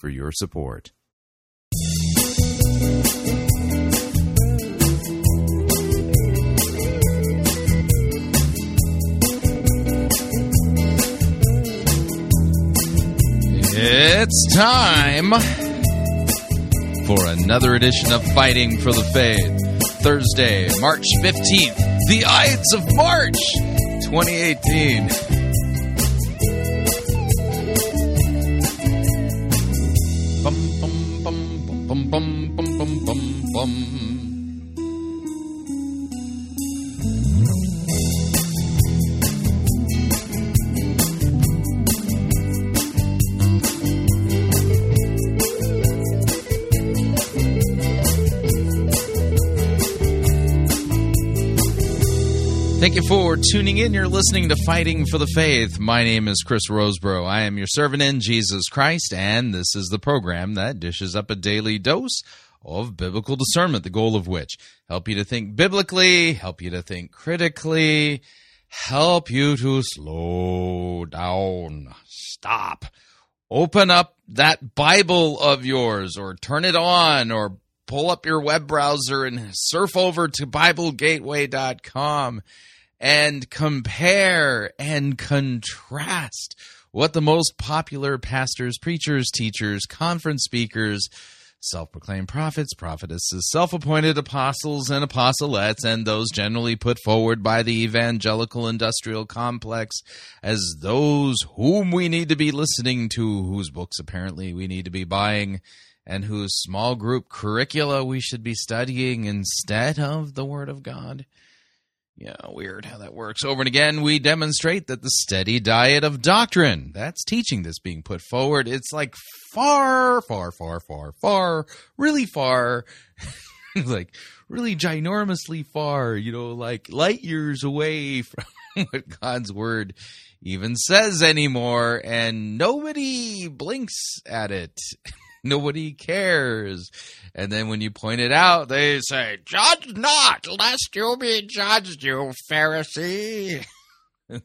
for your support. It's time for another edition of Fighting for the Faith. Thursday, March 15th, the Ides of March 2018. Thank you for tuning in. You're listening to Fighting for the Faith. My name is Chris Rosebrough. I am your servant in Jesus Christ, and this is the program that dishes up a daily dose of biblical discernment, the goal of which help you to think biblically, help you to think critically, help you to slow down, stop, open up that Bible of yours, or turn it on, or pull up your web browser and surf over to BibleGateway.com and compare and contrast what the most popular pastors, preachers, teachers, conference speakers, self proclaimed prophets, prophetesses, self appointed apostles and apostolettes, and those generally put forward by the evangelical industrial complex as those whom we need to be listening to, whose books apparently we need to be buying, and whose small group curricula we should be studying instead of the Word of God. Yeah, weird how that works. Over and again, we demonstrate that the steady diet of doctrine, that's teaching that's being put forward, it's like far, far, far, far, far, really far, like really ginormously far, you know, like light years away from what God's word even says anymore, and nobody blinks at it. Nobody cares. And then when you point it out, they say, Judge not, lest you be judged, you Pharisee. yeah,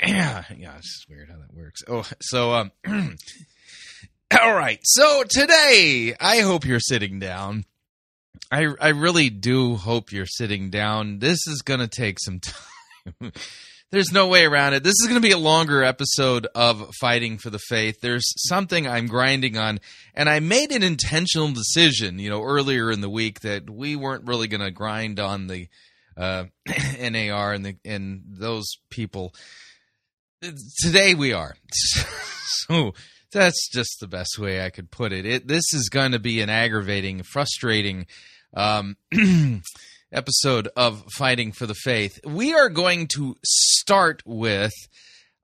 yeah, it's just weird how that works. Oh, so, um, all right. So today, I hope you're sitting down. I, I really do hope you're sitting down. This is going to take some time. There's no way around it. This is going to be a longer episode of Fighting for the Faith. There's something I'm grinding on, and I made an intentional decision, you know, earlier in the week that we weren't really going to grind on the uh, NAR and the and those people. Today we are. so that's just the best way I could put it. it this is going to be an aggravating, frustrating. Um, episode of Fighting for the Faith. We are going to start with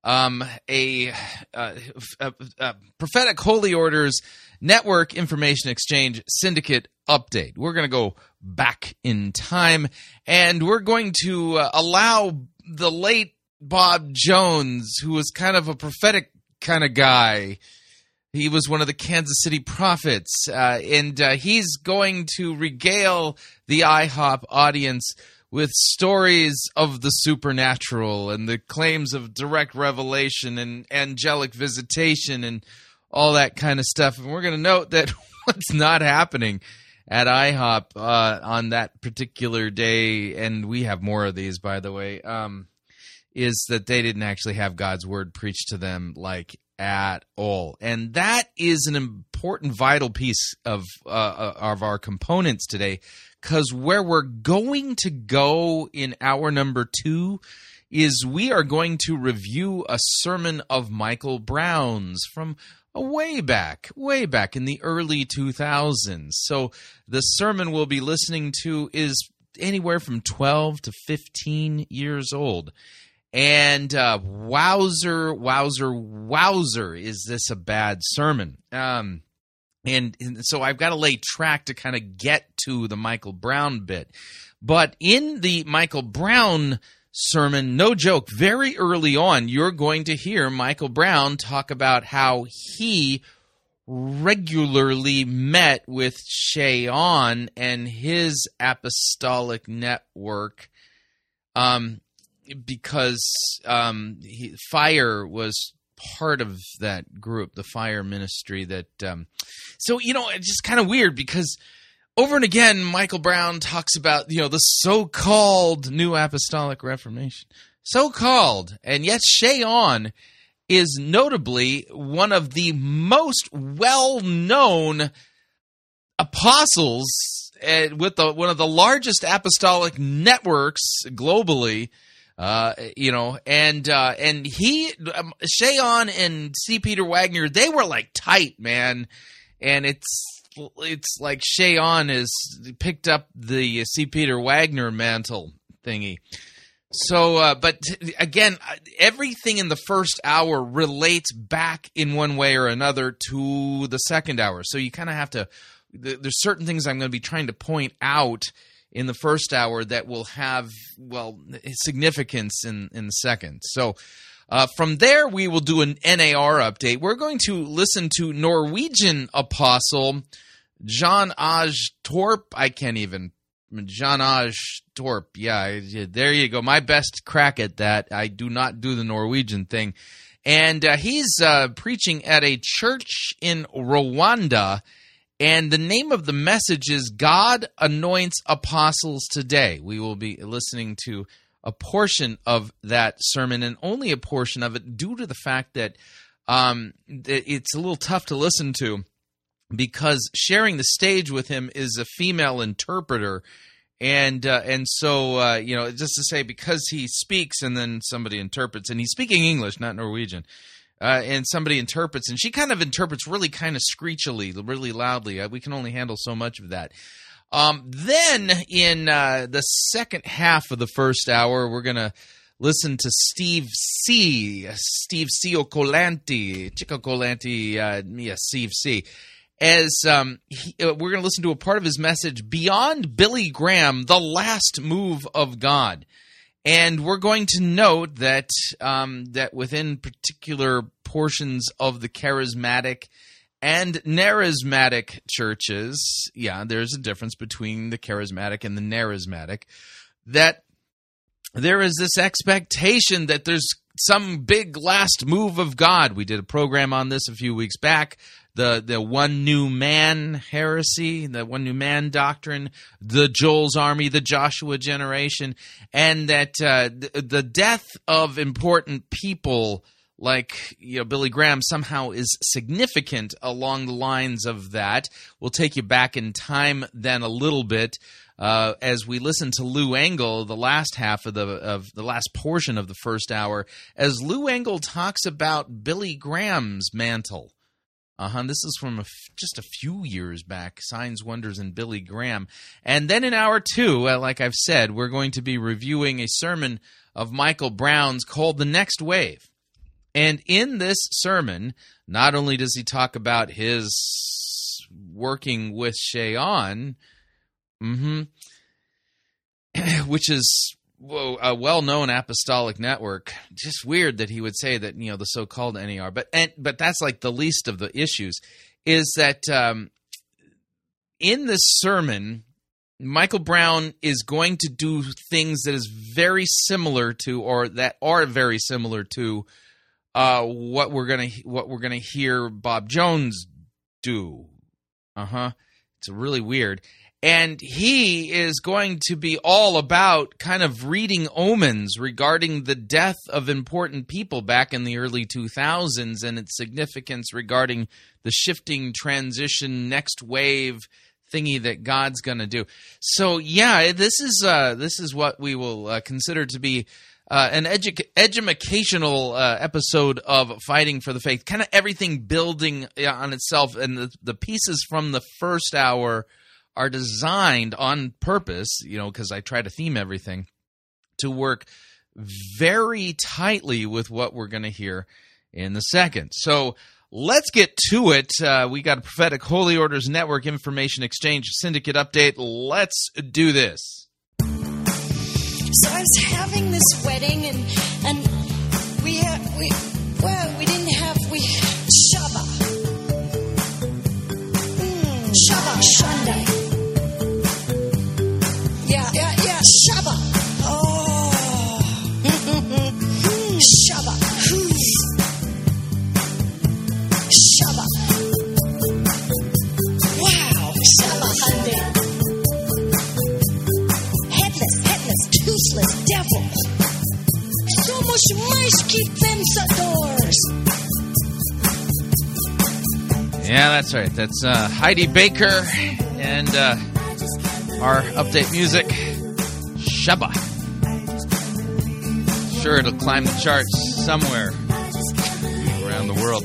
um, a, uh, a, a, prophetic holy orders network information exchange syndicate update. We're going to go back in time and we're going to uh, allow the late Bob Jones, who was kind of a prophetic kind of guy, he was one of the Kansas City prophets, uh, and uh, he's going to regale the IHOP audience with stories of the supernatural and the claims of direct revelation and angelic visitation and all that kind of stuff. And we're going to note that what's not happening at IHOP uh, on that particular day, and we have more of these, by the way, um, is that they didn't actually have God's word preached to them like at all. And that is an important, vital piece of uh, uh of our components today, because where we're going to go in hour number two is we are going to review a sermon of Michael Brown's from way back, way back in the early 2000s. So the sermon we'll be listening to is anywhere from 12 to 15 years old. And uh, wowzer, wowzer, wowzer, is this a bad sermon? Um, and, and so I've got to lay track to kind of get to the Michael Brown bit. But in the Michael Brown sermon, no joke, very early on, you're going to hear Michael Brown talk about how he regularly met with Che Ahn and his apostolic network um, because um, he, fire was part of that group, the fire ministry. That um, so you know, it's just kind of weird because over and again, Michael Brown talks about you know the so-called New Apostolic Reformation, so-called, and yet Che Ahn is notably one of the most well-known apostles uh, with the, one of the largest apostolic networks globally uh, you know, and uh, and he, um, Che Ahn and C. Peter Wagner, they were like tight, man. And it's it's like Che Ahn has picked up the C. Peter Wagner mantle thingy. So, uh, but again, everything in the first hour relates back in one way or another to the second hour. So you kind of have to. There's certain things I'm going to be trying to point out in the first hour that will have well significance in in the second. So. Uh, from there, we will do an NAR update. We're going to listen to Norwegian apostle John Aj Torp. I can't even. John Aj Torp. Yeah, there you go. My best crack at that. I do not do the Norwegian thing. And uh, he's uh, preaching at a church in Rwanda and the name of the message is God Anoints Apostles Today. We will be listening to a portion of that sermon and only a portion of it due to the fact that um, it's a little tough to listen to because sharing the stage with him is a female interpreter. And uh, and so uh, you know, just to say, because he speaks and then somebody interprets, and he's speaking English, not Norwegian uh, and somebody interprets, and she kind of interprets really kind of screechily, really loudly. Uh, we can only handle so much of that. Um, then in uh, the second half of the first hour, we're gonna listen to Steve C. Steve C. Okolanti, Cioccolanti, uh, Steve C. As um, he, uh, we're going to listen to a part of his message, Beyond Billy Graham, the last move of God. And we're going to note that um, that within particular portions of the charismatic and narismatic churches, yeah, there's a difference between the charismatic and the narismatic. That there is this expectation that there's some big last move of God. We did a program on this a few weeks back the the one new man heresy, the one new man doctrine, the Joel's army, the Joshua generation, and that uh, the, the death of important people like you know Billy Graham somehow is significant along the lines of that. We'll take you back in time then a little bit uh, as we listen to Lou Engle, the last half of the of the last portion of the first hour, as Lou Engle talks about Billy Graham's mantle uh huh. This is from a f- just a few years back. Signs, Wonders, and Billy Graham. And then in hour two, uh, like I've said, we're going to be reviewing a sermon of Michael Brown's called The Next Wave. And in this sermon, not only does he talk about his working with Che Ahn, mm-hmm, which is a well-known apostolic network. Just weird that he would say that you know the so-called NER, but and, but that's like the least of the issues. Is that um, in this sermon, Michael Brown is going to do things that is very similar to, or that are very similar to, uh, what we're gonna what we're gonna hear Bob Jones do. Uh huh. It's really weird and he is going to be all about kind of reading omens regarding the death of important people back in the early 2000s and its significance regarding the shifting transition next wave thingy that God's going to do. So yeah, this is uh, this is what we will uh, consider to be uh, an edu- educational uh, episode of Fighting for the Faith. Kind of everything building uh, on itself, and the, the pieces from the first hour are designed on purpose, you know, because I try to theme everything to work very tightly with what we're going to hear in the second. So Let's get to it. Uh, we got a prophetic Holy Orders Network Information Exchange Syndicate update. Let's do this. So I was having this wedding, and and we had we well we didn't have we Shabbat. Mm, Shabbat. Yeah, that's right. That's uh, Heidi Baker and uh, our update music, Shabba. Sure, it'll climb the charts somewhere around the world.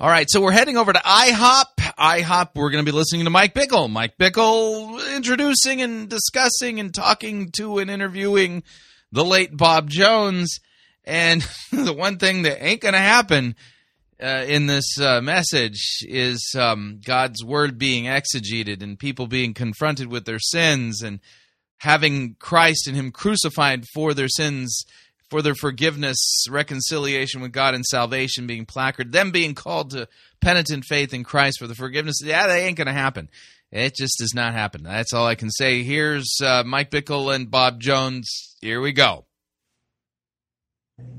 All right, so we're heading over to IHOP. IHOP, we're going to be listening to Mike Bickle. Mike Bickle introducing and discussing and talking to and interviewing the late Bob Jones. And the one thing that ain't going to happen uh, in this uh, message is um, God's word being exegeted and people being confronted with their sins and having Christ and Him crucified for their sins, for their forgiveness, reconciliation with God, and salvation being placarded, them being called to penitent faith in Christ for the forgiveness. Yeah, that ain't going to happen. It just does not happen. That's all I can say. Here's uh, Mike Bickle and Bob Jones. Here we go.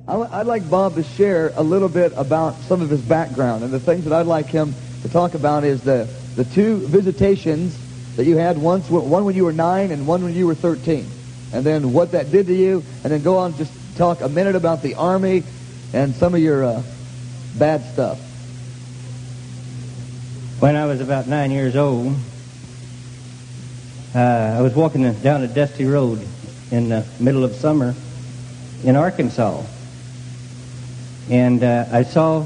I'd like Bob to share a little bit about some of his background. And the things that I'd like him to talk about is the, the two visitations that you had once, one when you were nine and one when you were 13. And then what that did to you. And then go on just talk a minute about the Army and some of your uh, bad stuff. When I was about nine years old, uh, I was walking down a dusty road in the middle of summer in Arkansas. And uh, I saw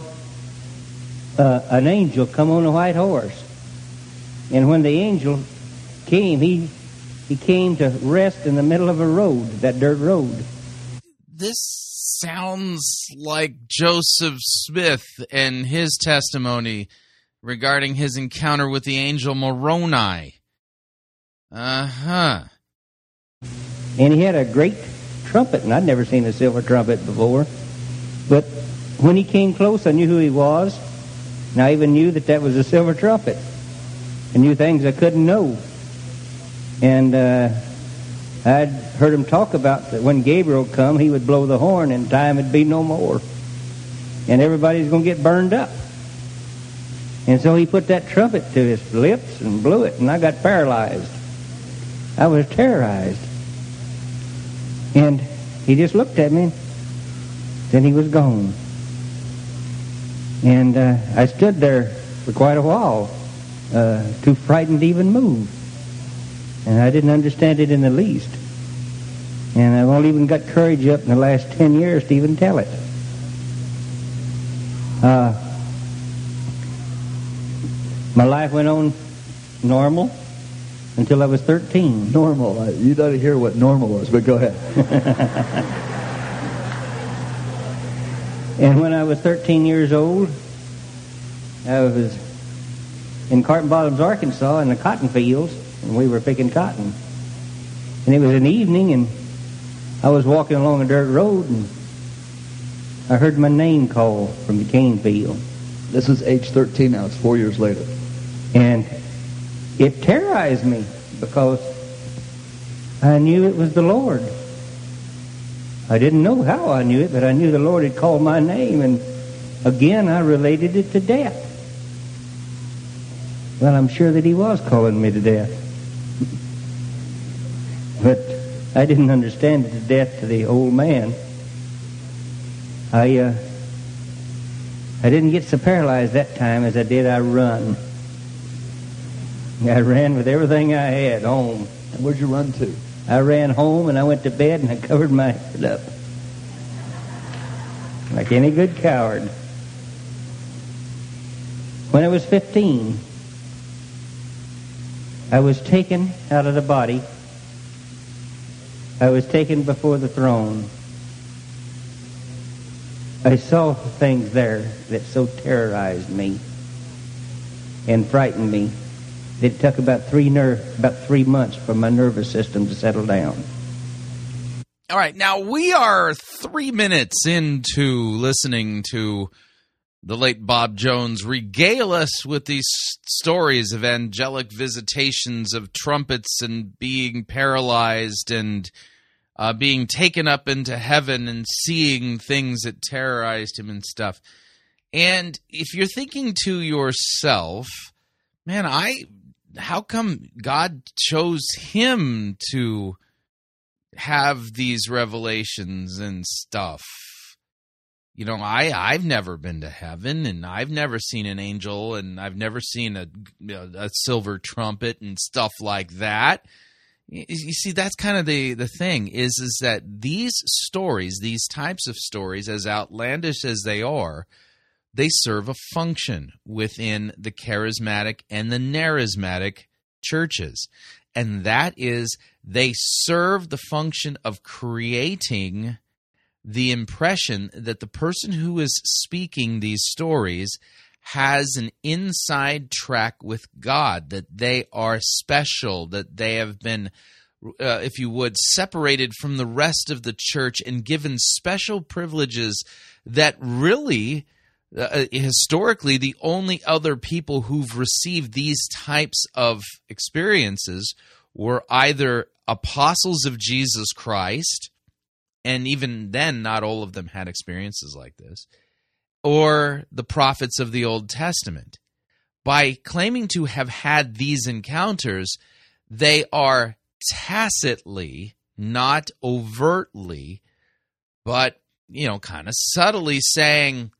uh, an angel come on a white horse. And when the angel came, he, he came to rest in the middle of a road, that dirt road. this sounds like Joseph Smith and his testimony regarding his encounter with the angel Moroni. Uh huh. And he had a great trumpet, and I'd never seen a silver trumpet before. But when he came close, I knew who he was, and I even knew that that was a silver trumpet. I knew things I couldn't know. And uh, I'd heard him talk about that when Gabriel come, he would blow the horn, and time would be no more. And everybody's going to get burned up. And so he put that trumpet to his lips and blew it, and I got paralyzed. I was terrorized. And he just looked at me, then he was gone. And uh, I stood there for quite a while, uh, too frightened to even move. And I didn't understand it in the least. And I've only even got courage up in the last ten years to even tell it. Uh, my life went on normal until I was 13. Normal. Ought to hear what normal was, but go ahead. And when I was 13 years old, I was in Carton Bottoms, Arkansas, in the cotton fields, and we were picking cotton. And it was an evening, and I was walking along a dirt road, and I heard my name called from the cane field. This is age 13 now. It's four years later. And it terrorized me because I knew it was the Lord. I didn't know how I knew it, but I knew the Lord had called my name, and again I related it to death. Well, I'm sure that He was calling me to death. but I didn't understand it to death to the old man. I, uh, I didn't get so paralyzed that time as I did I run. I ran with everything I had home. And where'd you run to? I ran home and I went to bed and I covered my head up. Like any good coward. When I was 15, I was taken out of the body. I was taken before the throne. I saw things there that so terrorized me and frightened me it took about three ner- about three months for my nervous system to settle down. All right, now we are three minutes into listening to the late Bob Jones regale us with these stories of angelic visitations of trumpets and being paralyzed and uh, being taken up into heaven and seeing things that terrorized him and stuff. And if you're thinking to yourself, man, I how come God chose him to have these revelations and stuff? You know, I I've never been to heaven and I've never seen an angel and I've never seen a a silver trumpet and stuff like that. You see, that's kind of the the thing is is that these stories, these types of stories, as outlandish as they are, they serve a function within the charismatic and the narismatic churches. And that is they serve the function of creating the impression that the person who is speaking these stories has an inside track with God, that they are special, that they have been, uh, if you would, separated from the rest of the church and given special privileges that really uh, uh, historically the only other people who've received these types of experiences were either apostles of Jesus Christ and even then not all of them had experiences like this or the prophets of the Old Testament. By claiming to have had these encounters they are tacitly not overtly but you know kind of subtly saying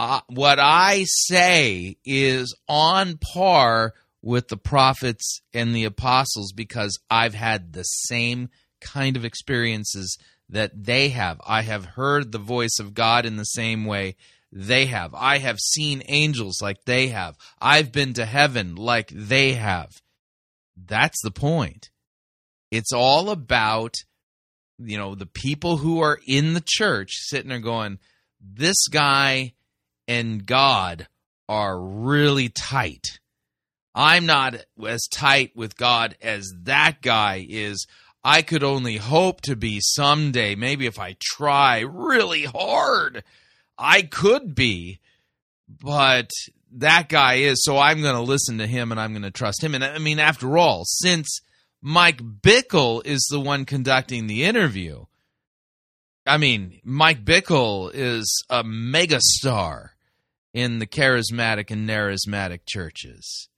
uh, what I say is on par with the prophets and the apostles because I've had the same kind of experiences that they have. I have heard the voice of God in the same way they have. I have seen angels like they have. I've been to heaven like they have. That's the point. It's all about, you know, the people who are in the church sitting there going, this guy and God are really tight. I'm not as tight with God as that guy is. I could only hope to be someday. Maybe if I try really hard, I could be. But that guy is, so I'm going to listen to him and I'm going to trust him. And I mean, after all, since Mike Bickle is the one conducting the interview, I mean, Mike Bickle is a megastar in the charismatic and narismatic churches.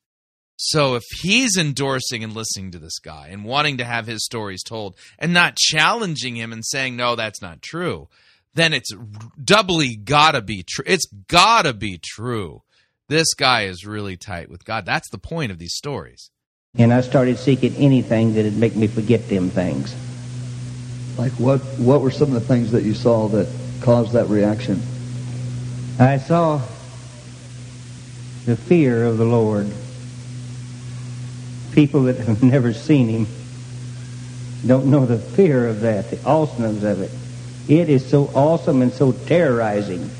So if he's endorsing and listening to this guy and wanting to have his stories told and not challenging him and saying no that's not true, then it's doubly got to be true. It's got to be true. This guy is really tight with God. That's the point of these stories. And I started seeking anything that'd make me forget them things. Like what? What were some of the things that you saw that caused that reaction? I saw the fear of the Lord. People that have never seen Him don't know the fear of that, the awesomeness of it. It is so awesome and so terrorizing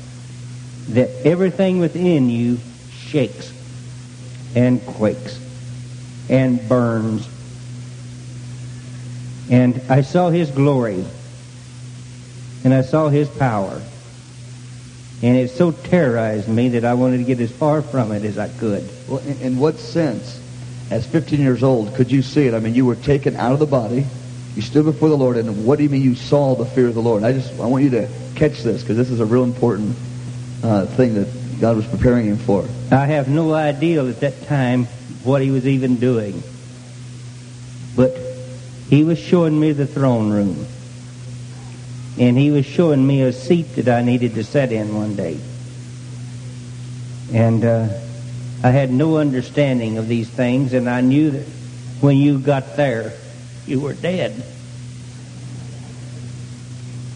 that everything within you shakes and quakes and burns. And I saw His glory and I saw His power. And it so terrorized me that I wanted to get as far from it as I could. Well, in, in what sense, as 15 years old, could you see it? I mean, you were taken out of the body. You stood before the Lord, and what do you mean you saw the fear of the Lord? I just I want you to catch this because this is a real important uh, thing that God was preparing him for. I have no idea at that time what he was even doing. But he was showing me the throne room and he was showing me a seat that I needed to sit in one day. And uh, I had no understanding of these things, and I knew that when you got there, you were dead.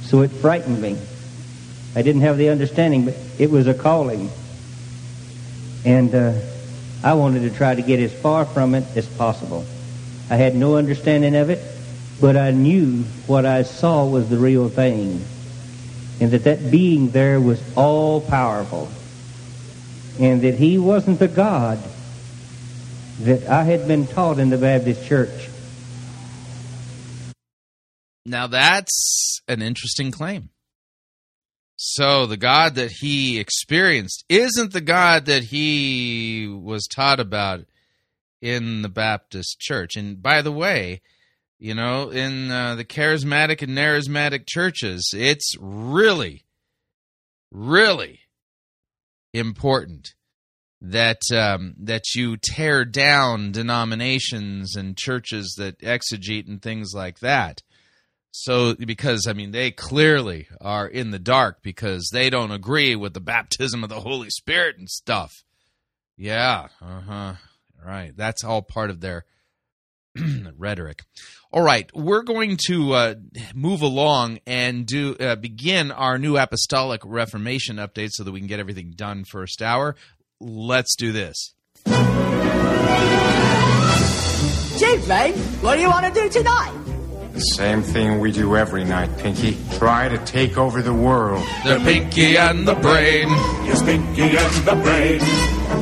So it frightened me. I didn't have the understanding, but it was a calling. And uh, I wanted to try to get as far from it as possible. I had no understanding of it, but I knew what I saw was the real thing. and that that being there was all powerful, and that he wasn't the God that I had been taught in the Baptist church. Now that's an interesting claim. So the God that he experienced isn't the God that he was taught about in the Baptist church. And by the way, you know, in uh, the charismatic and charismatic churches, it's really, really important that um, that you tear down denominations and churches that exegete and things like that. So, because I mean, they clearly are in the dark because they don't agree with the baptism of the Holy Spirit and stuff. Yeah, uh huh. Right. That's all part of their rhetoric. All right, we're going to uh, move along and do uh, begin our new apostolic reformation update so that we can get everything done first hour. Let's do this. Chiefly, what do you want to do tonight? The same thing we do every night, Pinky. Try to take over the world. The pinky and the brain, Yes, Pinky and the brain.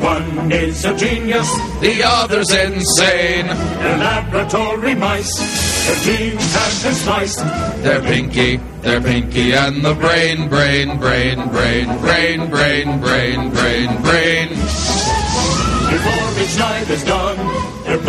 One is a genius, the other's insane. they're laboratory mice. Their genes have been spliced. They're pinky, they're pinky and the brain, brain, brain, brain, brain, brain, brain, brain, brain. Before each night is done, their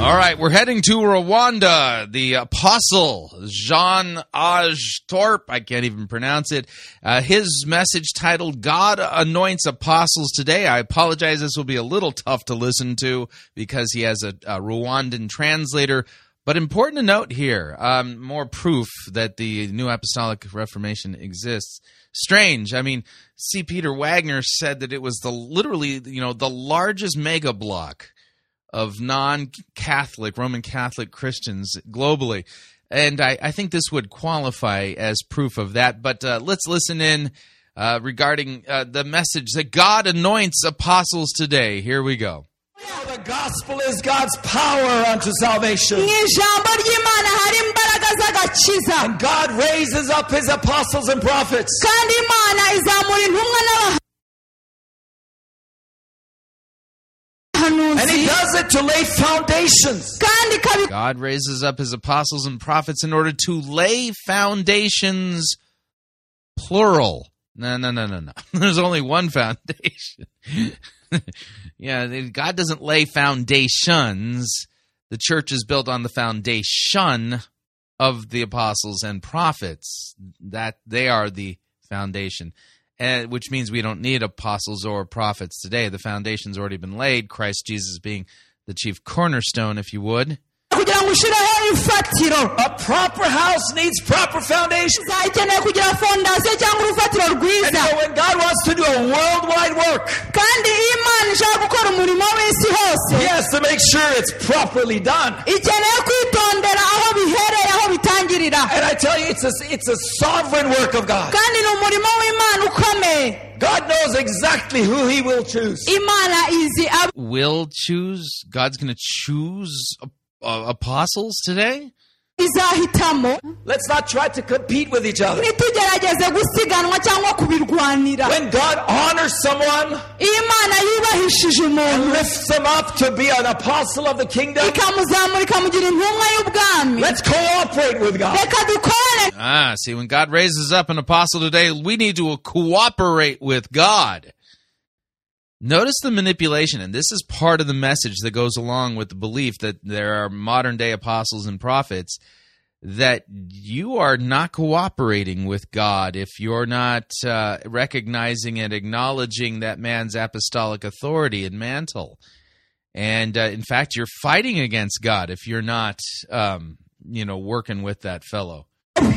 All right, we're heading to Rwanda. The apostle Jean Aj Torp, I can't even pronounce it. Uh, his message titled "God Anoints Apostles Today." I apologize; this will be a little tough to listen to because he has a, a Rwandan translator. But important to note here, um, more proof that the New Apostolic Reformation exists. Strange. I mean, C. Peter Wagner said that it was the literally, you know, the largest mega block of non-Catholic Roman Catholic Christians globally, and I, I think this would qualify as proof of that. But uh, let's listen in uh, regarding uh, the message that God anoints apostles today. Here we go. The gospel is God's power unto salvation. mu ijambo ry'imana hari imbaraga z'agakiza And God raises up his apostles and prophets and he does it to lay foundations. kandi ikabikora God raises up his apostles and prophets in order to lay foundations, plural. No, no, no, no, no. There's only one foundation. yeah, God doesn't lay foundations. The church is built on the foundation of the apostles and prophets. That they are the foundation. And, which means we don't need apostles or prophets today. The foundation's already been laid, Christ Jesus being the chief cornerstone, if you would. kugira ngo ushyireho ifatiro A proper house needs proper foundations. uzakeneye kugira fondasiyo cyangwa urufatiro And so when God wants to do a worldwide work, kandi iyo imana ishaka gukora umurimo w'isi hose he has to make sure it's properly done. Ikeneye kwitondera aho bihereye aho bitangirira And I tell you, it's a, it's a sovereign work of God. kandi ni umurimo w'imana ukomeye God knows exactly who he will choose. imana izi abo will choose god's going to choose uh, apostles today izahitamo Let's not try to compete with each other. ntitugerageze gusiganwa cyangwa kubirwanira. When God honors someone iyo imana yubahishije and umuntu lifts him up to be an apostle of the kingdom, ikamuzamura ikamugira intumwa y'ubwami. let's cooperate with God. reka dukorane ah see when god raises up an apostle today we need to cooperate with god notice the manipulation and this is part of the message that goes along with the belief that there are modern day apostles and prophets that you are not cooperating with God if you're not uh, recognizing and acknowledging that man's apostolic authority and mantle. And uh, in fact, you're fighting against God if you're not, um, you know, working with that fellow.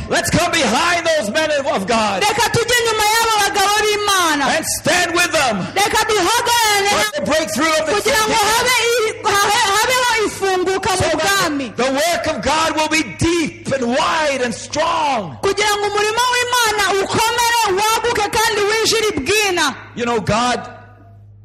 Let's come behind those men of God. Reka tujye nyuma y'abo bagabo b'imana. And stand with them. Reka duhagarare. For the breakthrough of the kugira ngo habe habeho ifunguka mu So bwami. that the work of God will be deep and wide and strong. kugira ngo umurimo w'imana ukomere waguke kandi winjire ibwina You know, God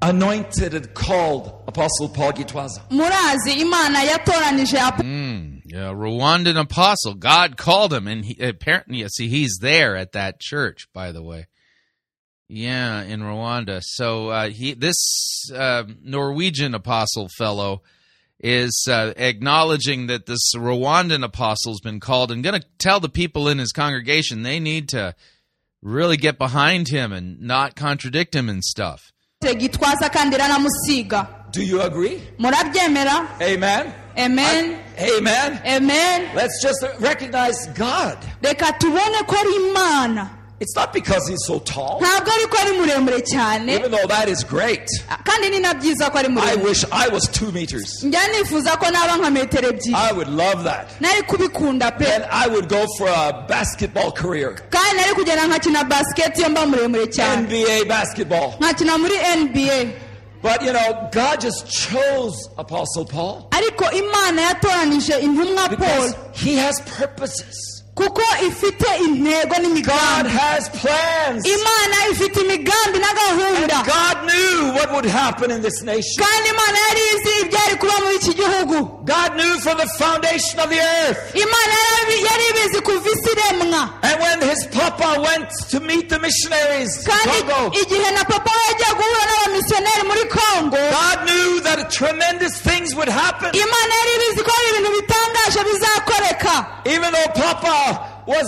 anointed and called Apostle Paul Gitwaza. murazi imana yatoranije apo- hmm. Yeah, Rwandan apostle. God called him, and he, apparently, yeah, see, he's there at that church. By the way, yeah, in Rwanda. So uh, he, this uh, Norwegian apostle fellow, is uh, acknowledging that this Rwandan apostle's been called, and going to tell the people in his congregation they need to really get behind him and not contradict him and stuff. gitwaza kandi iranamusiga Do you agree? Amen. Amen Amen. amen Let's just recognize God. reka tubone ko ari imana It's not because he's so tall, ntabwo ari ko ari muremure cyane even though that is great. kandi ni na byiza ko ari I wish I was two meters. njya nifuza ko naba nka I would love that. nari kubikunda pe And I would go for a basketball career. kandi nari kugenda nkakina basiketi iyo mba muremure cyane NBA basketball. Nkakina muri nba But you know, God just chose Apostle Paul ariko imana yatoranije intumwa paul because he has purposes. Kuko ifite intego God n'imigambi has plans. imana ifite imigambi na God knew what would happen in this nation. kandi imana yari izi ibyari kuba muri iki gihugu God knew from the foundation of the earth. imana yari- ibizi kuva isi iremwa And when his papa went to meet the missionaries kandi Congo, igihe na papa we yagiye guhura n'abamisiyoneri muri kongo God knew that tremendous things would happen. imana yari ibizi ko hari ibintu bitangaje bizakoreka Even though Papa was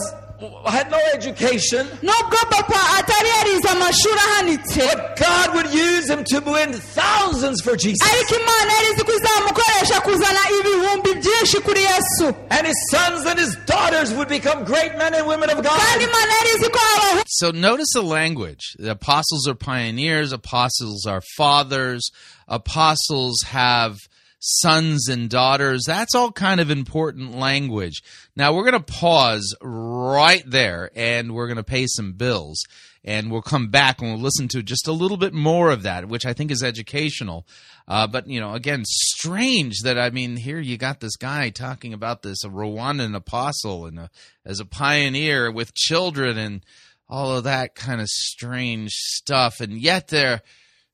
had no education, nubwo papa atari yarize amashuri ahanitse but God would use him to win thousands for Jesus. ariko imana yari izi ko izamukoresha kuzana ibihumbi byinshi kuri yesu And his sons and his daughters would become great men and women of God. imana yari izi ko abahungu So notice the language. The apostles are pioneers, apostles are fathers, apostles have sons and daughters. That's all kind of important language. Now we're going to pause right there and we're going to pay some bills and we'll come back and we'll listen to just a little bit more of that, which I think is educational. Uh, but you know, again, strange that I mean, here you got this guy talking about this a Rwandan apostle and a, as a pioneer with children and all of that kind of strange stuff, and yet they're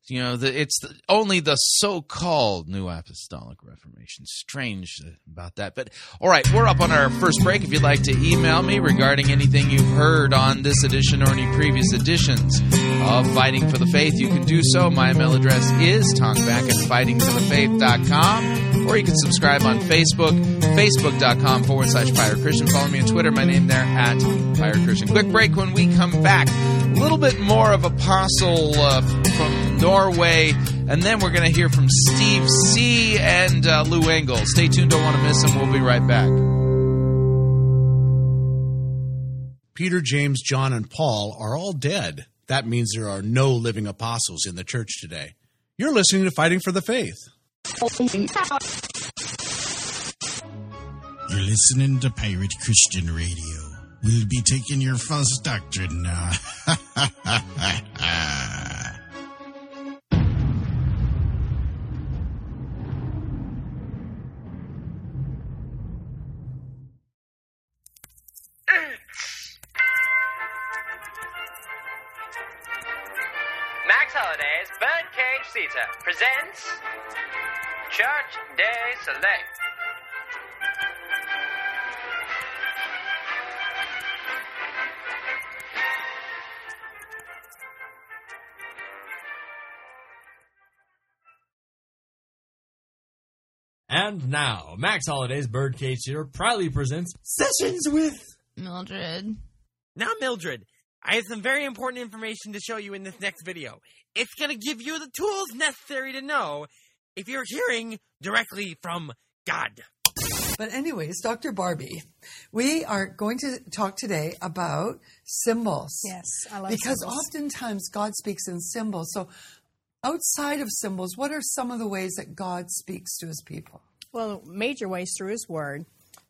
you know, the, it's the, only the so-called New Apostolic Reformation. Strange about that. But all right, we're up on our first break. If you'd like to email me regarding anything you've heard on this edition or any previous editions of Fighting for the Faith, you can do so. My email address is talkback at fightingforthefaith.com, or you can subscribe on Facebook, facebook.com forward slash Pirate Christian. Follow me on Twitter, my name there at Pirate Christian. Quick break when we come back. A little bit more of Apostle uh, from Norway, and then we're going to hear from Steve C. and uh, Lou Engle. Stay tuned, don't want to miss them. We'll be right back. Peter, James, John, and Paul are all dead. That means there are no living apostles in the church today. You're listening to Fighting for the Faith. You're listening to Pirate Christian Radio. We'll be taking your false doctrine now. Birdcage Theatre presents Church Day Select. And now, Max Holiday's Birdcage Theater proudly presents Sessions with Mildred. Now, Mildred, I have some very important information to show you in this next video. It's going to give you the tools necessary to know if you're hearing directly from God. But, anyways, Dr. Barbie, we are going to talk today about symbols. Yes, I love Because symbols. oftentimes God speaks in symbols. So, outside of symbols, what are some of the ways that God speaks to his people? Well, major ways through His Word,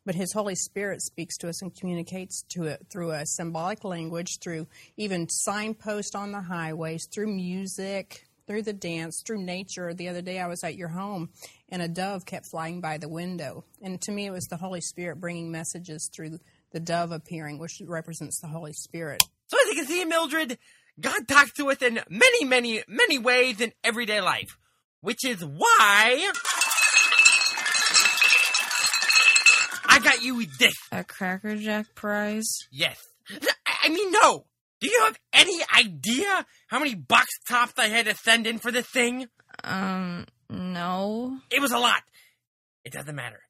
But His Holy Spirit speaks to us and communicates to it through a symbolic language, through even signposts on the highways, through music, through the dance, through nature. The other day I was at your home and a dove kept flying by the window. And to me, it was the Holy Spirit bringing messages through the dove appearing, which represents the Holy Spirit. So as you can see, Mildred, God talks to us in many, many, many ways in everyday life, which is why I got you this. A Cracker Jack prize? Yes. I mean, no. Do you have any idea how many box tops I had to send in for this thing? Um, no. It was a lot. It doesn't matter.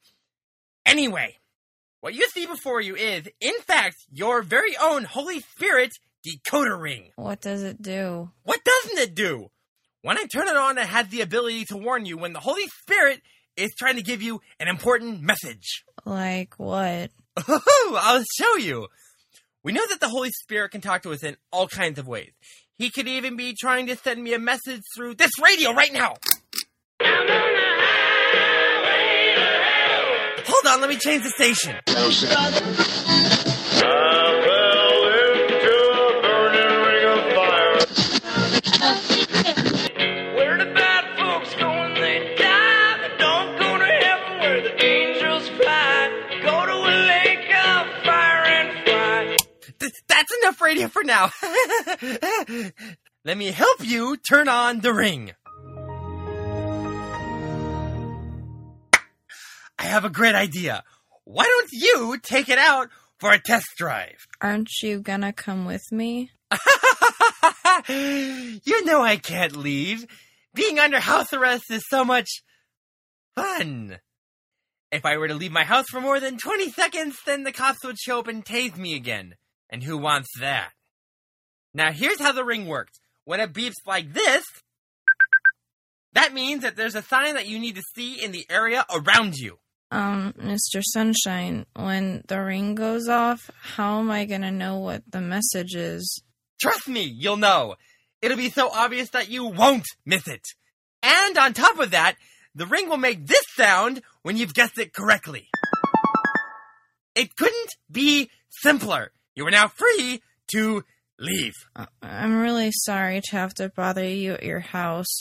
Anyway, what you see before you is, in fact, your very own Holy Spirit decoder ring. What does it do? What doesn't it do? When I turn it on, it has the ability to warn you when the Holy Spirit is trying to give you an important message. Like what? I'll show you. We know that the Holy Spirit can talk to us in all kinds of ways. He could even be trying to send me a message through this radio right now. Hold on, let me change the station. Enough radio for now. Let me help you turn on the ring. I have a great idea. Why don't you take it out for a test drive? Aren't you gonna come with me? you know I can't leave. Being under house arrest is so much fun. If I were to leave my house for more than 20 seconds, then the cops would show up and tase me again. And who wants that? Now here's how the ring works. When it beeps like this, that means that there's a sign that you need to see in the area around you. Um, Mr. Sunshine, when the ring goes off, how am I gonna know what the message is? Trust me, you'll know. It'll be so obvious that you won't miss it. And on top of that, the ring will make this sound when you've guessed it correctly. It couldn't be simpler. You are now free to leave. Uh, I'm really sorry to have to bother you at your house.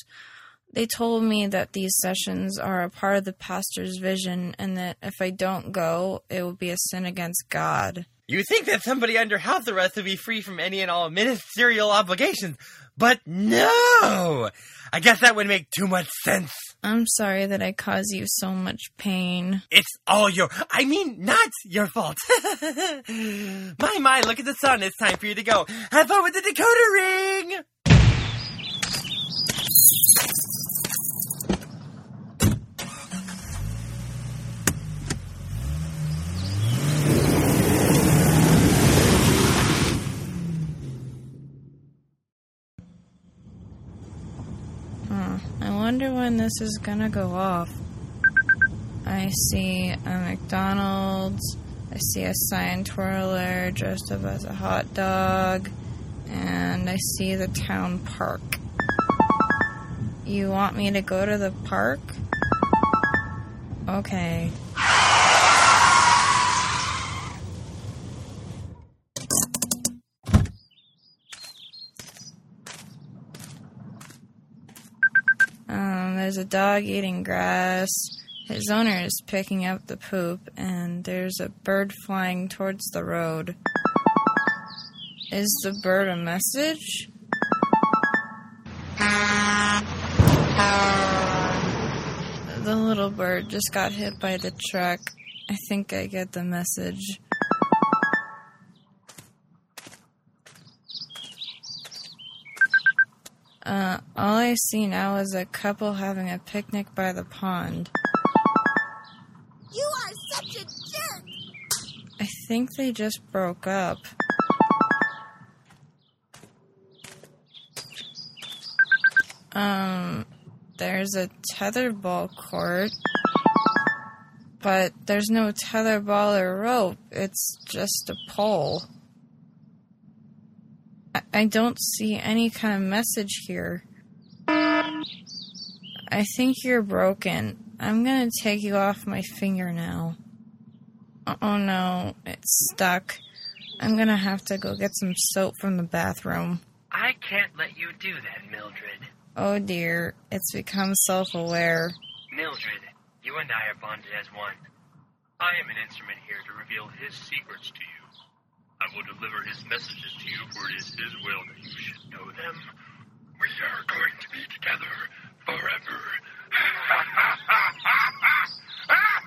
They told me that these sessions are a part of the pastor's vision and that if I don't go, it will be a sin against God. You think that somebody under house arrest would be free from any and all ministerial obligations, but no! I guess that would make too much sense. I'm sorry that I caused you so much pain. It's all your, I mean, not your fault. my, my, look at the sun. It's time for you to go. Have fun with the decoder ring! Wonder when this is gonna go off. I see a McDonald's. I see a sign twirler dressed up as a hot dog. And I see the town park. You want me to go to the park? Okay. Um, there's a dog eating grass. His owner is picking up the poop, and there's a bird flying towards the road. Is the bird a message? The little bird just got hit by the truck. I think I get the message. All I see now is a couple having a picnic by the pond. You are such a jerk. I think they just broke up. Um, there's a tetherball court, but there's no tetherball or rope. It's just a pole. I, I don't see any kind of message here. I think you're broken. I'm gonna take you off my finger now. Uh, oh no, it's stuck. I'm gonna have to go get some soap from the bathroom. I can't let you do that, Mildred. Oh dear, it's become self aware. Mildred, you and I are bonded as one. I am an instrument here to reveal his secrets to you. I will deliver his messages to you, for it is his will that you should know them. We are going to be together forever.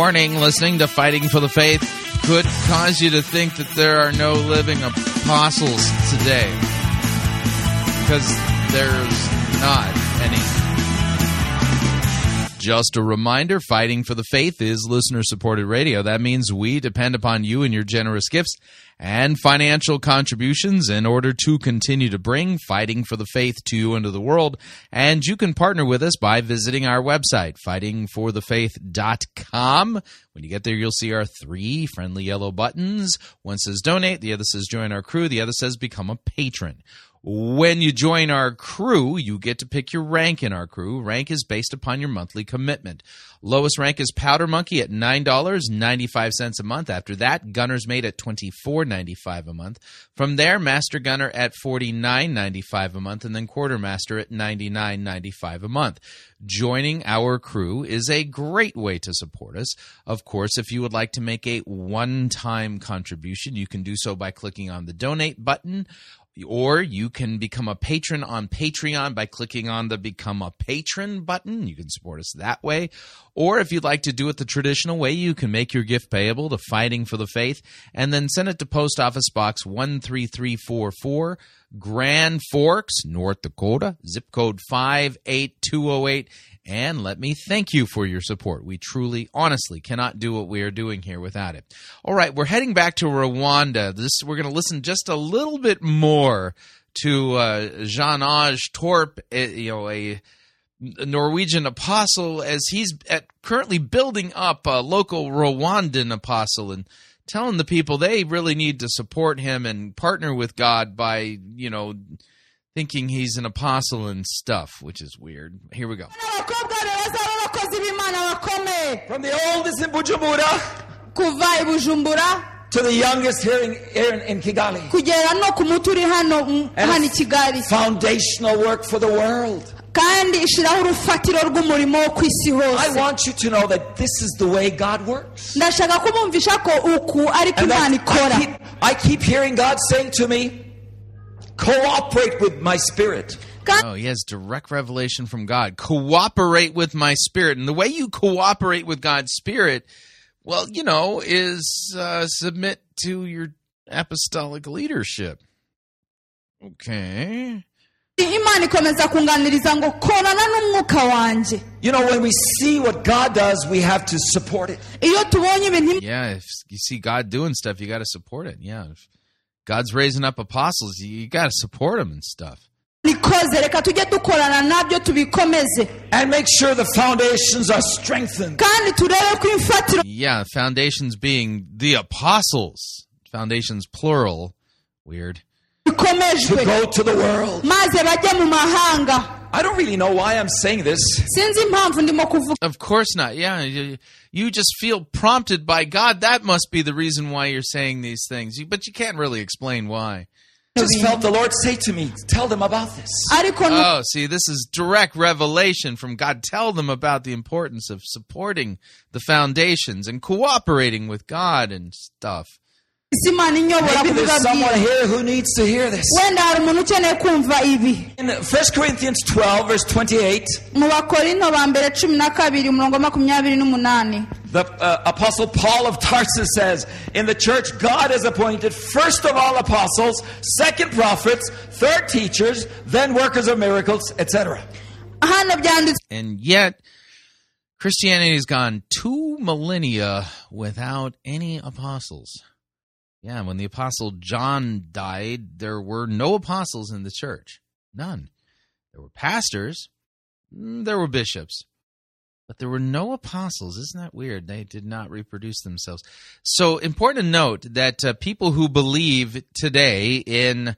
Warning listening to Fighting for the Faith could cause you to think that there are no living apostles today. Because there's not any. Just a reminder Fighting for the Faith is listener supported radio. That means we depend upon you and your generous gifts and financial contributions in order to continue to bring Fighting for the Faith to you and to the world. And you can partner with us by visiting our website, fightingforthefaith.com. When you get there, you'll see our three friendly yellow buttons. One says donate, the other says join our crew, the other says become a patron. When you join our crew, you get to pick your rank in our crew. Rank is based upon your monthly commitment. Lowest rank is Powder Monkey at $9.95 a month. After that, Gunner's Mate at $24.95 a month. From there, Master Gunner at $49.95 a month, and then Quartermaster at $99.95 a month. Joining our crew is a great way to support us. Of course, if you would like to make a one time contribution, you can do so by clicking on the donate button or you can become a patron on Patreon by clicking on the Become a Patron button. You can support us that way. Or if you'd like to do it the traditional way, you can make your gift payable to Fighting for the Faith and then send it to Post Office Box 13344, Grand Forks, North Dakota, zip code 58208. And let me thank you for your support. We truly, honestly cannot do what we are doing here without it. All right, we're heading back to Rwanda. This we're going to listen just a little bit more to uh, Jan-Aage Torp, uh, you know, a Norwegian apostle, as he's at, currently building up a local Rwandan apostle and telling the people they really need to support him and partner with God by, you know, thinking he's an apostle and stuff, which is weird. Here we go. abakobwa beza b'abakozi b'imana bakomeye From the oldest in Bujumbura kuva i bujumbura to the youngest here in, here in, in Kigali. kugera no ku muto uri hano And hano i kigali Foundational work for the world. kandi ishyiraho urufatiro rw'umurimo wo ku isi I hose want you to know that this is the way God works. ko uku ariko And imana ikora I, keep, I keep hearing God saying to me, cooperate with my spirit. God. Oh, he has direct revelation from God. Cooperate with my spirit. And the way you cooperate with God's spirit, well, you know, is uh, submit to your apostolic leadership. Okay. imana ikomeza kunganiriza ngo korana n'umwuka wanjye You know, when we see what God does, we have to support it. iyo tubonye ibintu Yeah, if you see God doing stuff, you got to support it. Yeah. If God's raising up apostles, you, you got to support them and stuff. ikoze reka tujye dukorana nabyo tubikomeze And make sure the foundations are strengthened. kandi turebe ko imfatiro Yeah, foundations being the apostles. Foundations plural. Weird. bikomejwe To go to the world. Maze bajye mu mahanga I don't really know why I'm saying this. sinzi impamvu ndimo kuvuga Of course not. Yeah, you, you just feel prompted by God. That must be the reason why you're saying these things. You, but you can't really explain why. Just felt the Lord say to me, tell them about this. Oh, see, this is direct revelation from God. Tell them about the importance of supporting the foundations and cooperating with God and stuff. Isi imana inyobora Maybe there's someone here who needs to hear this. wenda hari umuntu ukeneye kumva ibi In 1 Corinthians 12, verse 28, mu bakorinto ba mbere cumi na kabiri umurongo wa makumyabiri n'umunani the uh, Apostle Paul of Tarsus says, In the church, God has appointed first of all apostles, second prophets, third teachers, then workers of miracles, etc. hano byanditswe And yet, Christianity has gone two millennia without any apostles. Yeah, when the apostle John died, there were no apostles in the church. None. There were pastors, mm, there were bishops, but there were no apostles. Isn't that weird? They did not reproduce themselves. So, important to note that uh, people who believe today in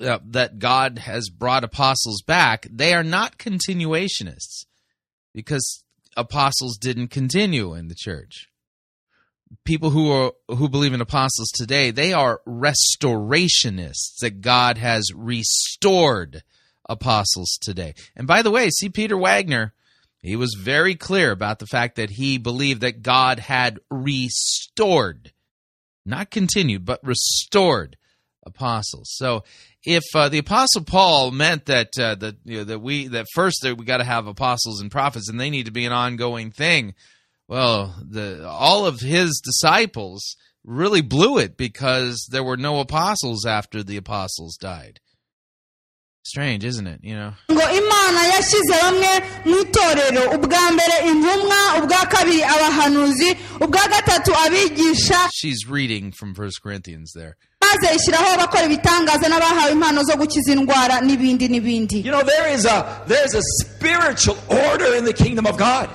uh, that God has brought apostles back, they are not continuationists because apostles didn't continue in the church. People who are who believe in apostles today, they are restorationists that God has restored apostles today. And by the way, C. Peter Wagner, he was very clear about the fact that he believed that God had restored, not continued, but restored apostles. So if uh, the apostle Paul meant that uh, that you know, that we that first that we got to have apostles and prophets and they need to be an ongoing thing, well, the all of his disciples really blew it because there were no apostles after the apostles died. Strange, isn't it? You know. ngo imana yashyize bamwe mu itorero ubwa mbere intumwa ubwa kabiri abahanuzi ubwa gatatu abigisha She's reading from First Corinthians there. Maze ishyiraho abakora ibitangaza n'abahawe impano zo gukiza indwara n'ibindi n'ibindi You know, there is a there's a spiritual order in the kingdom of God.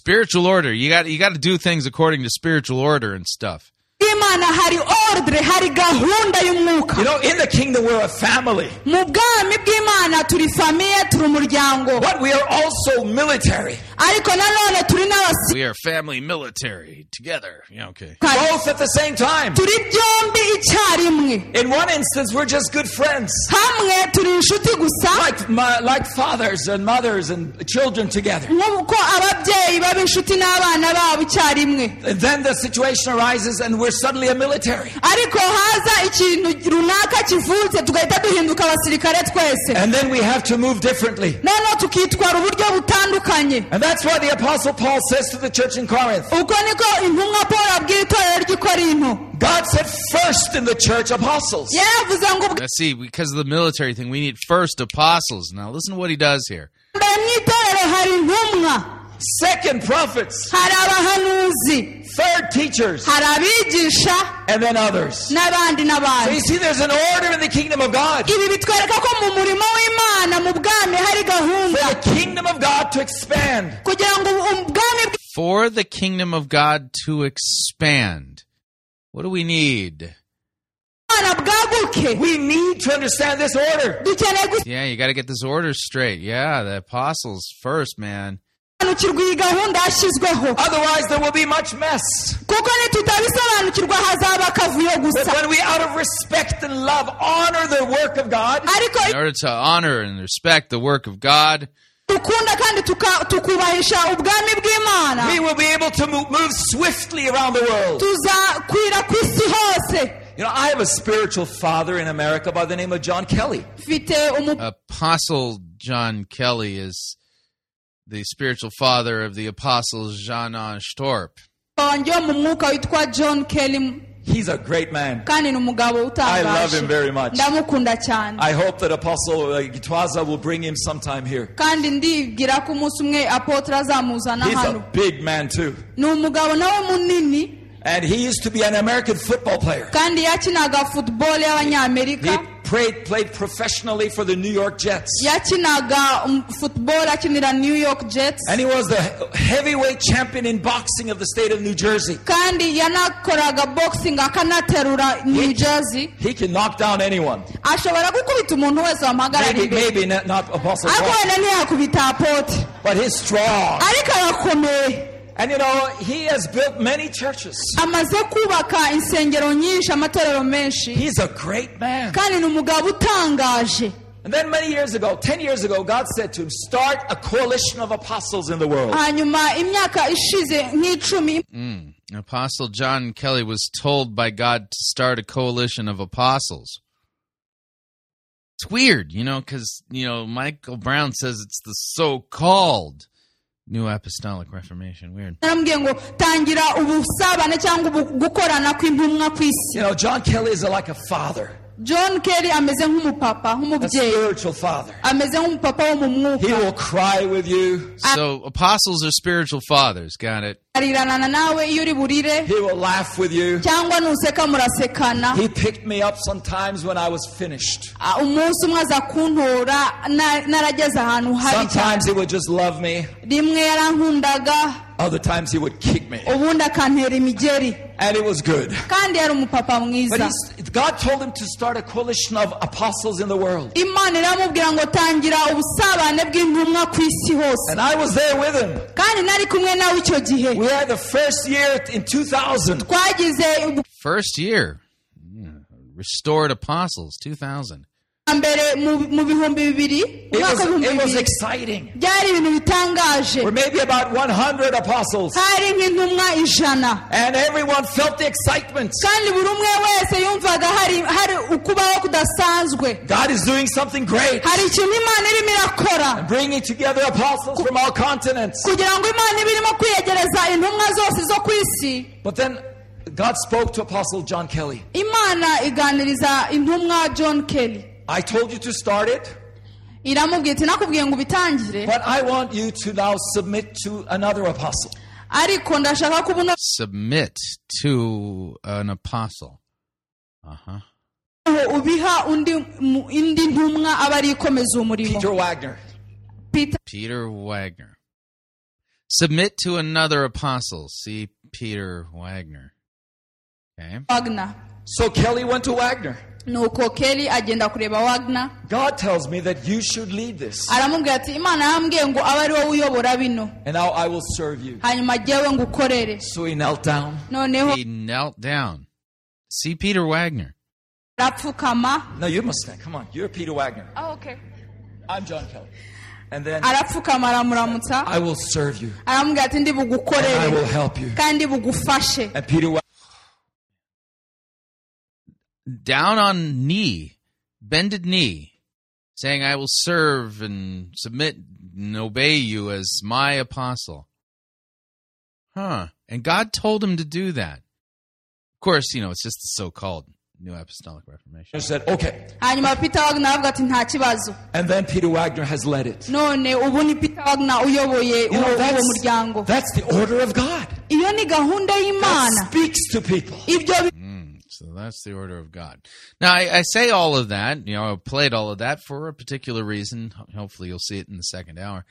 Spiritual order. You got you got to do things according to spiritual order and stuff. Bw'imana hari ordre hari gahunda y'umwuka You know, in the kingdom we're a family. mu bwami bw'imana turi famiye turi umuryango But we are also military. ariko nanone turi n'abasirikare We are family military together. Yeah, okay. Both at the same time. turi byombi icyarimwe In one instance, we're just good friends. hamwe turi inshuti gusa Like, my, like fathers and mothers and children together. nk'uko ababyeyi baba inshuti n'abana babo icyarimwe then the situation arises and we're suddenly a military. ariko haza ikintu runaka kivutse tugahita duhinduka abasirikare twese And then we have to move differently. noneho tukitwara uburyo butandukanye And that's why the Apostle Paul says to the church in Corinth uko niko intumwa paul abwira itorero ry'i korinto God said first in the church apostles. yaravuze ngo Now, see, because of the military thing, we need first apostles. Now, listen to what he does here. mbere mu itorero hari intumwa Second prophets. Third teachers. And then others. So you see, there's an order in the kingdom of God. ibi bitwereka ko mu murimo w'imana mu bwami hari gahunda For the kingdom of God to expand. kugira ngo ubwami For the kingdom of God to expand. What do we need? We need to understand this order. Yeah, you got to get this order straight. Yeah, the apostles first, man. Sobanukirwa iyi gahunda yashyizweho Otherwise, there will be much mess. kuko nitutabisobanukirwa hazaba akavuyo But gusa when we, out of respect and love, honor the work of God, ariko In order to honor and respect the work of God, dukunda kandi tukubahisha ubwami bw'imana we will be able to move, move swiftly around the world. tuzakwira ku isi hose You know, I have a spiritual father in America by the name of John Kelly. Apostle John Kelly is the spiritual father of the apostles Jean Storp. wanjye wo mu mwuka witwa john kelly He's a great man. kandi ni umugabo I love him very much. I hope that Apostle uh, Gitwaza will bring him sometime here. kandi ndibwira ko umunsi umwe apotre azamuzana He's a big man too. ni umugabo nawe munini And he used to be an American football player. kandi yakinaga football y'abanyamerika He played, played professionally for the New York Jets. yakinaga um, football akinira new york jets And he was the heavyweight champion in boxing of the state of New Jersey. kandi yanakoraga boxing akanaterura new jersey He can knock down anyone. ashobora gukubita umuntu wese wamuhagarara Maybe, imbere maybe not, Apostle ariko Paul, wenda ntiyakubita apotre but he's strong. ariko arakomeye And you know, he has built many churches. amaze kubaka insengero nyinshi amatorero menshi He's a great man. kandi ni umugabo utangaje And then many years ago, 10 years ago, God said to him, Start a coalition of apostles in the world. hanyuma imyaka ishize nk'icumi Mm. Apostle John Kelly was told by God to start a coalition of apostles. It's weird, you know, because, you know, Michael Brown says it's the so called New Apostolic Reformation. Weird. narambwiye ngo tangira ubusabane cyangwa ubu- gukorana kw'intumwa ku isi You know, John Kelly is like a father, john kelly ameze nk'umupapa a nk'umubyeyi spiritual father. ameze nk'umupapa wo mu He mwuka will cry with you. So, apostles are spiritual fathers. Got it. arirana nawe iyo uri burire He will laugh with you. cyangwa nuseka murasekana He picked me up sometimes when I was finished. Umunsi umwe aza kuntora narageze ahantu habi Sometimes he would just love me. rimwe yarankundaga Other times he would kick me. ubundi akantera imigeri And it was good. kandi yari umupapa But mwiza he's, God told him to start a coalition of apostles in the world. imana iramubwira ngo tangira ubusabane bw'intumwa ku isi hose And I was there with him. kandi nari kumwe nawe icyo gihe We had the first year in 2000. twagize First year. Yeah. Restored Apostles, 2000. Mbere mu bihumbi bibiri It umwaka was, w'ibihumbi bibiri exciting. byari ibintu bitangaje Or maybe about 100 apostles. hari nk'intumwa ijana And everyone felt the excitement. kandi buri umwe wese yumvaga hari ukubaho kudasanzwe God is doing something great. hari ikintu imana irimo irakora Bringing together apostles from all continents. kugira ngo imana ibe irimo kwiyegereza intumwa zose zo ku isi But then God spoke to Apostle John Kelly. imana iganiriza intumwa john kelly I told you to start it, iramubwira iti nakubwiye ngo ubitangire but I want you to now submit to another apostle. ariko ndashaka ko ubu Submit to an apostle. Uh huh. noneho ubiha undi mu- indi ntumwa aba ari ikomeza umurimo Peter Wagner. Peter Peter Wagner. Submit to another apostle. C. Peter Wagner. Okay. wagner So Kelly went to Wagner. Nuko kelly agenda kureba wagner God tells me that you should lead this. aramubwira ati imana yambwiye ngo abe ari wowe uyobora bino And now I will serve you. hanyuma jyewe ngukorere So he knelt down. noneho He knelt down. C. Peter Wagner. arapfukama No, you must stand. Come on. You're Peter Wagner. Ah, okay. I'm John Kelly. And then arapfukama aramuramutsa I will serve you. aramubwira ati ndi And I bugukorere will help you. kandi bugufashe And Peter Wagner. Down on knee, bended knee, saying, I will serve and submit and obey you as my apostle. Huh. And God told him to do that. Of course, you know, it's just the so called New Apostolic Reformation. said, okay. hanyuma peter wagner aravuga ati nta kibazo And then Peter Wagner has led it. none ubu ni peter wagner uyoboye You know, uwo uwo that's, that's the order of God. iyo ni gahunda God y'imana speaks to people. So that's the order of God. Now, I, I say all of that, you know, I played all of that for a particular reason. Hopefully, you'll see it in the second hour.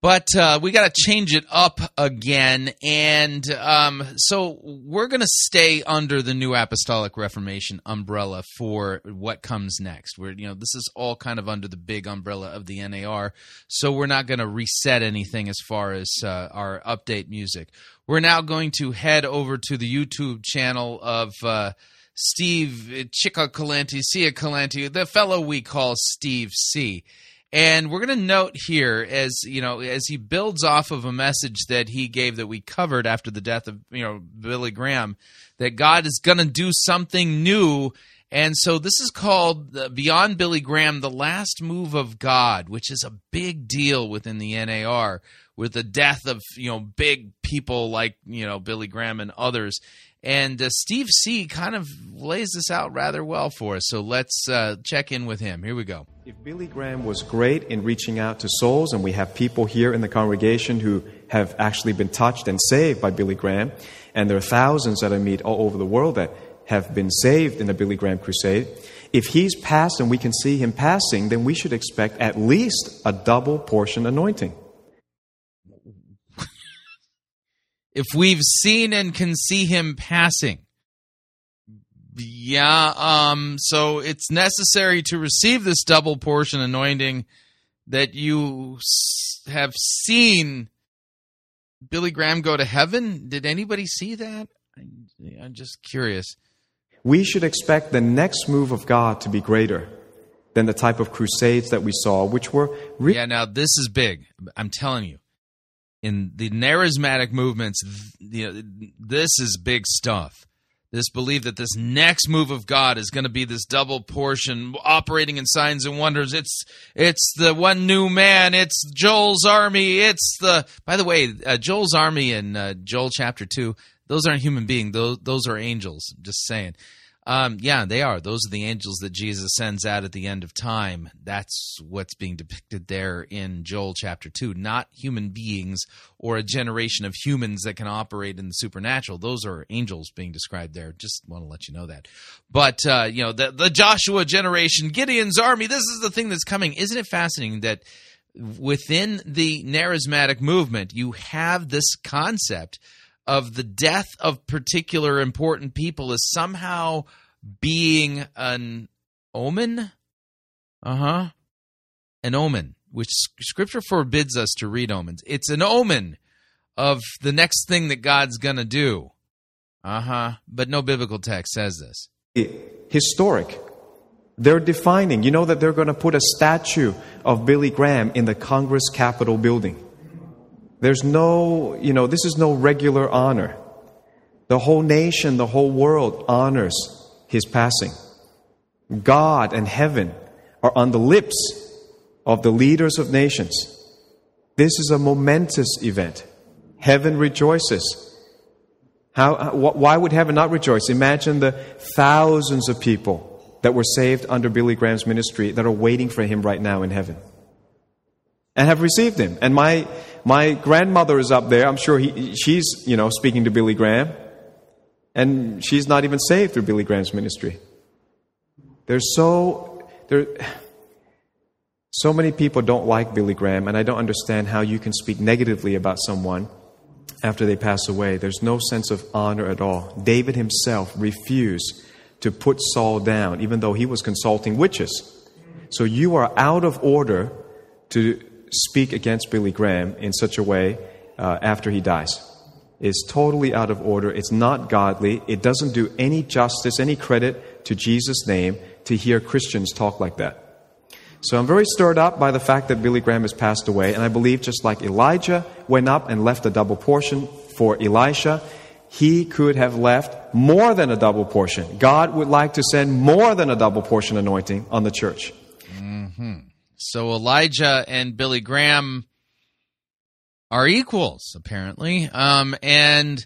But uh, we got to change it up again, and um, so we're going to stay under the New Apostolic Reformation umbrella for what comes next. We're you know this is all kind of under the big umbrella of the NAR, so we're not going to reset anything as far as uh, our update music. We're now going to head over to the YouTube channel of. Uh, Steve Cioccolanti, Sia Calenti, the fellow we call Steve C. And we're going to note here, as you know, as he builds off of a message that he gave that we covered after the death of you know Billy Graham, that God is going to do something new. And so this is called uh, Beyond Billy Graham, the last move of God, which is a big deal within the NAR with the death of you know big people like you know Billy Graham and others. And uh, Steve C kind of lays this out rather well for us. So let's uh, check in with him. Here we go. If Billy Graham was great in reaching out to souls, and we have people here in the congregation who have actually been touched and saved by Billy Graham, and there are thousands that I meet all over the world that have been saved in the Billy Graham crusade. If he's passed and we can see him passing, then we should expect at least a double portion anointing. If we've seen and can see him passing, yeah, um, so it's necessary to receive this double portion anointing that you have seen Billy Graham go to heaven. Did anybody see that? I'm just curious. We should expect the next move of God to be greater than the type of crusades that we saw, which were re- yeah, now this is big. I'm telling you. In the charismatic movements, you know, this is big stuff. This belief that this next move of God is going to be this double portion operating in signs and wonders. It's it's the one new man. It's Joel's army. It's the by the way, uh, Joel's army in uh, Joel chapter two. Those aren't human beings. Those those are angels. Just saying. Um, yeah, they are. Those are the angels that Jesus sends out at the end of time. That's what's being depicted there in Joel chapter 2. Not human beings or a generation of humans that can operate in the supernatural. Those are angels being described there. Just want to let you know that. But, uh, you know, the, the Joshua generation, Gideon's army, this is the thing that's coming. Isn't it fascinating that within the charismatic movement, you have this concept of the death of particular important people as somehow being an omen. Uh huh. An omen, which scripture forbids us to read omens. It's an omen of the next thing that God's going to do. Uh huh. But no biblical text says this. historic. They're defining. You know that they're going to put a statue of Billy Graham in the Congress Capitol building. There's no, you know, this is no regular honor. The whole nation, the whole world honors his passing. God and heaven are on the lips of the leaders of nations. This is a momentous event. Heaven rejoices. How, uh, why would heaven not rejoice? Imagine the thousands of people that were saved under Billy Graham's ministry that are waiting for him right now in heaven and have received him. And my, my grandmother is up there. I'm sure he, she's, you know, speaking to Billy Graham. And she's not even saved through Billy Graham's ministry. There's so, there, so many people don't like Billy Graham, and I don't understand how you can speak negatively about someone after they pass away. There's no sense of honor at all. David himself refused to put Saul down, even though he was consulting witches. So you are out of order to speak against Billy Graham in such a way uh, after he dies. It's totally out of order. It's not godly. It doesn't do any justice, any credit to Jesus' name to hear Christians talk like that. So I'm very stirred up by the fact that Billy Graham has passed away, and I believe just like Elijah went up and left a double portion for Elisha, he could have left more than a double portion. God would like to send more than a double portion anointing on the church. hmm So Elijah and Billy Graham are equals, apparently. Um, and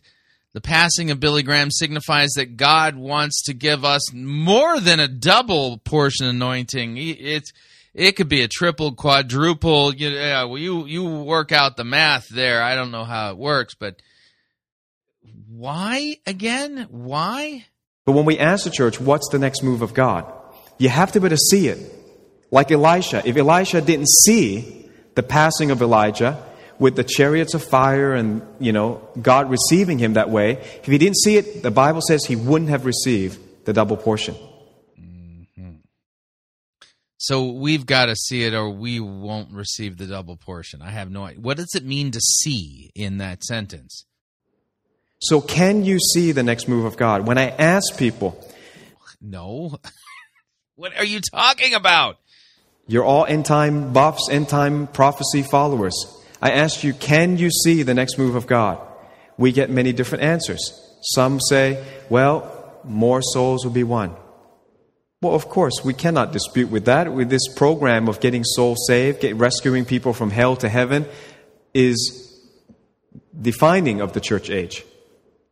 the passing of Billy Graham signifies that God wants to give us more than a double portion anointing. It's it could be a triple, quadruple. You, yeah, well, you you work out the math there. I don't know how it works, but why again? Why? But when we ask the church, what's the next move of God? You have to be able to see it. Like Elisha. If Elisha didn't see the passing of Elijah, with the chariots of fire and, you know, God receiving him that way, if he didn't see it, the Bible says he wouldn't have received the double portion. Mm-hmm. So we've got to see it, or we won't receive the double portion. I have no idea. What does it mean to see in that sentence? So, can you see the next move of God? When I ask people, No. what are you talking about? You're all end time buffs, end time prophecy followers. I asked you, can you see the next move of God? We get many different answers. Some say, well, more souls will be won. Well, of course, we cannot dispute with that. With this program of getting souls saved, get, rescuing people from hell to heaven, is defining of the church age.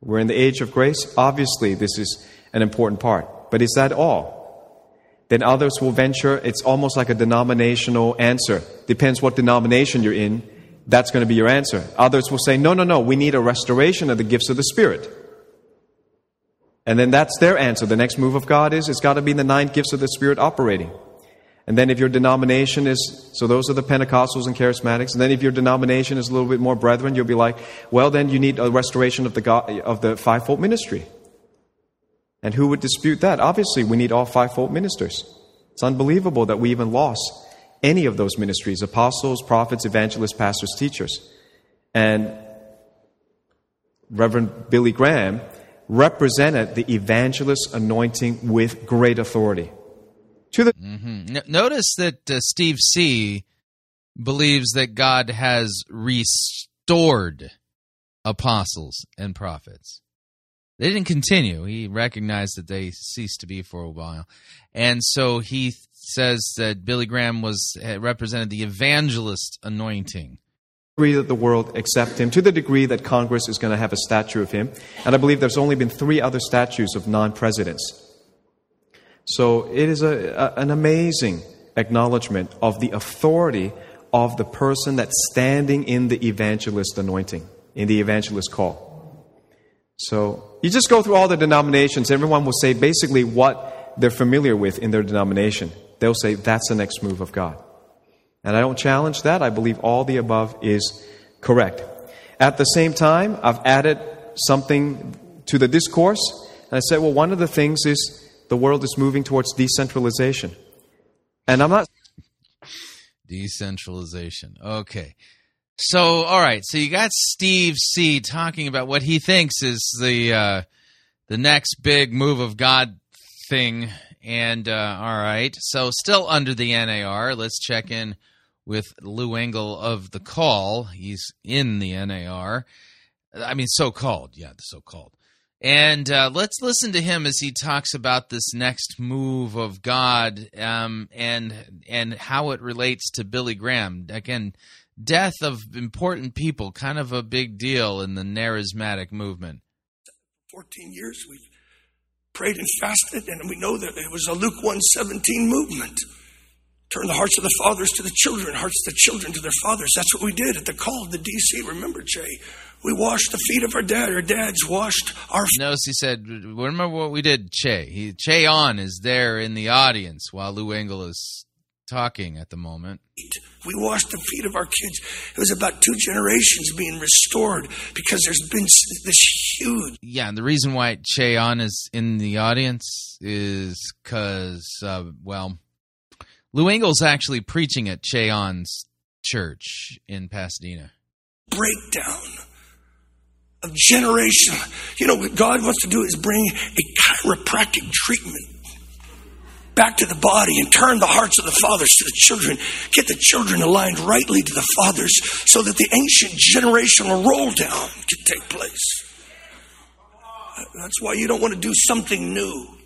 We're in the age of grace. Obviously, this is an important part. But is that all? Then others will venture, it's almost like a denominational answer. Depends what denomination you're in, that's going to be your answer. Others will say, no, no, no, we need a restoration of the gifts of the Spirit. And then that's their answer. The next move of God is it's got to be the nine gifts of the Spirit operating. And then if your denomination is, so those are the Pentecostals and Charismatics. And then if your denomination is a little bit more brethren, you'll be like, well, then you need a restoration of the, God, of the fivefold ministry. And who would dispute that? Obviously, we need all fivefold ministers. It's unbelievable that we even lost any of those ministries apostles, prophets, evangelists, pastors, teachers. And Reverend Billy Graham represented the evangelist anointing with great authority. To the hmm N- notice that uh, Steve C. believes that God has restored apostles and prophets. They didn't continue. He recognized that they ceased to be for a while. And so he says that Billy Graham was represented the evangelist anointing. that the world accept him, to the degree that Congress is going to have a statue of him. And I believe there's only been three other statues of non presidents. So it is a, a, an amazing acknowledgement of the authority of the person that's standing in the evangelist anointing, in the evangelist call. So you just go through all the denominations, everyone will say basically what they're familiar with in their denomination. They'll say that's the next move of God. And I don't challenge that. I believe all the above is correct. At the same time, I've added something to the discourse. And I said, well, one of the things is the world is moving towards decentralization. And I'm not Decentralization. Okay. So, all right. So you got Steve C. talking about what he thinks is the uh, the next big move of God thing. And uh, all right. So still under the NAR. Let's check in with Lou Engle of the Call. He's in the NAR. I mean, so called. Yeah, so called. And uh, let's listen to him as he talks about this next move of God um, and and how it relates to Billy Graham. Again, death of important people, kind of a big deal in the charismatic movement. 14 years we've prayed and fasted, and we know that it was a Luke 117 movement. Turn the hearts of the fathers to the children, hearts of the children to their fathers. That's what we did at the call of the DC. Remember, Che? We washed the feet of our dad. Our dads washed our Notice he said, remember what we did, Che. He, Che Ahn is there in the audience while Lou Engle is talking at the moment. We washed the feet of our kids. It was about two generations being restored because there's been this huge. Yeah, and the reason why Che Ahn is in the audience is because, uh, well, Lou Engle's actually preaching at Che Ahn's church in Pasadena. breakdown of generation. You know, what God wants to do is bring a chiropractic treatment back to the body and turn the hearts of the fathers to the children. Get the children aligned rightly to the fathers so that the ancient generational roll down can take place. That's why you don't want to do something new.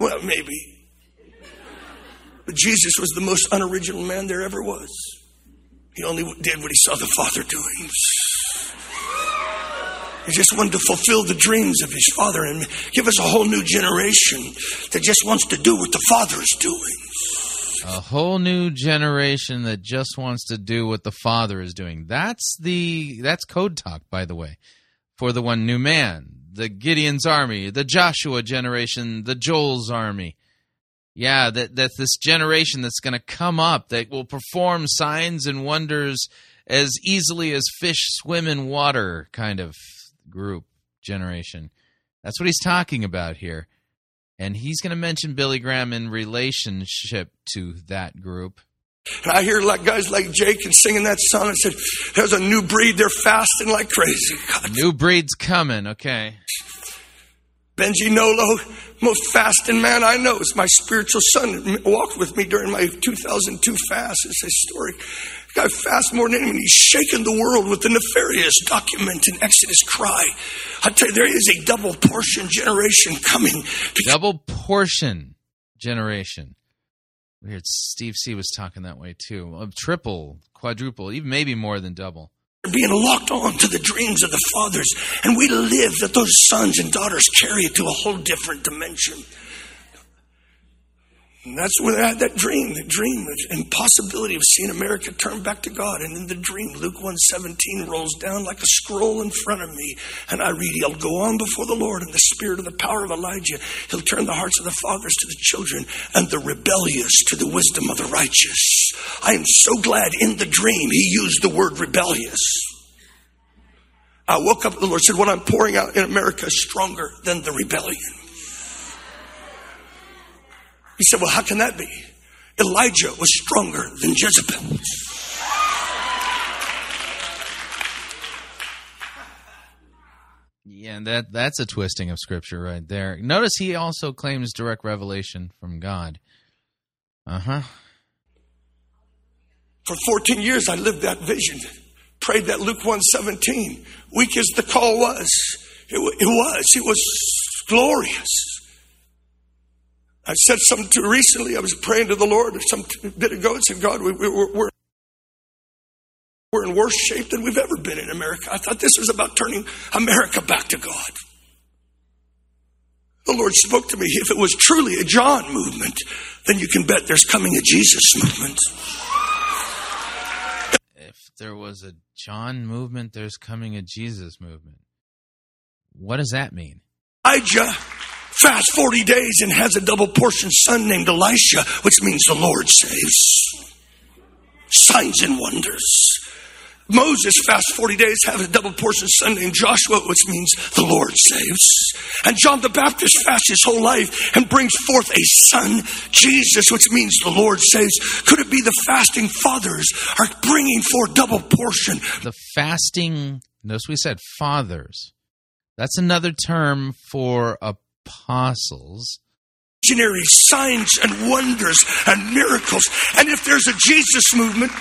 Well, maybe. But Jesus was the most unoriginal man there ever was. He only did what he saw the Father doing. He just wanted to fulfill the dreams of his Father and give us a whole new generation that just wants to do what the Father is doing. A whole new generation that just wants to do what the Father is doing. That's the that's code talk, by the way, for the one new man, the Gideon's army, the Joshua generation, the Joel's army. Yeah, that that this generation that's going to come up that will perform signs and wonders as easily as fish swim in water kind of group generation. That's what he's talking about here. And he's going to mention Billy Graham in relationship to that group. And I hear like guys like Jake and singing that song and said, "There's a new breed. They're fasting like crazy." God. New breed's coming, okay. Benji Nolot, most fasting man I know, is my spiritual son. Walked with me during my 2002 fast. It's his story. Guy fasts more than anyone. He's shaken the world with the nefarious document in Exodus cry. I tell you, there is a double portion generation coming. Double portion generation. Weird. Steve C was talking that way too. A triple, quadruple, even maybe more than double. Being locked on to the dreams of the fathers, and we live that those sons and daughters carry it to a whole different dimension. And that's where I had that dream, the dream and possibility of seeing America turn back to God. And in the dream, Luke 117 rolls down like a scroll in front of me. And I read, He'll go on before the Lord in the spirit of the power of Elijah. He'll turn the hearts of the fathers to the children and the rebellious to the wisdom of the righteous. I am so glad in the dream he used the word rebellious. I woke up, the Lord said, What I'm pouring out in America is stronger than the rebellion. He said, Well, how can that be? Elijah was stronger than Jezebel. Yeah, that that's a twisting of scripture right there. Notice he also claims direct revelation from God. Uh huh. For 14 years, I lived that vision, prayed that Luke 117. Weak as the call was, it, it was, it was glorious. I said something to recently. I was praying to the Lord some bit ago and said, God, we, we, we're, we're we're in worse shape than we've ever been in America. I thought this was about turning America back to God. The Lord spoke to me. If it was truly a John movement, then you can bet there's coming a Jesus movement. If there was a John movement, there's coming a Jesus movement. What does that mean? Elijah fasts 40 days and has a double portion son named Elisha, which means the Lord saves. Signs and wonders. Moses fasts 40 days, has a double portion son named Joshua, which means the Lord saves. And John the Baptist fasts his whole life and brings forth a son, Jesus, which means the Lord saves. Could it be the fasting fathers are bringing forth double portion? The fasting, notice we said fathers. That's another term for apostles. Visionary signs and wonders and miracles. And if there's a Jesus movement,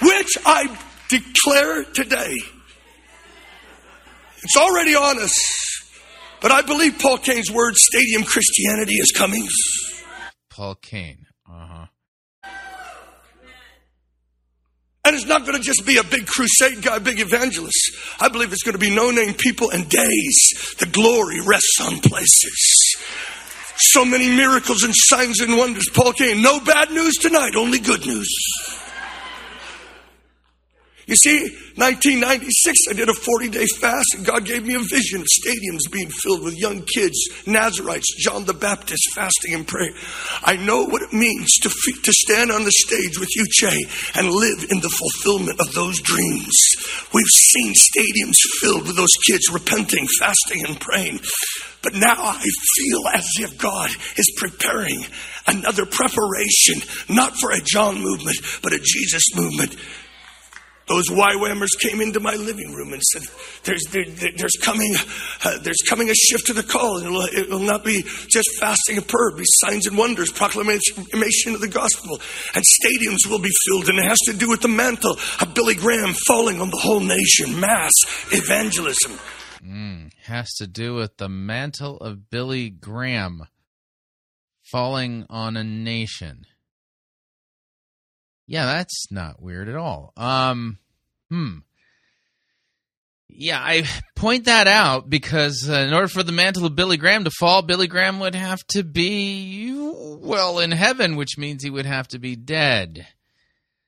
which I declare today, it's already on us. But I believe Paul Cain's word, stadium Christianity, is coming. Paul Cain. Uh huh. And it's not going to just be a big crusade guy, big evangelist. I believe it's going to be no name people and days. The glory rests on places. So many miracles and signs and wonders. Paul Cain. no bad news tonight, only good news. You see, 1996, I did a 40 day fast, and God gave me a vision of stadiums being filled with young kids, Nazarites, John the Baptist fasting and praying. I know what it means to, to stand on the stage with you, Che, and live in the fulfillment of those dreams. We've seen stadiums filled with those kids repenting, fasting, and praying. But now I feel as if God is preparing another preparation, not for a John movement, but a Jesus movement. Those YWAMers came into my living room and said, "There's there, there's coming uh, there's coming a shift to the call, and it'll, it will not be just fasting and prayer, it'll be signs and wonders, proclamation of the gospel, and stadiums will be filled, and it has to do with the mantle of Billy Graham falling on the whole nation, mass evangelism." Mm, has to do with the mantle of Billy Graham falling on a nation. Yeah, that's not weird at all. Um, hmm. Yeah, I point that out because uh, in order for the mantle of Billy Graham to fall, Billy Graham would have to be, well, in heaven, which means he would have to be dead.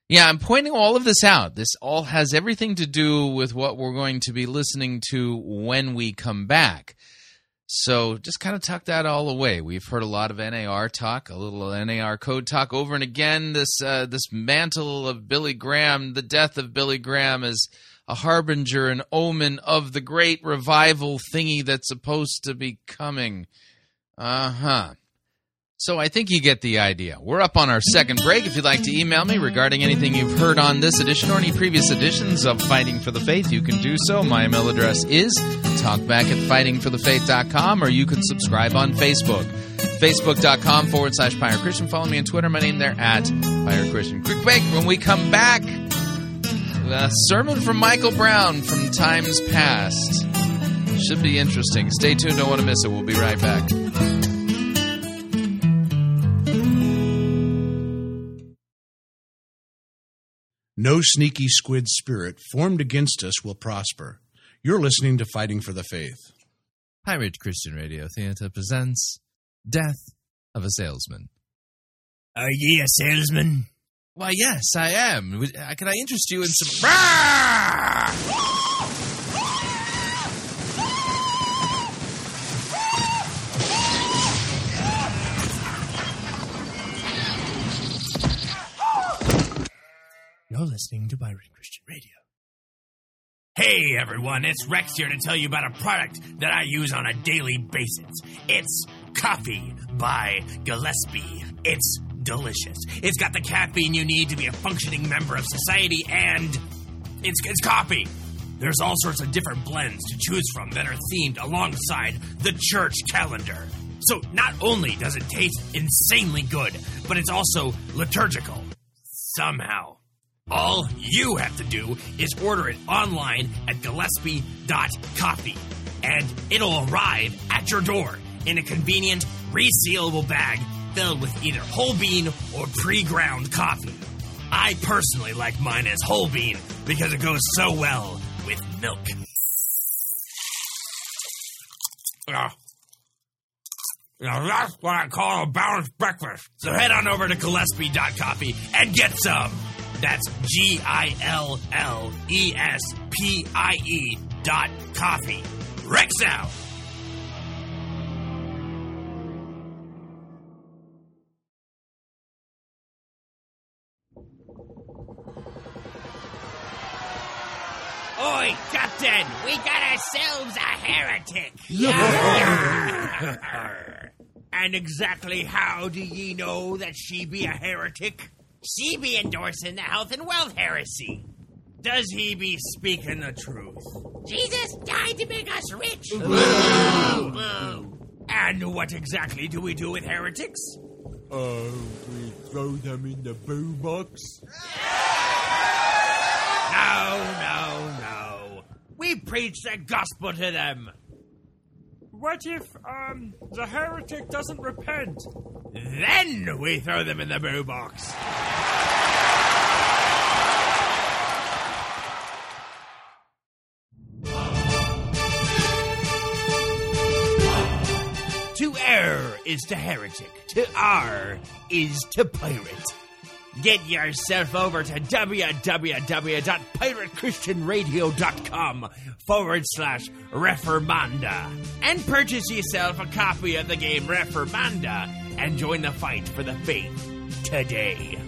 Yeah, I'm pointing all of this out. This all has everything to do with what we're going to be listening to when we come back. So just kind of tuck that all away. We've heard a lot of NAR talk, a little NAR code talk over and again. This uh, this mantle of Billy Graham, the death of Billy Graham, is a harbinger, an omen of the great revival thingy that's supposed to be coming. Uh huh. So I think you get the idea. We're up on our second break. If you'd like to email me regarding anything you've heard on this edition or any previous editions of Fighting for the Faith, you can do so. My email address is talkback at fightingforthefaith.com or you can subscribe on Facebook. Facebook.com forward slash Pirate Christian. Follow me on Twitter. My name there at Pirate Christian. Quick break. When we come back, a sermon from Michael Brown from times past. Should be interesting. Stay tuned. Don't want to miss it. We'll be right back. No sneaky squid spirit formed against us will prosper. You're listening to Fighting for the Faith. Pirate Christian Radio Theater presents Death of a Salesman. Are ye a salesman? Why, yes, I am. Uh, Can I interest you in some. Listening to Pirate Christian Radio. Hey everyone, it's Rex here to tell you about a product that I use on a daily basis. It's coffee by Gillespie. It's delicious. It's got the caffeine you need to be a functioning member of society, and it's, it's coffee. There's all sorts of different blends to choose from that are themed alongside the church calendar. So not only does it taste insanely good, but it's also liturgical. Somehow. All you have to do is order it online at Gillespie.coffee, and it'll arrive at your door in a convenient, resealable bag filled with either whole bean or pre ground coffee. I personally like mine as whole bean because it goes so well with milk. Ah. Now that's what I call a balanced breakfast. So head on over to Gillespie.coffee and get some. That's G I L L E S P I E dot coffee. Rex out. Oi, Captain! We got ourselves a heretic! and exactly how do ye know that she be a heretic? She be endorsing the health and wealth heresy. Does he be speaking the truth? Jesus died to make us rich. And what exactly do we do with heretics? Uh, we throw them in the boo box. No, no, no. We preach the gospel to them. What if, um, the heretic doesn't repent? Then we throw them in the boo box. To err is to heretic. To R is to pirate. Get yourself over to www.piratechristianradio.com forward slash Reformanda and purchase yourself a copy of the game Reformanda and join the fight for the faith today.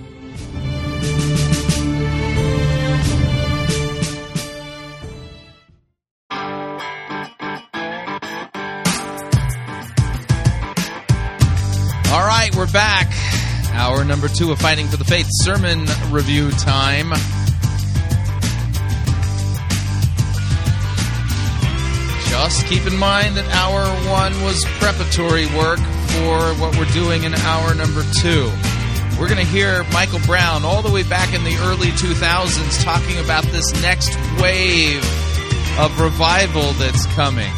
All right, we're back. Hour number two of Fighting for the Faith sermon review time. Just keep in mind that hour one was preparatory work for what we're doing in hour number two. We're going to hear Michael Brown all the way back in the early 2000s talking about this next wave of revival that's coming.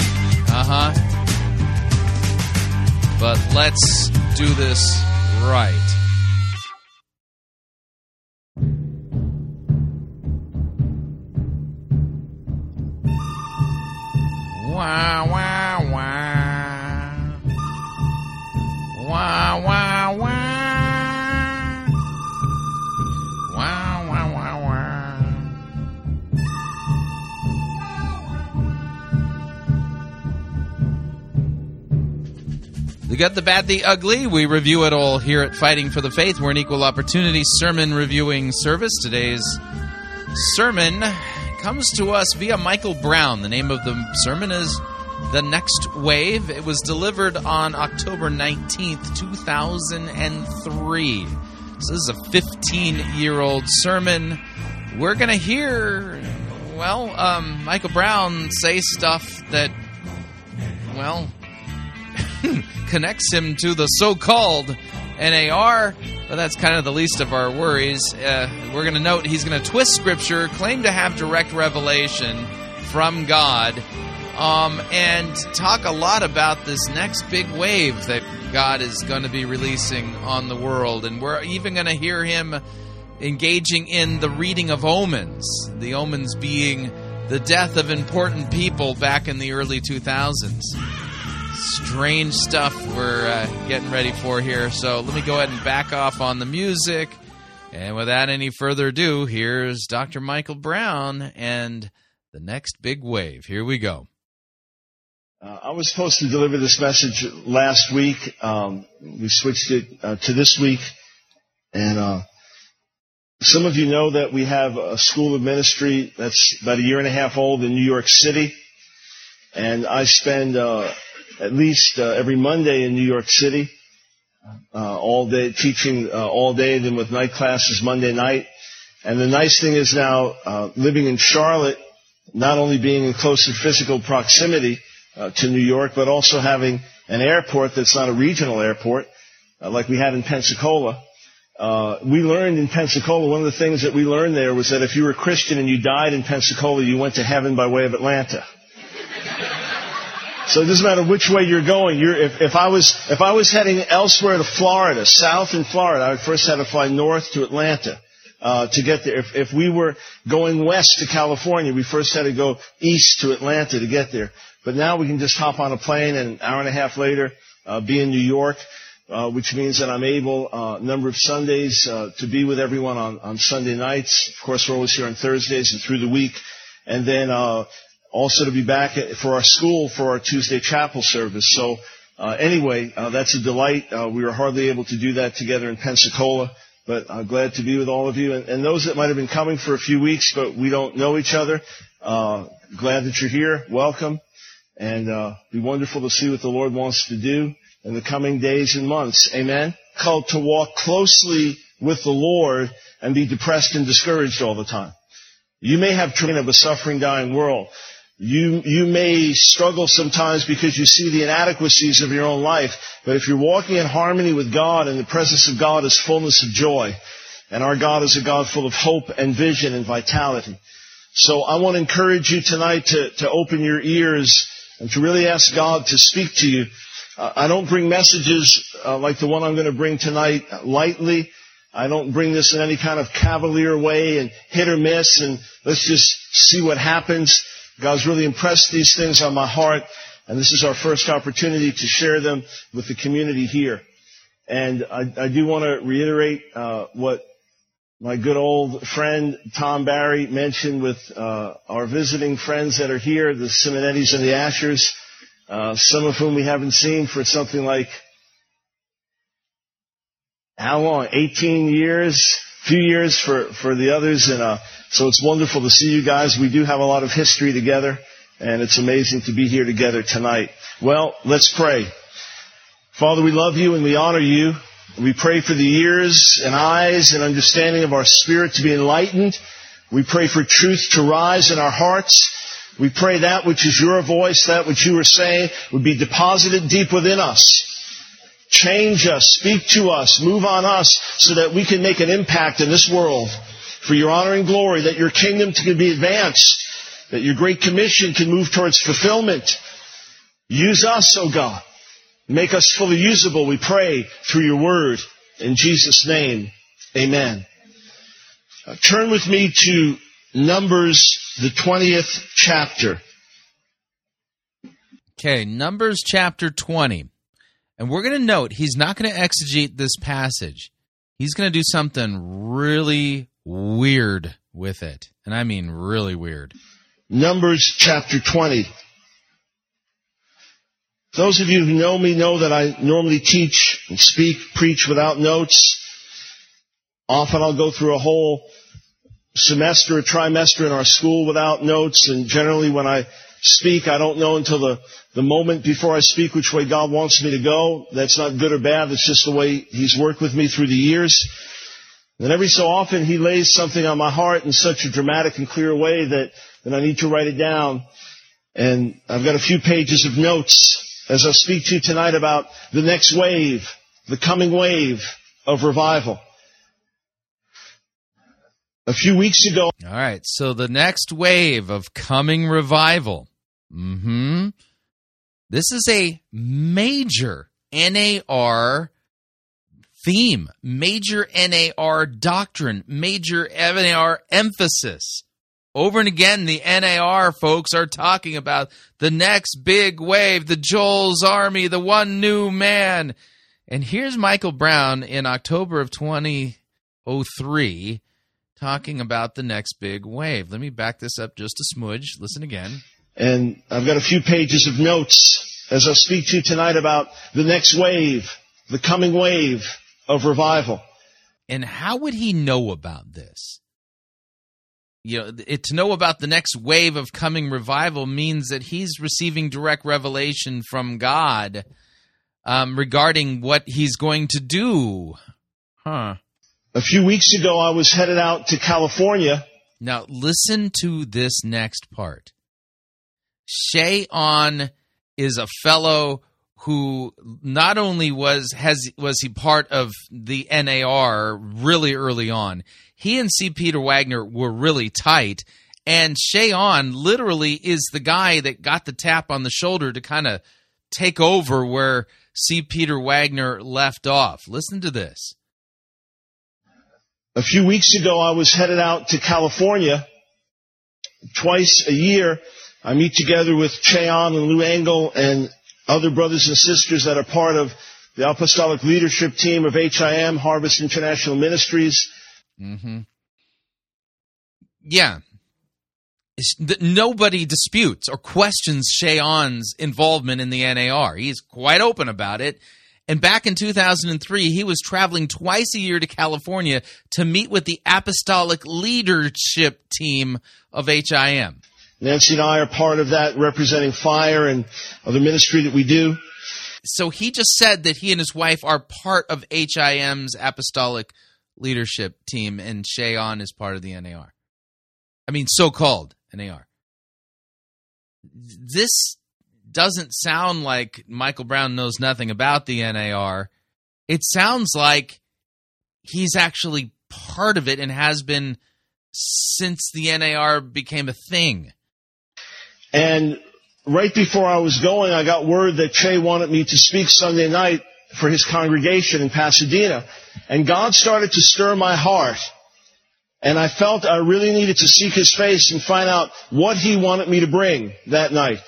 Uh huh. But let's do this right. Wah, wah, wah. Wah, wah, wah. Wah, wah, wah, wah. good, the bad, the ugly. We review it all here at Fighting for the Faith. We're an equal opportunity sermon reviewing service. Today's sermon comes to us via Michael Brown. The name of the sermon is The Next Wave. It was delivered on October 19th, 2003. So this is a 15 year old sermon. We're going to hear, well, um, Michael Brown say stuff that, well, connects him to the so called NAR, but that's kind of the least of our worries. Uh, we're going to note he's going to twist scripture, claim to have direct revelation from God, um, and talk a lot about this next big wave that God is going to be releasing on the world. And we're even going to hear him engaging in the reading of omens, the omens being the death of important people back in the early 2000s strange stuff we're uh, getting ready for here. So let me go ahead and back off on the music. And without any further ado, here's Dr. Michael Brown and the next big wave. Here we go. Uh, I was supposed to deliver this message last week. Um, we switched it uh, to this week. And uh, some of you know that we have a school of ministry that's about a year and a half old in New York City. And I spend uh, at least uh, every Monday in New York City, uh, all day teaching uh, all day, then with night classes Monday night. And the nice thing is now uh, living in Charlotte, not only being in closer physical proximity uh, to New York, but also having an airport that's not a regional airport uh, like we had in Pensacola. We learned in Pensacola, one of the things that we learned there was that if you were a Christian and you died in Pensacola, you went to heaven by way of Atlanta. So it doesn't matter which way you're going. You're, if, if I was if I was heading elsewhere to Florida, south in Florida, I would first have to fly north to Atlanta uh, to get there. If, if we were going west to California, we first had to go east to Atlanta to get there. But now we can just hop on a plane and an hour and a half later uh, be in New York, uh, which means that I'm able uh, a number of Sundays uh, to be with everyone on, on Sunday nights. Of course, we're always here on Thursdays and through the week. And then uh, also to be back for our school for our Tuesday chapel service. So uh, anyway, uh, that's a delight. Uh, we were hardly able to do that together in Pensacola, but I'm glad to be with all of you. And, and those that might have been coming for a few weeks, but we don't know each other, uh, glad that you're here. Welcome. And uh, be wonderful to see what the Lord wants to do in the coming days and months. Amen. Called to walk closely with the Lord and be depressed and discouraged all the time. You may have train of a suffering, dying world. You, you may struggle sometimes because you see the inadequacies of your own life, but if you're walking in harmony with God and the presence of God is fullness of joy, and our God is a God full of hope and vision and vitality. So I want to encourage you tonight to, to open your ears and to really ask God to speak to you. Uh, I don't bring messages uh, like the one I'm going to bring tonight lightly. I don't bring this in any kind of cavalier way and hit or miss and let's just see what happens. God's really impressed these things on my heart, and this is our first opportunity to share them with the community here. And I, I do want to reiterate uh, what my good old friend Tom Barry mentioned with uh, our visiting friends that are here, the Simonettis and the Ashers, uh, some of whom we haven't seen for something like how long? 18 years, few years for, for the others, and uh, so it's wonderful to see you guys. We do have a lot of history together, and it's amazing to be here together tonight. Well, let's pray. Father, we love you and we honor you. We pray for the ears and eyes and understanding of our spirit to be enlightened. We pray for truth to rise in our hearts. We pray that which is your voice, that which you are saying, would be deposited deep within us. Change us, speak to us, move on us so that we can make an impact in this world for your honor and glory, that your kingdom can be advanced, that your great commission can move towards fulfillment. Use us, O oh God. Make us fully usable, we pray, through your word. In Jesus' name, amen. Uh, turn with me to Numbers, the 20th chapter. Okay, Numbers chapter 20. And we're going to note he's not going to exegete this passage. He's going to do something really weird with it. And I mean really weird. Numbers chapter 20. Those of you who know me know that I normally teach and speak, preach without notes. Often I'll go through a whole semester, a trimester in our school without notes, and generally when I speak, I don't know until the, the moment before I speak which way God wants me to go. That's not good or bad, it's just the way He's worked with me through the years. And every so often He lays something on my heart in such a dramatic and clear way that, that I need to write it down. And I've got a few pages of notes as I speak to you tonight about the next wave, the coming wave of revival. A few weeks ago. All right. So the next wave of coming revival. Hmm This is a major NAR theme, major NAR doctrine, major NAR emphasis. Over and again, the NAR folks are talking about the next big wave, the Joel's Army, the one new man. And here's Michael Brown in October of 2003 talking about the next big wave. Let me back this up just a smudge. Listen again. And I've got a few pages of notes as I speak to you tonight about the next wave, the coming wave of revival. And how would he know about this? You know, it, to know about the next wave of coming revival means that he's receiving direct revelation from God um, regarding what he's going to do. Huh. A few weeks ago, I was headed out to California. Now, listen to this next part. Che Ahn is a fellow who not only was has was he part of the NAR really early on. He and C. Peter Wagner were really tight, and Che Ahn literally is the guy that got the tap on the shoulder to kind of take over where C. Peter Wagner left off. Listen to this. A few weeks ago, I was headed out to California. Twice a year, I meet together with Che Ahn and Lou Engle and other brothers and sisters that are part of the apostolic leadership team of HIM, Harvest International Ministries. Mm-hmm. Yeah. Nobody disputes or questions Che Ahn's involvement in the NAR. He's quite open about it. And back in 2003, he was traveling twice a year to California to meet with the apostolic leadership team of HIM. Nancy and I are part of that, representing fire and other ministry that we do. So he just said that he and his wife are part of HIM's apostolic leadership team, and Che Ahn is part of the NAR. I mean, so called NAR. This doesn't sound like Michael Brown knows nothing about the NAR. It sounds like he's actually part of it and has been since the NAR became a thing. And right before I was going, I got word that Che wanted me to speak Sunday night for his congregation in Pasadena. And God started to stir my heart. And I felt I really needed to seek his face and find out what he wanted me to bring that night.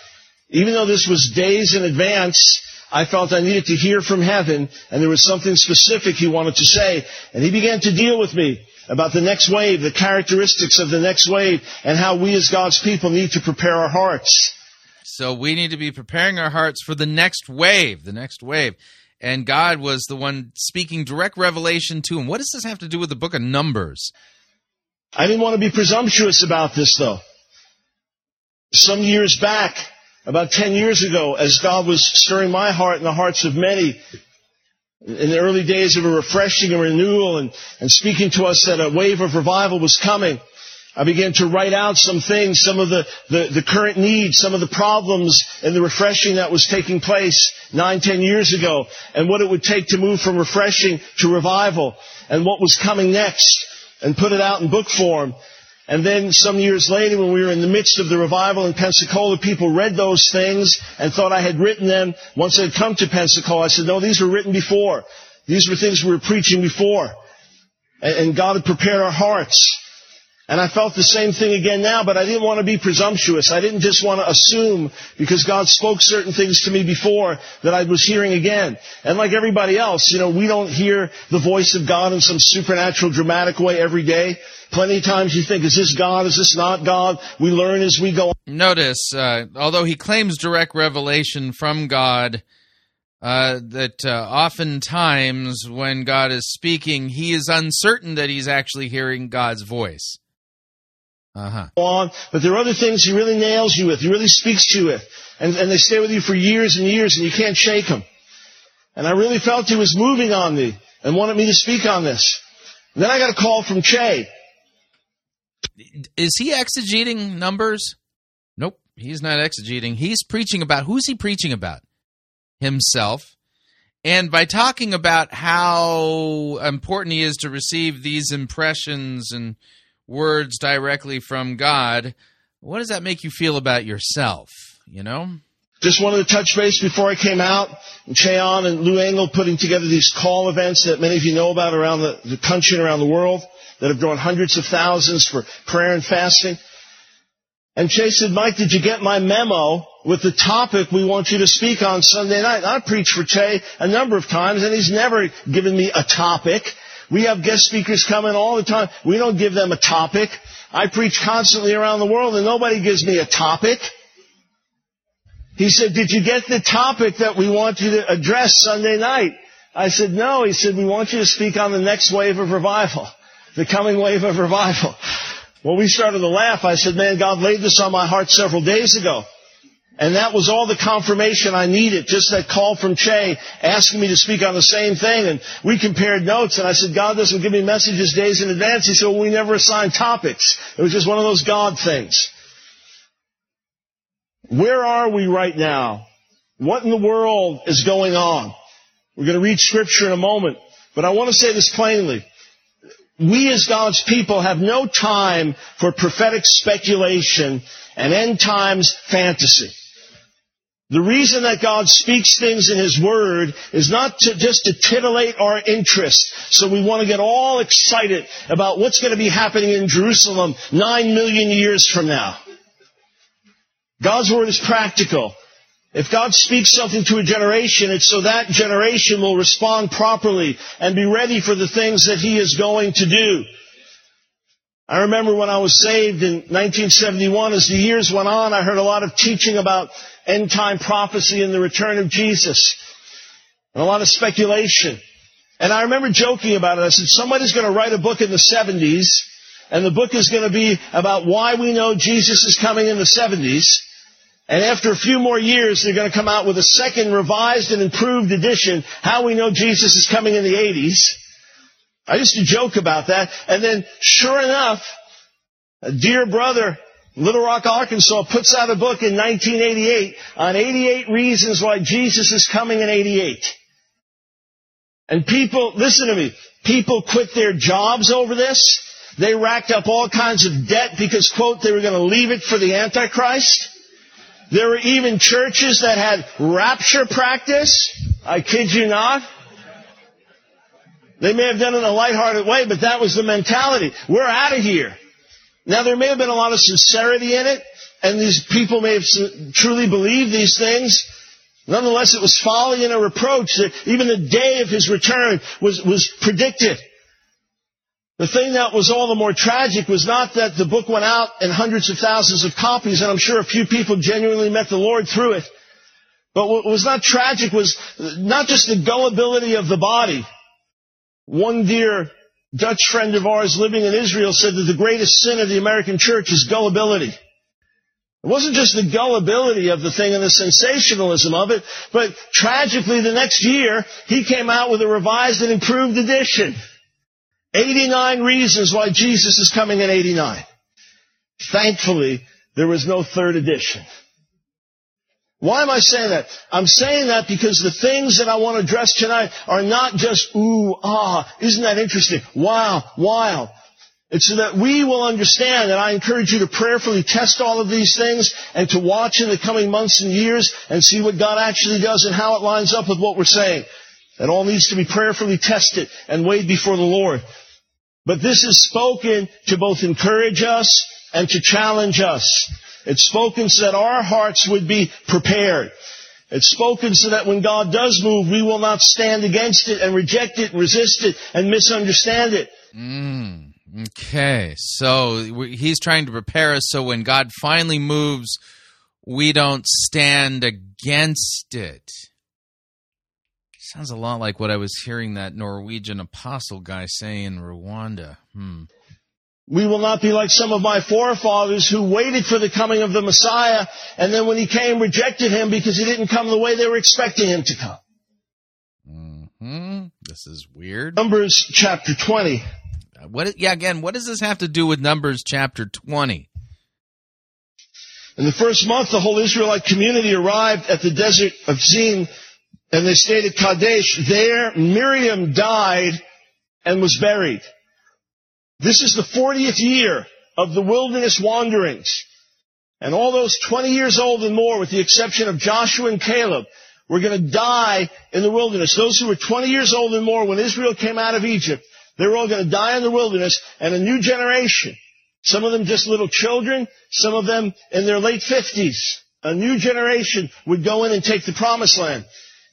Even though this was days in advance, I felt I needed to hear from heaven and there was something specific he wanted to say. And he began to deal with me about the next wave, the characteristics of the next wave, and how we as God's people need to prepare our hearts. So we need to be preparing our hearts for the next wave, the next wave. And God was the one speaking direct revelation to him. What does this have to do with the book of Numbers? I didn't want to be presumptuous about this though. Some years back, about 10 years ago, as God was stirring my heart and the hearts of many, in the early days of a refreshing and renewal and, and speaking to us that a wave of revival was coming, I began to write out some things, some of the, the, the, current needs, some of the problems and the refreshing that was taking place nine, ten years ago, and what it would take to move from refreshing to revival, and what was coming next, and put it out in book form. And then some years later, when we were in the midst of the revival in Pensacola, people read those things and thought I had written them once I'd come to Pensacola. I said, no, these were written before. These were things we were preaching before. And God had prepared our hearts. And I felt the same thing again now, but I didn't want to be presumptuous. I didn't just want to assume because God spoke certain things to me before that I was hearing again. And like everybody else, you know, we don't hear the voice of God in some supernatural dramatic way every day. Plenty of times you think, is this God? Is this not God? We learn as we go. Notice, uh, although he claims direct revelation from God, uh, that uh, oftentimes when God is speaking, he is uncertain that he's actually hearing God's voice. Uh huh. on, but there are other things he really nails you with, he really speaks to you with, and, and they stay with you for years and years and you can't shake them. And I really felt he was moving on me and wanted me to speak on this. And then I got a call from Che. Is he exegeting numbers? Nope, he's not exegeting. He's preaching about who's he preaching about? Himself. And by talking about how important he is to receive these impressions and words directly from God, what does that make you feel about yourself? You know? Just wanted to touch base before I came out. Che Ahn and Lou Engle putting together these call events that many of you know about around the, the country and around the world that have drawn hundreds of thousands for prayer and fasting. And Che said, Mike, did you get my memo with the topic we want you to speak on Sunday night? I preached for Che a number of times and he's never given me a topic. We have guest speakers coming all the time. We don't give them a topic. I preach constantly around the world and nobody gives me a topic. He said, did you get the topic that we want you to address Sunday night? I said, no. He said, we want you to speak on the next wave of revival. The coming wave of revival. Well, we started to laugh. I said, man, God laid this on my heart several days ago. And that was all the confirmation I needed. Just that call from Che asking me to speak on the same thing. And we compared notes. And I said, God doesn't give me messages days in advance. He said, well, we never assign topics. It was just one of those God things. Where are we right now? What in the world is going on? We're going to read scripture in a moment. But I want to say this plainly. We as God's people have no time for prophetic speculation and end times fantasy. The reason that God speaks things in His Word is not to, just to titillate our interest. So we want to get all excited about what's going to be happening in Jerusalem nine million years from now. God's Word is practical. If God speaks something to a generation, it's so that generation will respond properly and be ready for the things that He is going to do. I remember when I was saved in 1971, as the years went on, I heard a lot of teaching about end time prophecy and the return of Jesus. And a lot of speculation. And I remember joking about it. I said, somebody's going to write a book in the 70s, and the book is going to be about why we know Jesus is coming in the 70s. And after a few more years, they're going to come out with a second revised and improved edition, How We Know Jesus is Coming in the 80s. I used to joke about that. And then, sure enough, a dear brother, Little Rock, Arkansas, puts out a book in 1988 on 88 reasons why Jesus is coming in 88. And people, listen to me, people quit their jobs over this. They racked up all kinds of debt because, quote, they were going to leave it for the Antichrist. There were even churches that had rapture practice. I kid you not. They may have done it in a lighthearted way, but that was the mentality. We're out of here. Now there may have been a lot of sincerity in it, and these people may have truly believed these things. Nonetheless, it was folly and a reproach that even the day of his return was, was predicted. The thing that was all the more tragic was not that the book went out in hundreds of thousands of copies, and I'm sure a few people genuinely met the Lord through it. But what was not tragic was not just the gullibility of the body. One dear Dutch friend of ours living in Israel said that the greatest sin of the American church is gullibility. It wasn't just the gullibility of the thing and the sensationalism of it, but tragically the next year, he came out with a revised and improved edition. 89 reasons why Jesus is coming in 89. Thankfully, there was no third edition. Why am I saying that? I'm saying that because the things that I want to address tonight are not just, ooh, ah, isn't that interesting? Wow, wow. It's so that we will understand, and I encourage you to prayerfully test all of these things and to watch in the coming months and years and see what God actually does and how it lines up with what we're saying. It all needs to be prayerfully tested and weighed before the Lord. But this is spoken to both encourage us and to challenge us. It's spoken so that our hearts would be prepared. It's spoken so that when God does move, we will not stand against it and reject it, resist it, and misunderstand it. Mm, okay, so he's trying to prepare us so when God finally moves, we don't stand against it. Sounds a lot like what I was hearing that Norwegian apostle guy say in Rwanda. Hmm. We will not be like some of my forefathers who waited for the coming of the Messiah and then when he came rejected him because he didn't come the way they were expecting him to come. Hmm. This is weird. Numbers chapter 20. What? Yeah. Again, what does this have to do with Numbers chapter twenty? In the first month, the whole Israelite community arrived at the desert of Zin, and they stayed at Kadesh. There, Miriam died and was buried. This is the 40th year of the wilderness wanderings. And all those 20 years old and more, with the exception of Joshua and Caleb, were going to die in the wilderness. Those who were 20 years old and more when Israel came out of Egypt, they were all going to die in the wilderness, and a new generation some of them just little children, some of them in their late 50s. A new generation would go in and take the promised land.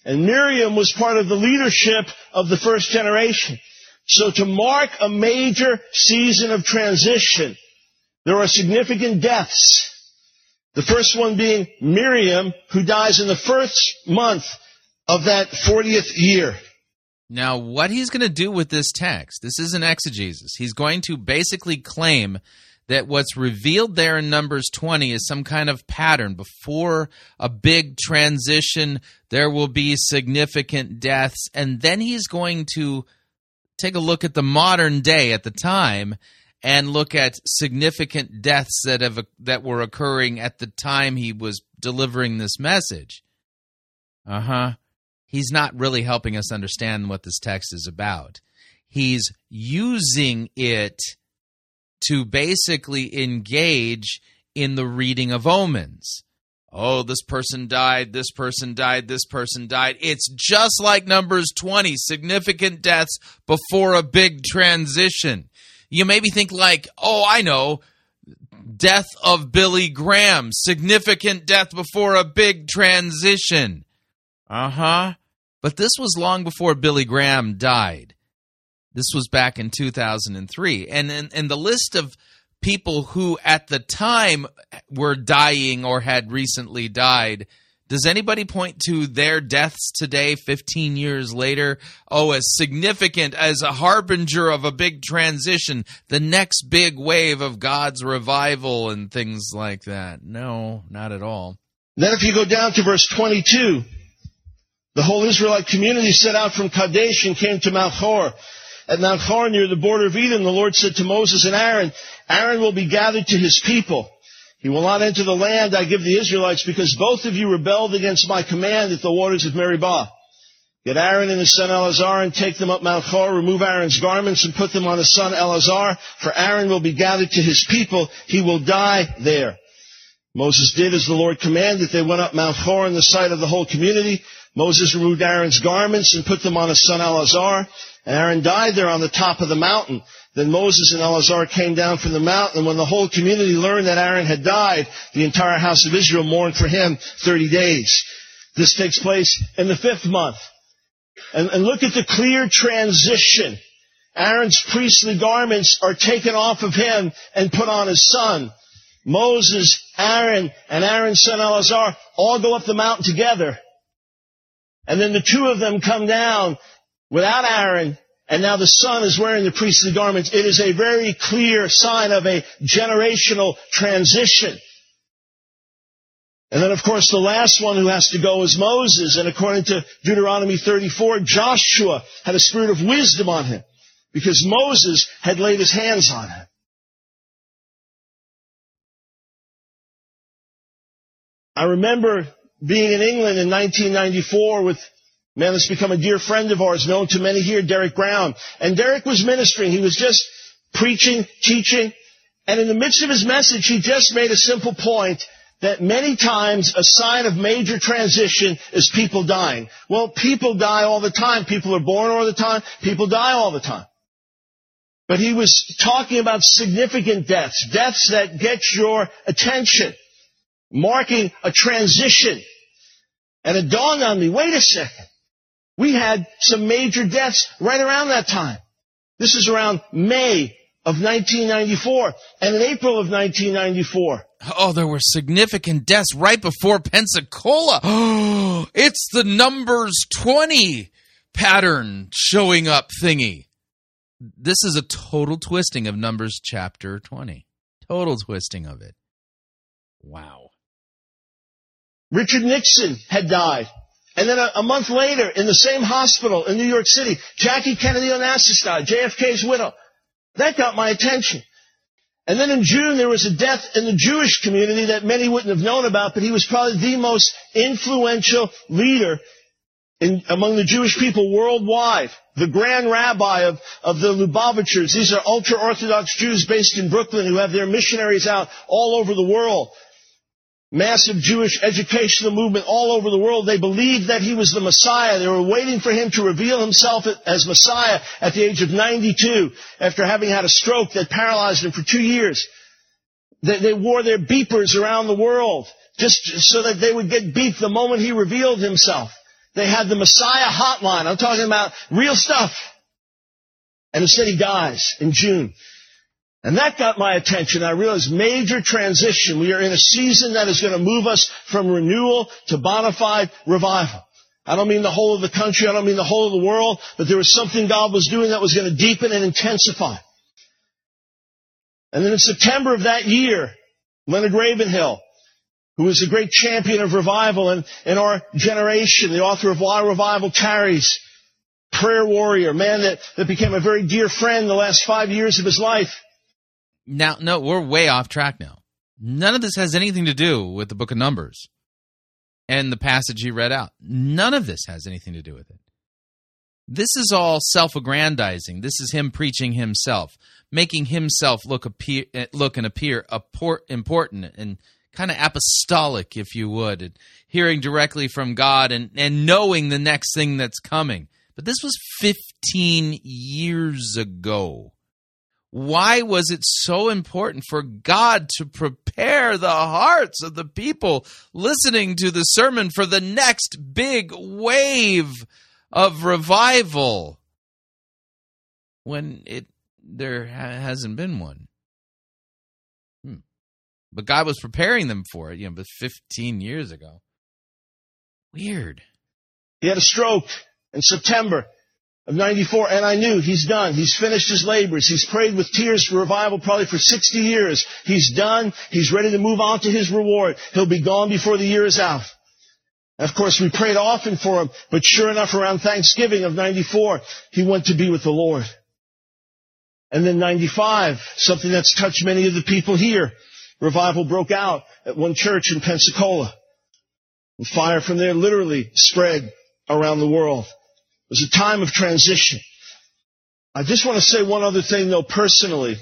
And Miriam was part of the leadership of the first generation. So to mark a major season of transition, there are significant deaths. The first one being Miriam, who dies in the first month of that 40th year. Now, what he's going to do with this text, this isn't exegesis. He's going to basically claim that what's revealed there in Numbers 20 is some kind of pattern. Before a big transition, there will be significant deaths. And then he's going to take a look at the modern day at the time and look at significant deaths that have that were occurring at the time he was delivering this message. Uh-huh he's not really helping us understand what this text is about. He's using it to basically engage in the reading of omens. Oh, this person died, this person died, this person died. It's just like Numbers 20, significant deaths before a big transition. You maybe think like, oh, I know, death of Billy Graham, significant death before a big transition. Uh huh. But this was long before Billy Graham died. This was back in 2003. And in, in the list of people who at the time were dying or had recently died, does anybody point to their deaths today, 15 years later? Oh, as significant as a harbinger of a big transition, the next big wave of God's revival and things like that. No, not at all. Then if you go down to verse 22, the whole Israelite community set out from Kadesh and came to Mount Hor. At Mount Hor near the border of Edom, the Lord said to Moses and Aaron, Aaron will be gathered to his people. He will not enter the land I give the Israelites because both of you rebelled against my command at the waters of Meribah. Get Aaron and his son Eleazar and take them up Mount Hor, remove Aaron's garments and put them on his son Eleazar, for Aaron will be gathered to his people. He will die there. Moses did as the Lord commanded. They went up Mount Hor in the sight of the whole community. Moses removed Aaron's garments and put them on his son Eleazar, and Aaron died there on the top of the mountain. Then Moses and Eleazar came down from the mountain, and when the whole community learned that Aaron had died, the entire house of Israel mourned for him 30 days. This takes place in the fifth month. And, and look at the clear transition. Aaron's priestly garments are taken off of him and put on his son. Moses, Aaron, and Aaron's son Eleazar all go up the mountain together. And then the two of them come down without Aaron, and now the son is wearing the priestly garments. It is a very clear sign of a generational transition. And then of course the last one who has to go is Moses, and according to Deuteronomy 34, Joshua had a spirit of wisdom on him, because Moses had laid his hands on him. I remember being in England in 1994 with man that's become a dear friend of ours, known to many here, Derek Brown. And Derek was ministering. He was just preaching, teaching. And in the midst of his message, he just made a simple point that many times a sign of major transition is people dying. Well, people die all the time. People are born all the time. People die all the time. But he was talking about significant deaths, deaths that get your attention, marking a transition. And it dawned on me, wait a second. We had some major deaths right around that time. This is around May of 1994 and in April of 1994. Oh, there were significant deaths right before Pensacola. Oh, it's the numbers 20 pattern showing up thingy. This is a total twisting of Numbers chapter 20. Total twisting of it. Wow. Richard Nixon had died. And then a, a, month later, in the same hospital in New York City, Jackie Kennedy Onassis died, JFK's widow. That got my attention. And then in June, there was a death in the Jewish community that many wouldn't have known about, but he was probably the most influential leader in, among the Jewish people worldwide. The grand rabbi of, of the Lubavitchers. These are ultra-Orthodox Jews based in Brooklyn who have their missionaries out all over the world massive Jewish educational movement all over the world. They believed that he was the Messiah. They were waiting for him to reveal himself as Messiah at the age of 92 after having had a stroke that paralyzed him for two years. They, they wore their beepers around the world just so that they would get beeped the moment he revealed himself. They had the Messiah hotline. I'm talking about real stuff. And instead he dies in June. And that got my attention. I realized major transition. We are in a season that is going to move us from renewal to bona fide revival. I don't mean the whole of the country. I don't mean the whole of the world. But there was something God was doing that was going to deepen and intensify. And then in September of that year, Leonard Ravenhill, who was a great champion of revival in, in our generation, the author of Why Revival Tarries, prayer warrior, man that, that became a very dear friend the last five years of his life, now, no, we're way off track now. None of this has anything to do with the book of Numbers and the passage he read out. None of this has anything to do with it. This is all self-aggrandizing. This is him preaching himself, making himself look appear, eh, look and appear important and kind of apostolic, if you would, and hearing directly from God and, and knowing the next thing that's coming. But this was 15 years ago. Why was it so important for God to prepare the hearts of the people listening to the sermon for the next big wave of revival when it there ha- hasn't been one? Hmm. But God was preparing them for it, you know, but 15 years ago. Weird. He had a stroke in September of 94, and I knew he's done. He's finished his labors. He's prayed with tears for revival probably for 60 years. He's done. He's ready to move on to his reward. He'll be gone before the year is out. of course, we prayed often for him, but sure enough, around Thanksgiving of 94, he went to be with the Lord. And then 95, something that's touched many of the people here. Revival broke out at one church in Pensacola. And fire from there literally spread around the world. It was a time of transition. I just want to say one other thing though personally.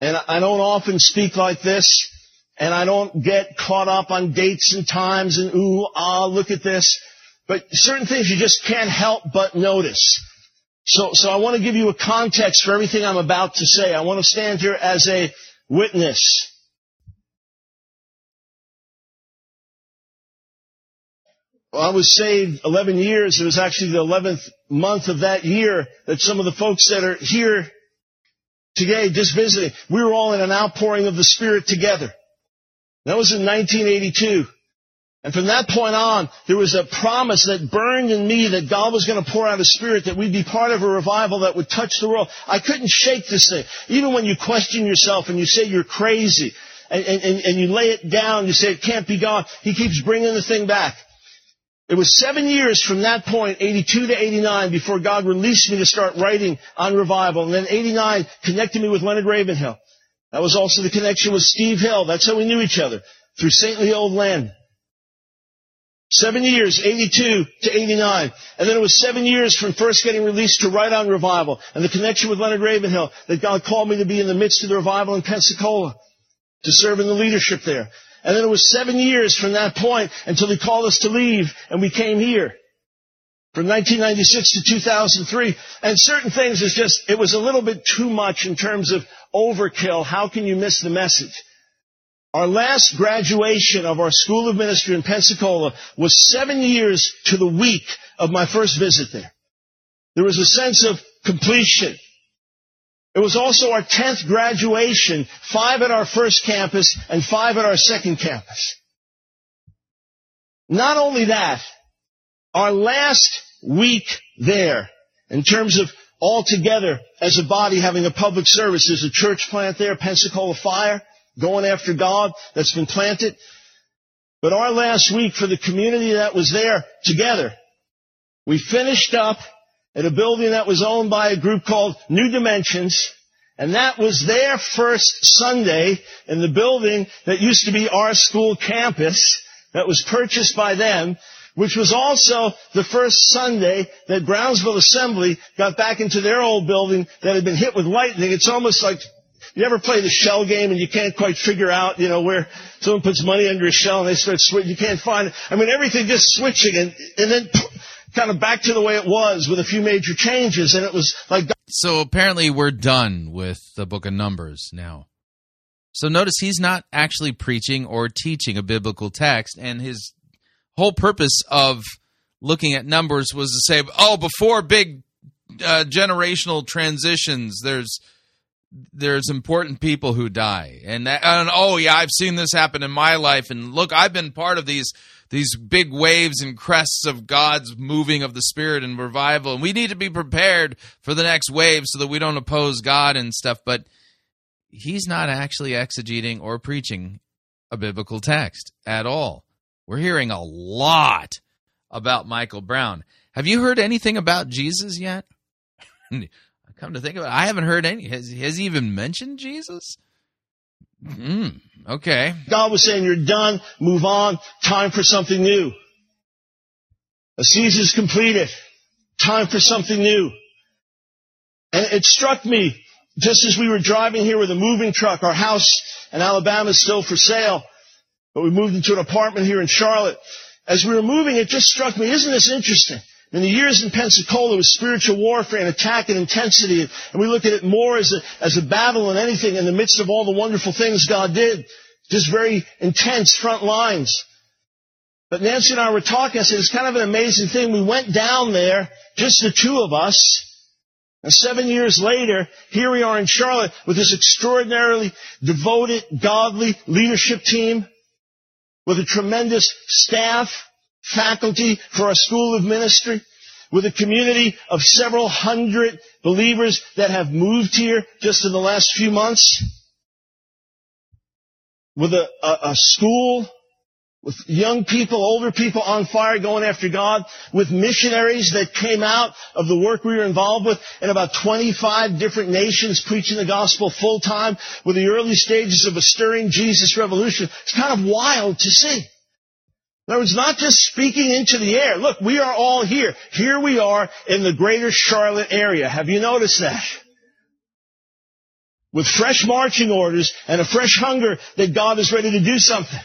And I don't often speak like this, and I don't get caught up on dates and times and ooh, ah, look at this. But certain things you just can't help but notice. So, so I want to give you a context for everything I'm about to say. I want to stand here as a witness. I was saved 11 years. It was actually the 11th month of that year that some of the folks that are here today just visiting, we were all in an outpouring of the Spirit together. That was in 1982. And from that point on, there was a promise that burned in me that God was going to pour out a spirit, that we'd be part of a revival that would touch the world. I couldn't shake this thing. Even when you question yourself and you say you're crazy, and, and, and you lay it down, you say it can't be God, He keeps bringing the thing back. It was seven years from that point, 82 to 89, before God released me to start writing on revival. And then 89 connected me with Leonard Ravenhill. That was also the connection with Steve Hill. That's how we knew each other, through Saintly Old Land. Seven years, 82 to 89. And then it was seven years from first getting released to write on revival and the connection with Leonard Ravenhill that God called me to be in the midst of the revival in Pensacola, to serve in the leadership there. And then it was seven years from that point until he called us to leave and we came here. from 1996 to 2003. And certain things is just, it was a little bit too much in terms of overkill. How can you miss the message? Our last graduation of our School of Ministry in Pensacola was seven years to the week of my first visit there. There was a sense of completion. It was also our 10th graduation, five at our first campus and five at our second campus. Not only that, our last week there, in terms of all together as a body having a public service, there's a church plant there, Pensacola Fire, going after God that's been planted. But our last week for the community that was there together, we finished up at a building that was owned by a group called New Dimensions, and that was their first Sunday in the building that used to be our school campus that was purchased by them, which was also the first Sunday that Brownsville Assembly got back into their old building that had been hit with lightning. It's almost like you ever play the shell game and you can't quite figure out, you know, where someone puts money under a shell and they start switching, you can't find it. I mean, everything just switching and, and then kind of back to the way it was with a few major changes and it was like So apparently we're done with the book of Numbers now. So notice he's not actually preaching or teaching a biblical text, and his whole purpose of looking at Numbers was to say, oh, before big uh, generational transitions, there's there's important people who die, and, that, and oh yeah, I've seen this happen in my life, and look, I've been part of these these big waves and crests of God's moving of the Spirit and revival, and we need to be prepared for the next wave so that we don't oppose God and stuff, but he's not actually exegeting or preaching a biblical text at all. We're hearing a lot about Michael Brown. Have you heard anything about Jesus yet? Come to think of it, I haven't heard any. Has, has he even mentioned Jesus? Mm, okay. God was saying, you're done, move on, time for something new. A season's completed, time for something new. And it struck me just as we were driving here with a moving truck, our house in Alabama is still for sale, but we moved into an apartment here in Charlotte. As we were moving, it just struck me, isn't this interesting? In the years in Pensacola, it was spiritual warfare and attack and intensity, and we look at it more as a, as a battle than anything in the midst of all the wonderful things God did. Just very intense front lines. But Nancy and I were talking, I said, it's kind of an amazing thing. We went down there, just the two of us, and seven years later, here we are in Charlotte with this extraordinarily devoted, godly leadership team, with a tremendous staff, faculty for our school of ministry, with a community of several hundred believers that have moved here just in the last few months, with a, a, a school with young people, older people on fire going after God, with missionaries that came out of the work we were involved with in about 25 different nations preaching the gospel full time with the early stages of a stirring Jesus revolution. It's kind of wild to see. In other words, not just speaking into the air. Look, we are all here. Here we are in the greater Charlotte area. Have you noticed that? With fresh marching orders and a fresh hunger that God is ready to do something.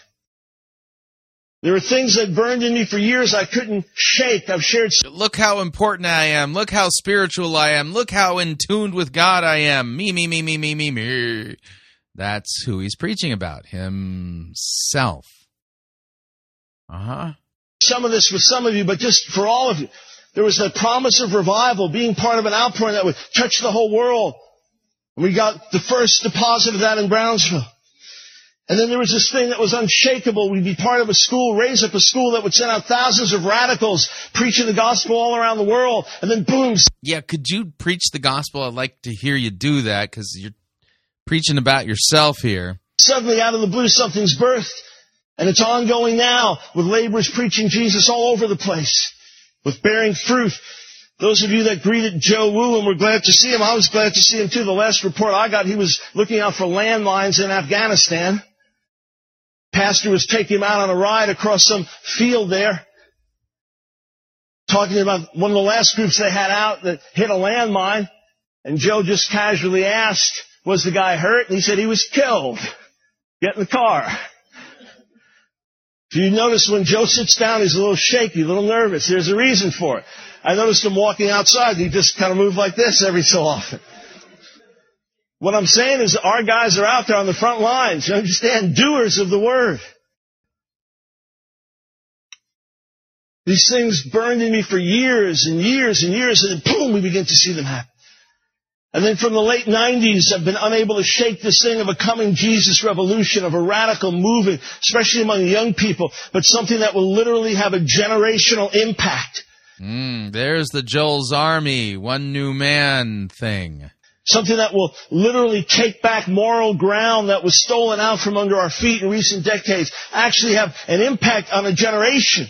There are things that burned in me for years I couldn't shake. I've shared. Look how important I am. Look how spiritual I am. Look how in tuned with God I am. Me, me, me, me, me, me, me. That's who he's preaching about. Himself. Uh huh. Some of this for some of you, but just for all of you. There was the promise of revival, being part of an outpouring that would touch the whole world. And we got the first deposit of that in Brownsville. And then there was this thing that was unshakable. We'd be part of a school, raise up a school that would send out thousands of radicals preaching the gospel all around the world. And then boom. Yeah, could you preach the gospel? I'd like to hear you do that because you're preaching about yourself here. Suddenly out of the blue, something's birthed. And it's ongoing now with laborers preaching Jesus all over the place with bearing fruit. Those of you that greeted Joe Wu and were glad to see him, I was glad to see him too. The last report I got, he was looking out for landmines in Afghanistan. Pastor was taking him out on a ride across some field there, talking about one of the last groups they had out that hit a landmine. And Joe just casually asked, was the guy hurt? And he said he was killed. Get in the car. If you notice when Joe sits down, he's a little shaky, a little nervous. There's a reason for it. I noticed him walking outside. He just kind of moved like this every so often. What I'm saying is our guys are out there on the front lines. You understand? Doers of the word. These things burned in me for years and years and years, and then boom, we begin to see them happen. And then from the late 90s, I've been unable to shake this thing of a coming Jesus revolution, of a radical movement, especially among young people, but something that will literally have a generational impact. Mm, there's the Joel's Army, one new man thing. Something that will literally take back moral ground that was stolen out from under our feet in recent decades, actually have an impact on a generation.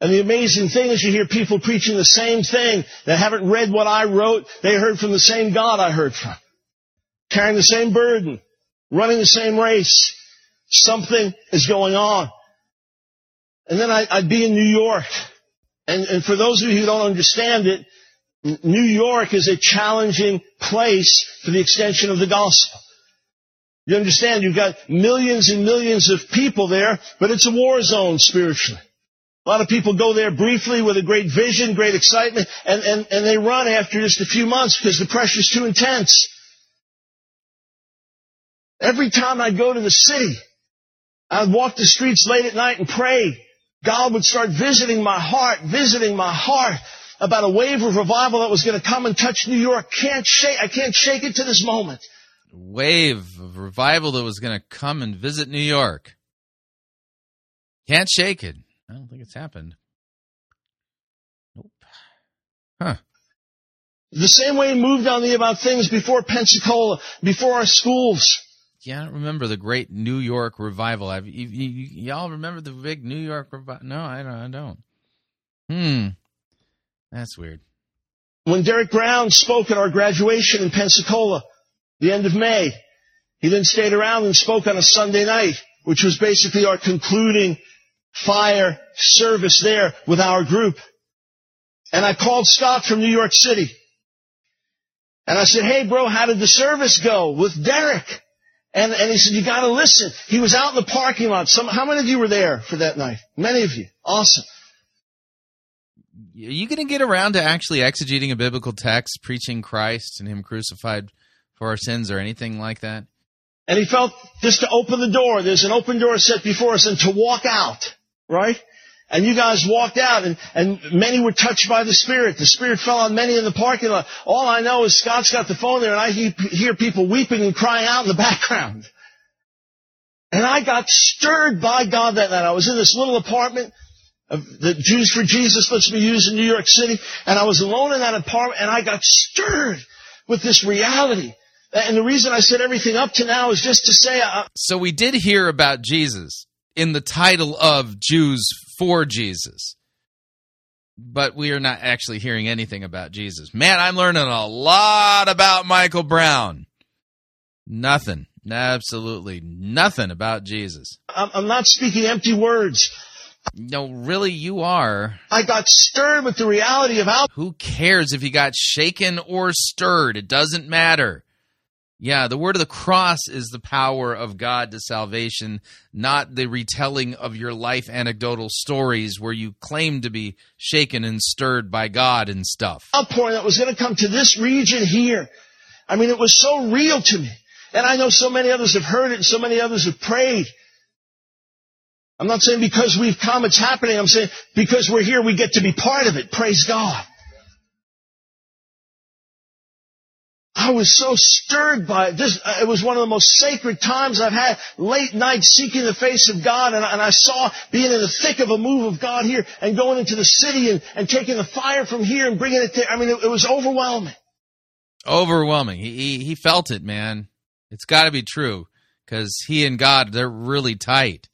And the amazing thing is you hear people preaching the same thing that haven't read what I wrote. They heard from the same God I heard from. Carrying the same burden. Running the same race. Something is going on. And then I, would be in New York. And, and for those of you who don't understand it, New York is a challenging place for the extension of the gospel. You understand? You've got millions and millions of people there, but it's a war zone spiritually. A lot of people go there briefly with a great vision, great excitement, and, and, and they run after just a few months because the pressure's too intense. Every time I'd go to the city, I'd walk the streets late at night and pray. God would start visiting my heart, visiting my heart about a wave of revival that was going to come and touch New York. Can't shake, I can't shake it to this moment. Wave of revival that was going to come and visit New York. Can't shake it. I don't think it's happened. Nope. Huh. The same way he moved on me about things before Pensacola, before our schools. Yeah, I don't remember the great New York revival. I've, you, y'all remember the big New York revival? No, I don't. I don't. Hmm. That's weird. When Derek Brown spoke at our graduation in Pensacola, the end of May, he then stayed around and spoke on a Sunday night, which was basically our concluding fire service there with our group. And I called Scott from New York City. And I said, hey bro, how did the service go with Derek? And, and he said, you gotta listen. He was out in the parking lot. Some, how many of you were there for that night? Many of you. Awesome. Are you going to get around to actually exegeting a biblical text, preaching Christ and Him crucified for our sins or anything like that? And he felt just to open the door. There's an open door set before us and to walk out right? And you guys walked out and, and many were touched by the Spirit. The Spirit fell on many in the parking lot. All I know is Scott's got the phone there and I hear people weeping and crying out in the background. And I got stirred by God that night. I was in this little apartment of the Jews for Jesus lets me use in New York City. And I was alone in that apartment and I got stirred with this reality. And the reason I said everything up to now is just to say. I, so we did hear about Jesus in the title of Jews for Jesus. But we are not actually hearing anything about Jesus. Man, I'm learning a lot about Michael Brown. Nothing. Absolutely nothing about Jesus. I'm not speaking empty words. No, really, you are. I got stirred with the reality of how. Who cares if you got shaken or stirred? It doesn't matter. Yeah, the word of the cross is the power of God to salvation, not the retelling of your life anecdotal stories where you claim to be shaken and stirred by God and stuff. Outpouring that was going to come to this region here. I mean, it was so real to me. And I know so many others have heard it and so many others have prayed. I'm not saying because we've come it's happening. I'm saying because we're here we get to be part of it. Praise God. I was so stirred by it. This, uh, it was one of the most sacred times I've had late night seeking the face of God. And, and I saw being in the thick of a move of God here and going into the city and, and taking the fire from here and bringing it there. I mean, it, it was overwhelming. Overwhelming. He, he, he felt it, man. It's got to be true because he and God, they're really tight.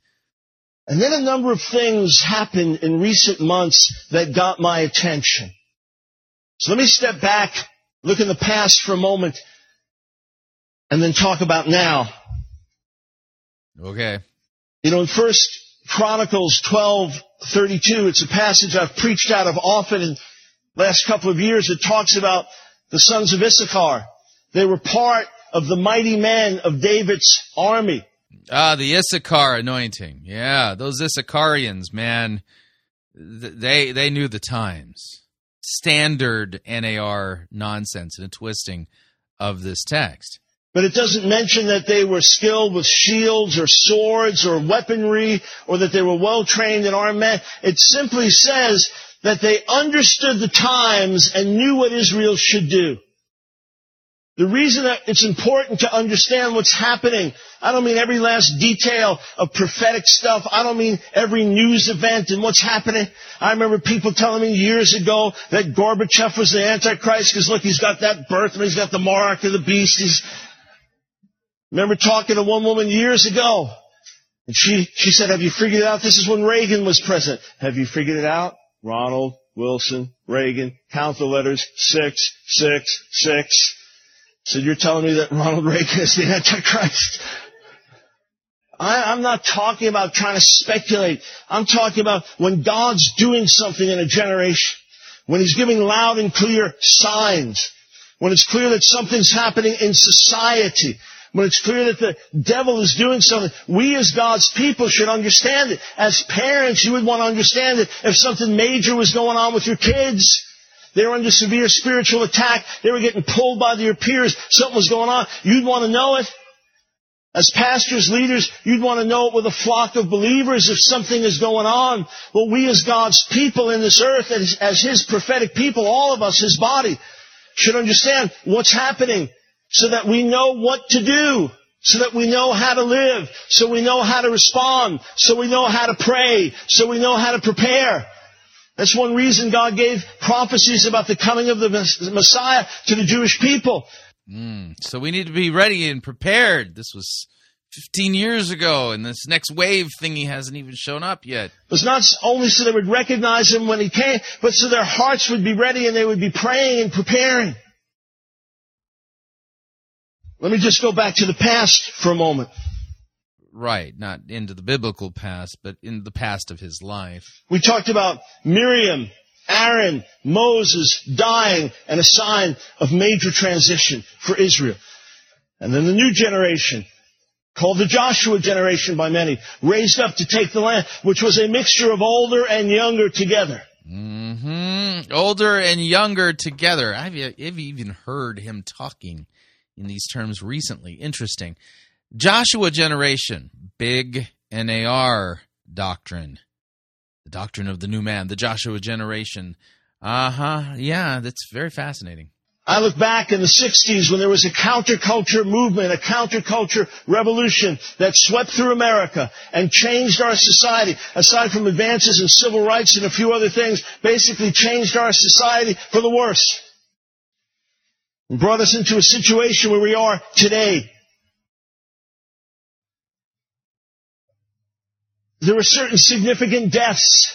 And then a number of things happened in recent months that got my attention. So let me step back look in the past for a moment and then talk about now. Okay. You know, in First Chronicles 12:32, it's a passage I've preached out of often in the last couple of years. It talks about the sons of Issachar. They were part of the mighty men of David's army. Ah, the Issachar anointing. Yeah, those Issacharians, man, they they knew the times. Standard NAR nonsense and a twisting of this text. But it doesn't mention that they were skilled with shields or swords or weaponry or that they were well trained in armed men. It simply says that they understood the times and knew what Israel should do. The reason that it's important to understand what's happening, I don't mean every last detail of prophetic stuff. I don't mean every news event and what's happening. I remember people telling me years ago that Gorbachev was the Antichrist because look, he's got that birth and he's got the mark of the beast. He's, remember talking to one woman years ago and she, she said, have you figured it out? This is when Reagan was president. Have you figured it out? Ronald, Wilson, Reagan, count the letters, six, six, six. So you're telling me that Ronald Reagan is the Antichrist? I, I'm not talking about trying to speculate. I'm talking about when God's doing something in a generation, when He's giving loud and clear signs, when it's clear that something's happening in society, when it's clear that the devil is doing something, we as God's people should understand it. As parents, you would want to understand it if something major was going on with your kids. They were under severe spiritual attack. They were getting pulled by their peers. Something was going on. You'd want to know it. As pastors, leaders, you'd want to know it with a flock of believers if something is going on. Well, we as God's people in this earth, as, as His prophetic people, all of us, His body, should understand what's happening so that we know what to do, so that we know how to live, so we know how to respond, so we know how to pray, so we know how to prepare. That's one reason God gave prophecies about the coming of the Messiah to the Jewish people. Mm, so we need to be ready and prepared. This was 15 years ago, and this next wave thingy hasn't even shown up yet. It was not only so they would recognize him when he came, but so their hearts would be ready and they would be praying and preparing. Let me just go back to the past for a moment. Right, not into the biblical past, but in the past of his life. We talked about Miriam, Aaron, Moses dying and a sign of major transition for Israel. And then the new generation, called the Joshua generation by many, raised up to take the land, which was a mixture of older and younger together. Mm-hmm. Older and younger together. I've, I've even heard him talking in these terms recently. Interesting. Joshua generation, big NAR doctrine, the doctrine of the new man, the Joshua generation. Uh huh. Yeah, that's very fascinating. I look back in the 60s when there was a counterculture movement, a counterculture revolution that swept through America and changed our society. Aside from advances in civil rights and a few other things, basically changed our society for the worse. And brought us into a situation where we are today. There were certain significant deaths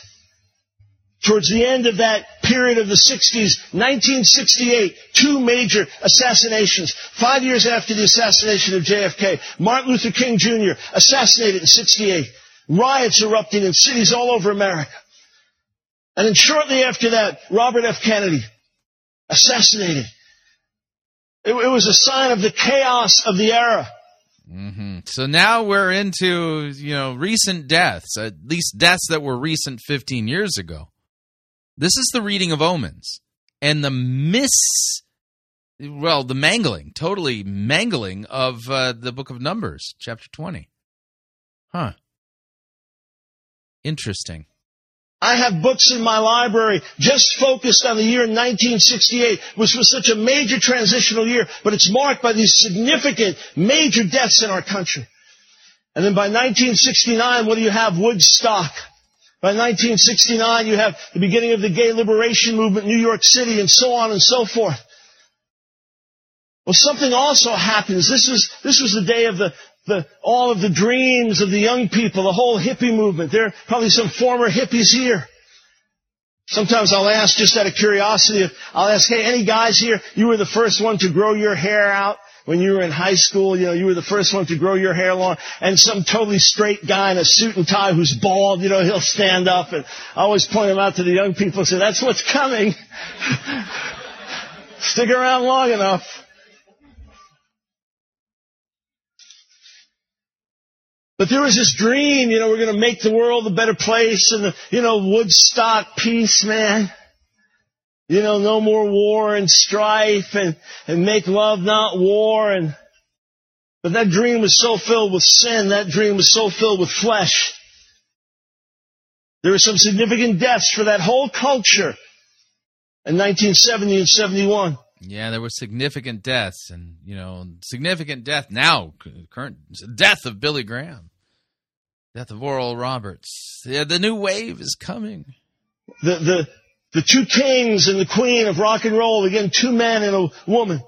towards the end of that period of the 60s, 1968, two major assassinations. Five years after the assassination of JFK, Martin Luther King Jr. assassinated in 68. Riots erupting in cities all over America. And then shortly after that, Robert F. Kennedy assassinated. It, it was a sign of the chaos of the era. Mm-hmm. So now we're into you know recent deaths, at least deaths that were recent 15 years ago. This is the reading of omens and the miss, well, the mangling, totally mangling of uh, the book of Numbers, chapter 20. Huh. Interesting. I have books in my library just focused on the year 1968, which was such a major transitional year, but it's marked by these significant major deaths in our country. And then by 1969, what do you have? Woodstock. By 1969, you have the beginning of the gay liberation movement New York City and so on and so forth. Well, something also happens. This was, this was the day of the, the, all of the dreams of the young people, the whole hippie movement. There are probably some former hippies here. Sometimes I'll ask just out of curiosity, I'll ask, hey, any guys here, you were the first one to grow your hair out when you were in high school, you know, you were the first one to grow your hair long, and some totally straight guy in a suit and tie who's bald, you know, he'll stand up, and I always point him out to the young people and say, that's what's coming. Stick around long enough. But there was this dream, you know, we're going to make the world a better place and, the, you know, Woodstock peace, man. You know, no more war and strife and, and make love, not war. And, but that dream was so filled with sin. That dream was so filled with flesh. There were some significant deaths for that whole culture in 1970 and 71. Yeah, there were significant deaths, and you know, significant death now. Current death of Billy Graham, death of Oral Roberts. Yeah, the new wave is coming. The, the, the two kings and the queen of rock and roll, again, two men and a woman,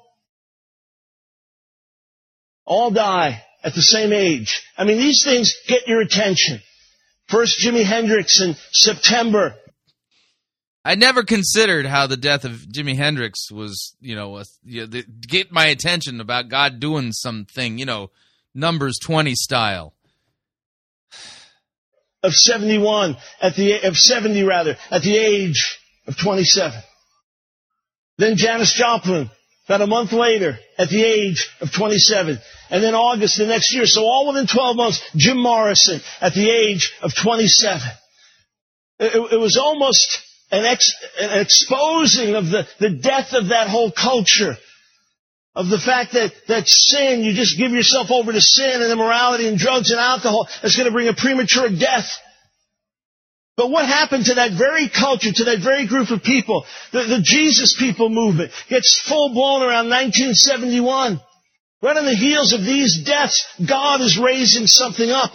all die at the same age. I mean, these things get your attention. First, Jimi Hendrix in September. I never considered how the death of Jimi Hendrix was, you know, a, you know the, get my attention about God doing something, you know, Numbers twenty style. Of 71, at the, of 70 rather, at the age of 27. Then Janis Joplin, about a month later, at the age of 27. And then August the next year. So all within 12 months, Jim Morrison, at the age of 27. It, it was almost an, ex, an exposing of the, the death of that whole culture. Of the fact that, that sin, you just give yourself over to sin and immorality and drugs and alcohol, that's going to bring a premature death. But what happened to that very culture, to that very group of people? The, the Jesus people movement gets full blown around 1971. Right on the heels of these deaths, God is raising something up.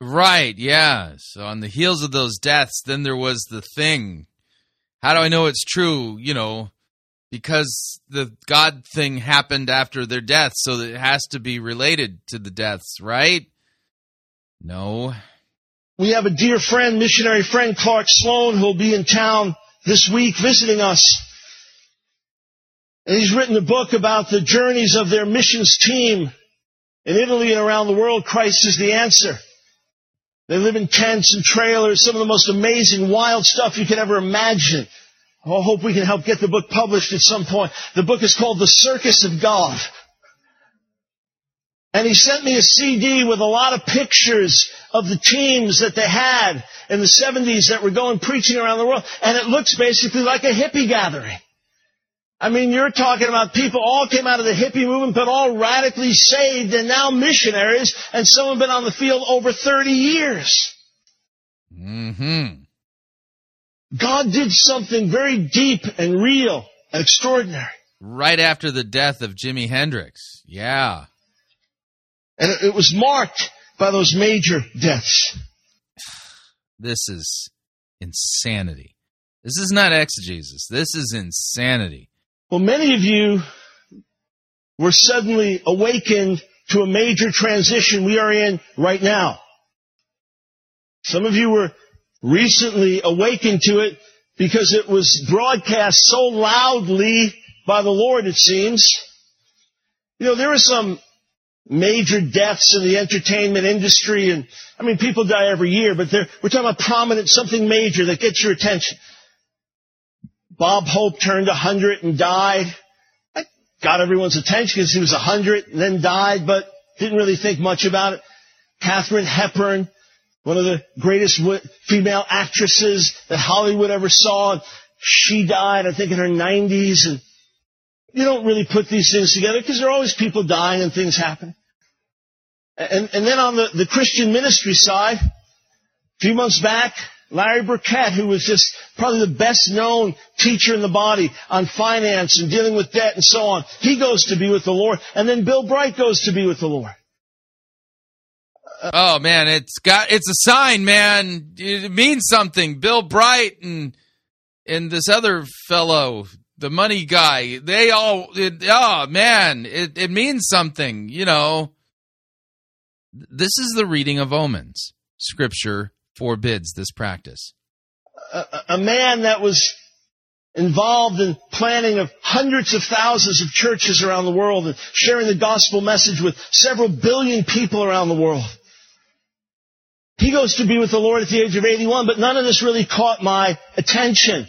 Right, yeah. So on the heels of those deaths, then there was the thing. How do I know it's true? You know, because the God thing happened after their death, so it has to be related to the deaths, right? No. We have a dear friend, missionary friend, Clark Sloan, who'll be in town this week visiting us. And he's written a book about the journeys of their missions team in Italy and around the world. Christ is the answer. They live in tents and trailers, some of the most amazing, wild stuff you can ever imagine. Oh, I hope we can help get the book published at some point. The book is called The Circus of God. And he sent me a CD with a lot of pictures of the teams that they had in the 70s that were going preaching around the world. And it looks basically like a hippie gathering. I mean, you're talking about people all came out of the hippie movement, but all radically saved and now missionaries, and some have been on the field over 30 years. Mm-hmm. God did something very deep and real and extraordinary. Right after the death of Jimi Hendrix. Yeah. And it was marked by those major deaths. This is insanity. This is not exegesis. This is insanity. Well, many of you were suddenly awakened to a major transition we are in right now. Some of you were recently awakened to it because it was broadcast so loudly by the Lord, it seems. You know, there are some major deaths in the entertainment industry and, I mean, people die every year, but we're talking about prominent, something major that gets your attention. Bob Hope turned 100 and died. That got everyone's attention because he was 100 and then died, but didn't really think much about it. Katharine Hepburn, one of the greatest female actresses that Hollywood ever saw. She died, I think, in her 90s. And you don't really put these things together because there are always people dying and things happen. And, and then on the, the Christian ministry side, a few months back, Larry Burkett, who was just probably the best known teacher in the body on finance and dealing with debt and so on, he goes to be with the Lord. And then Bill Bright goes to be with the Lord. Oh man, it's got it's a sign, man. It means something. Bill Bright and and this other fellow, the money guy, they all it, oh man, it it means something, you know. This is the reading of omens. Scripture forbids this practice. A, a man that was involved in planning of hundreds of thousands of churches around the world and sharing the gospel message with several billion people around the world. He goes to be with the Lord at the age of 81, but none of this really caught my attention.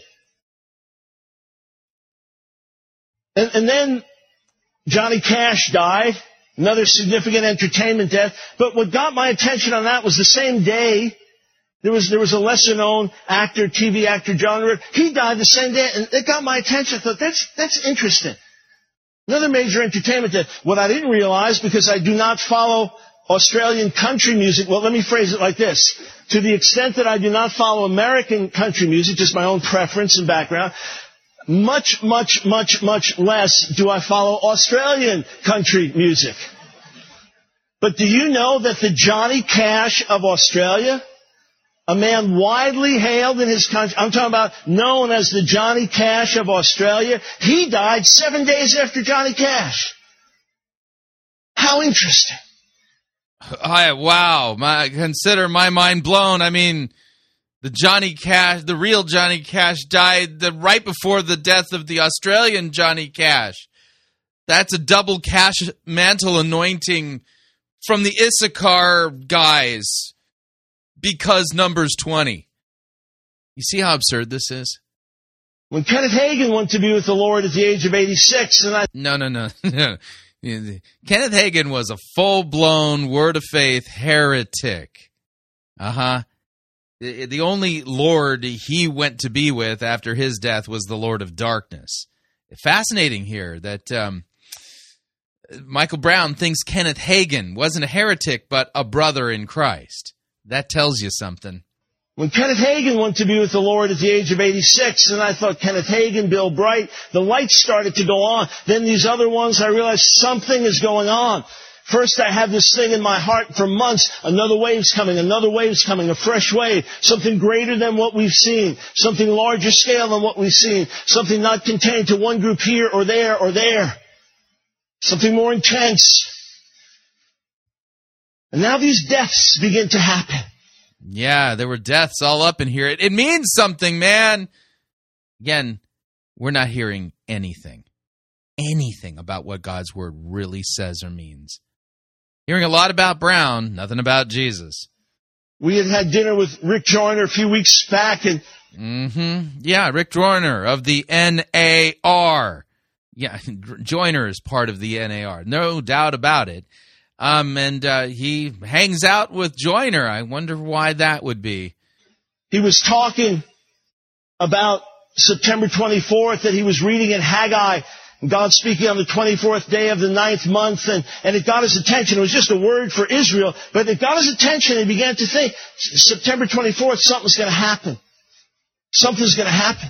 And, and then Johnny Cash died, another significant entertainment death. But what got my attention on that was the same day There was, there was a lesser known actor, TV actor, John Ritter. He died the same day and it got my attention. I thought, that's, that's interesting. Another major entertainment death. What I didn't realize because I do not follow Australian country music. Well, let me phrase it like this. To the extent that I do not follow American country music, just my own preference and background, much, much, much, much less do I follow Australian country music. But do you know that the Johnny Cash of Australia, a man widely hailed in his country, I'm talking about known as the Johnny Cash of Australia, he died seven days after Johnny Cash. How interesting. I, wow, my consider my mind blown. I mean, the Johnny Cash, the real Johnny Cash died the, right before the death of the Australian Johnny Cash. That's a double cash mantle anointing from the Issachar guys because numbers 20. You see how absurd this is? When Kenneth Hagin went to be with the Lord at the age of 86, and I No, no, no. Kenneth Hagin was a full blown word of faith heretic. Uh huh. The, the only Lord he went to be with after his death was the Lord of Darkness. Fascinating here that um, Michael Brown thinks Kenneth Hagin wasn't a heretic, but a brother in Christ. That tells you something. When Kenneth Hagin went to be with the Lord at the age of 86, and I thought Kenneth Hagin, Bill Bright, the lights started to go on. Then these other ones, I realized something is going on. First, I have this thing in my heart for months. Another wave's coming, another wave's coming, a fresh wave. Something greater than what we've seen. Something larger scale than what we've seen. Something not contained to one group here or there or there. Something more intense. And now these deaths begin to happen. Yeah, there were deaths all up in here. It, it means something, man. Again, we're not hearing anything, anything about what God's word really says or means. Hearing a lot about Brown, nothing about Jesus. We had had dinner with Rick Joyner a few weeks back and Mm-hmm. Yeah, Rick Joyner of the NAR. Yeah, Joyner is part of the NAR. No doubt about it. Um, and uh, he hangs out with Joyner. I wonder why that would be. he was talking about September 24th that he was reading in Haggai, God speaking on the 24th day of the ninth month, and, and it got his attention. It was just a word for Israel, but it got his attention and he began to think, September 24th, something's going to happen. Something's going to happen.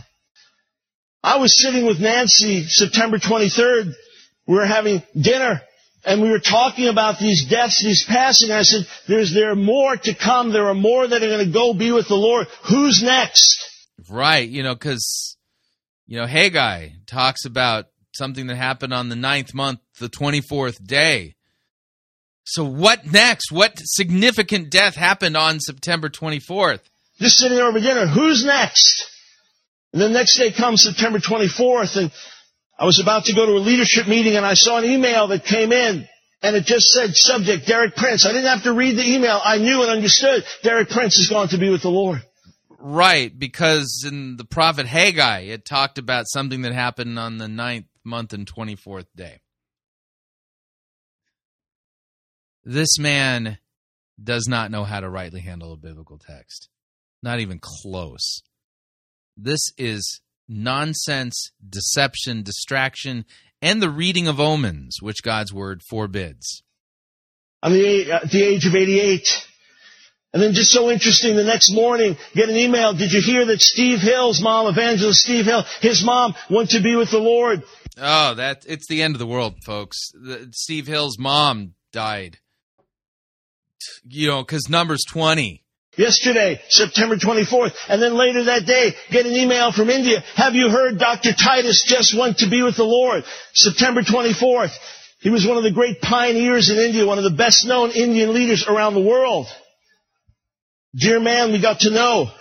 I was sitting with Nancy September 23rd. We were having dinner and we were talking about these deaths, these passing. And I said, there's, there are more to come. There are more that are going to go be with the Lord. Who's next? Right, you know, because, you know, Haggai talks about something that happened on the ninth month, the 24th day. So what next? What significant death happened on September 24th? Just sitting over dinner. Who's next? And the next day comes September 24th and I was about to go to a leadership meeting and I saw an email that came in and it just said subject Derek Prince. I didn't have to read the email. I knew and understood Derek Prince is going to be with the Lord. Right, because in the prophet Haggai, it talked about something that happened on the ninth month and 24th day. This man does not know how to rightly handle a biblical text. Not even close. This is nonsense, deception, distraction, and the reading of omens, which God's word forbids. I'm the, at uh, the age of 88. And then just so interesting, the next morning, get an email. Did you hear that Steve Hill's mom, evangelist Steve Hill, his mom went to be with the Lord? Oh, that it's the end of the world, folks. The, Steve Hill's mom died. You know, because number's 20. Yesterday, September 24th, and then later that day, get an email from India. Have you heard Dr. Titus just went to be with the Lord? September 24th. He was one of the great pioneers in India, one of the best known Indian leaders around the world. Dear man, we got to know.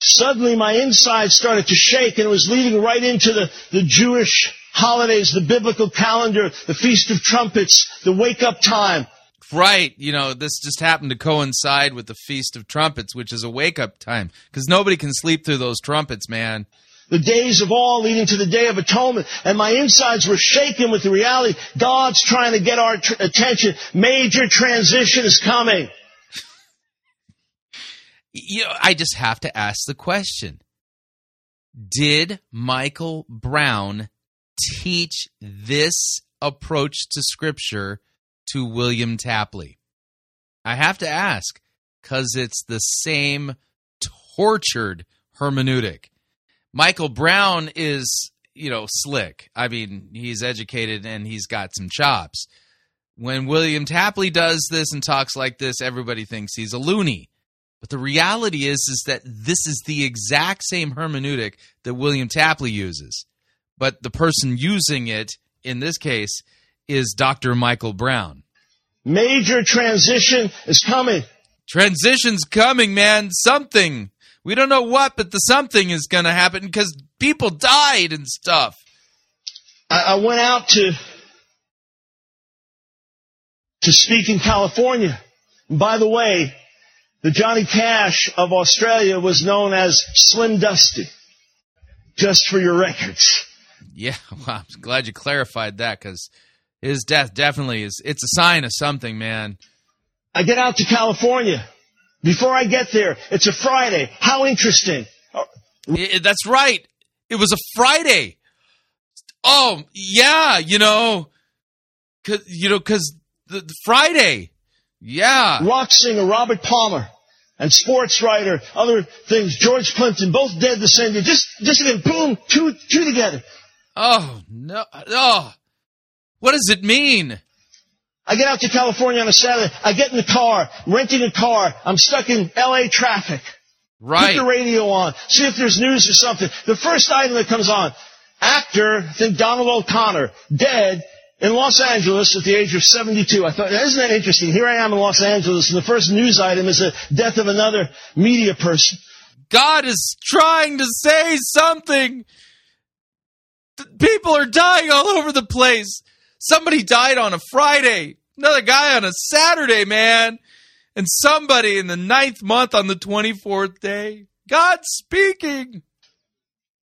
Suddenly my inside started to shake and it was leading right into the, the Jewish holidays, the biblical calendar, the Feast of Trumpets, the wake up time. Right, you know, this just happened to coincide with the Feast of Trumpets, which is a wake up time because nobody can sleep through those trumpets, man. The days of all leading to the day of atonement. And my insides were shaken with the reality God's trying to get our tr- attention. Major transition is coming. You know, I just have to ask the question Did Michael Brown teach this approach to Scripture to William Tapley? I have to ask because it's the same tortured hermeneutic. Michael Brown is, you know, slick. I mean, he's educated and he's got some chops. When William Tapley does this and talks like this, everybody thinks he's a loony. But the reality is is that this is the exact same hermeneutic that William Tapley uses. But the person using it in this case is Dr. Michael Brown. Major transition is coming. Transition's coming, man. Something. We don't know what, but the something is going to happen because people died and stuff. I, I went out to to speak in California. And by the way, the Johnny Cash of Australia was known as Slim Dusty. Just for your records. Yeah, well, I'm glad you clarified that because his death definitely is. It's a sign of something, man. I get out to California. Before I get there, it's a Friday. How interesting. I- that's right. It was a Friday. Oh yeah, you know, cause you know, cause the, the Friday. Yeah. Rock singer Robert Palmer and sports writer, other things, George Plimpton, both dead the same day. Just, just again, boom, two, two together. Oh no. Oh, what does it mean? I get out to California on a Saturday. I get in the car, renting a car. I'm stuck in LA traffic. Right. Put the radio on. See if there's news or something. The first item that comes on, actor, I think Donald O'Connor, dead in Los Angeles at the age of 72. I thought, isn't that interesting? Here I am in Los Angeles, and the first news item is the death of another media person. God is trying to say something. People are dying all over the place. Somebody died on a Friday, another guy on a Saturday, man, and somebody in the ninth month on the 24th day. God speaking.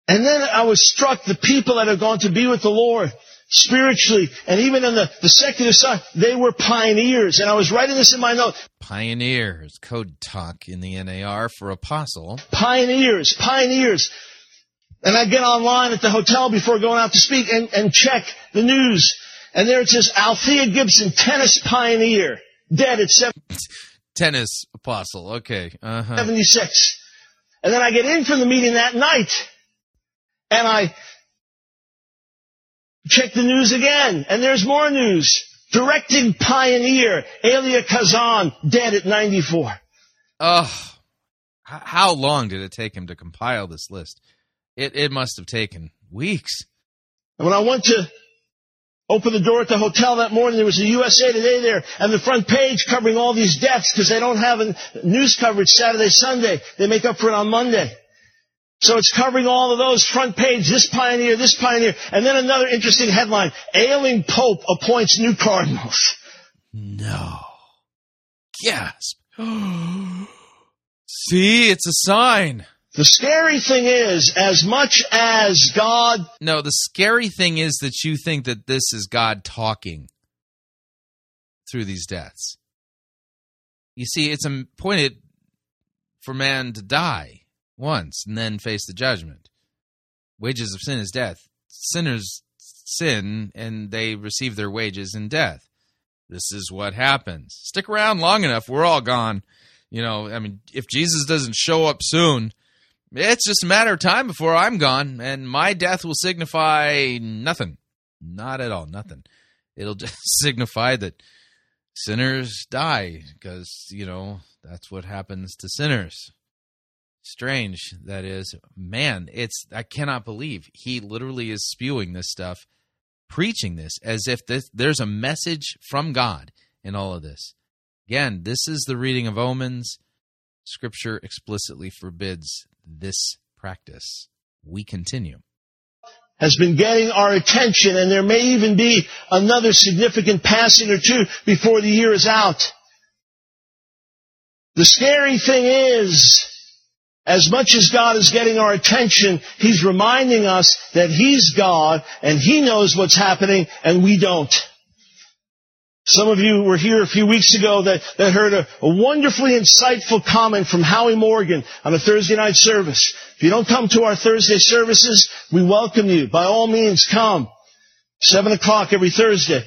And then I was struck the people that have gone to be with the Lord spiritually and even in the, the secular side, they were pioneers. And I was writing this in my note. Pioneers, code talk in the NAR for apostle. Pioneers, pioneers. And I get online at the hotel before going out to speak and, and check the news. And there it says Althea Gibson, tennis pioneer, dead at seven- Tennis apostle. Okay. Uh huh. 76. And then I get in from the meeting that night and I check the news again and there's more news. Directing pioneer, Elia Kazan, dead at 94. Oh, how long did it take him to compile this list? It it must have taken weeks. And when I went to open the door at the hotel that morning, there was a USA Today there, and the front page covering all these deaths because they don't have news coverage Saturday, Sunday. They make up for it on Monday. So it's covering all of those front page, this pioneer, this pioneer, and then another interesting headline, ailing Pope appoints new cardinals. No. Gasp. See, it's a sign. The scary thing is, as much as God No, the scary thing is that you think that this is God talking through these deaths. You see, it's appointed for man to die once and then face the judgment. Wages of sin is death. Sinners sin and they receive their wages in death. This is what happens. Stick around long enough, we're all gone. You know, I mean, if Jesus doesn't show up soon, it's just a matter of time before I'm gone, and my death will signify nothing. Not at all, nothing. It'll just signify that sinners die, because, you know, that's what happens to sinners. Strange, that is. Man, it's, I cannot believe he literally is spewing this stuff, preaching this as if this, there's a message from God in all of this. Again, this is the reading of omens. Scripture explicitly forbids this practice. We continue. has been getting our attention and there may even be another significant passing or two before the year is out. The scary thing is, as much as God is getting our attention, He's reminding us that He's God and He knows what's happening and we don't. Some of you were here a few weeks ago that, that heard a, a wonderfully insightful comment from Howie Morgan on a Thursday night service. If you don't come to our Thursday services, we welcome you. By all means, come. Seven o'clock every Thursday.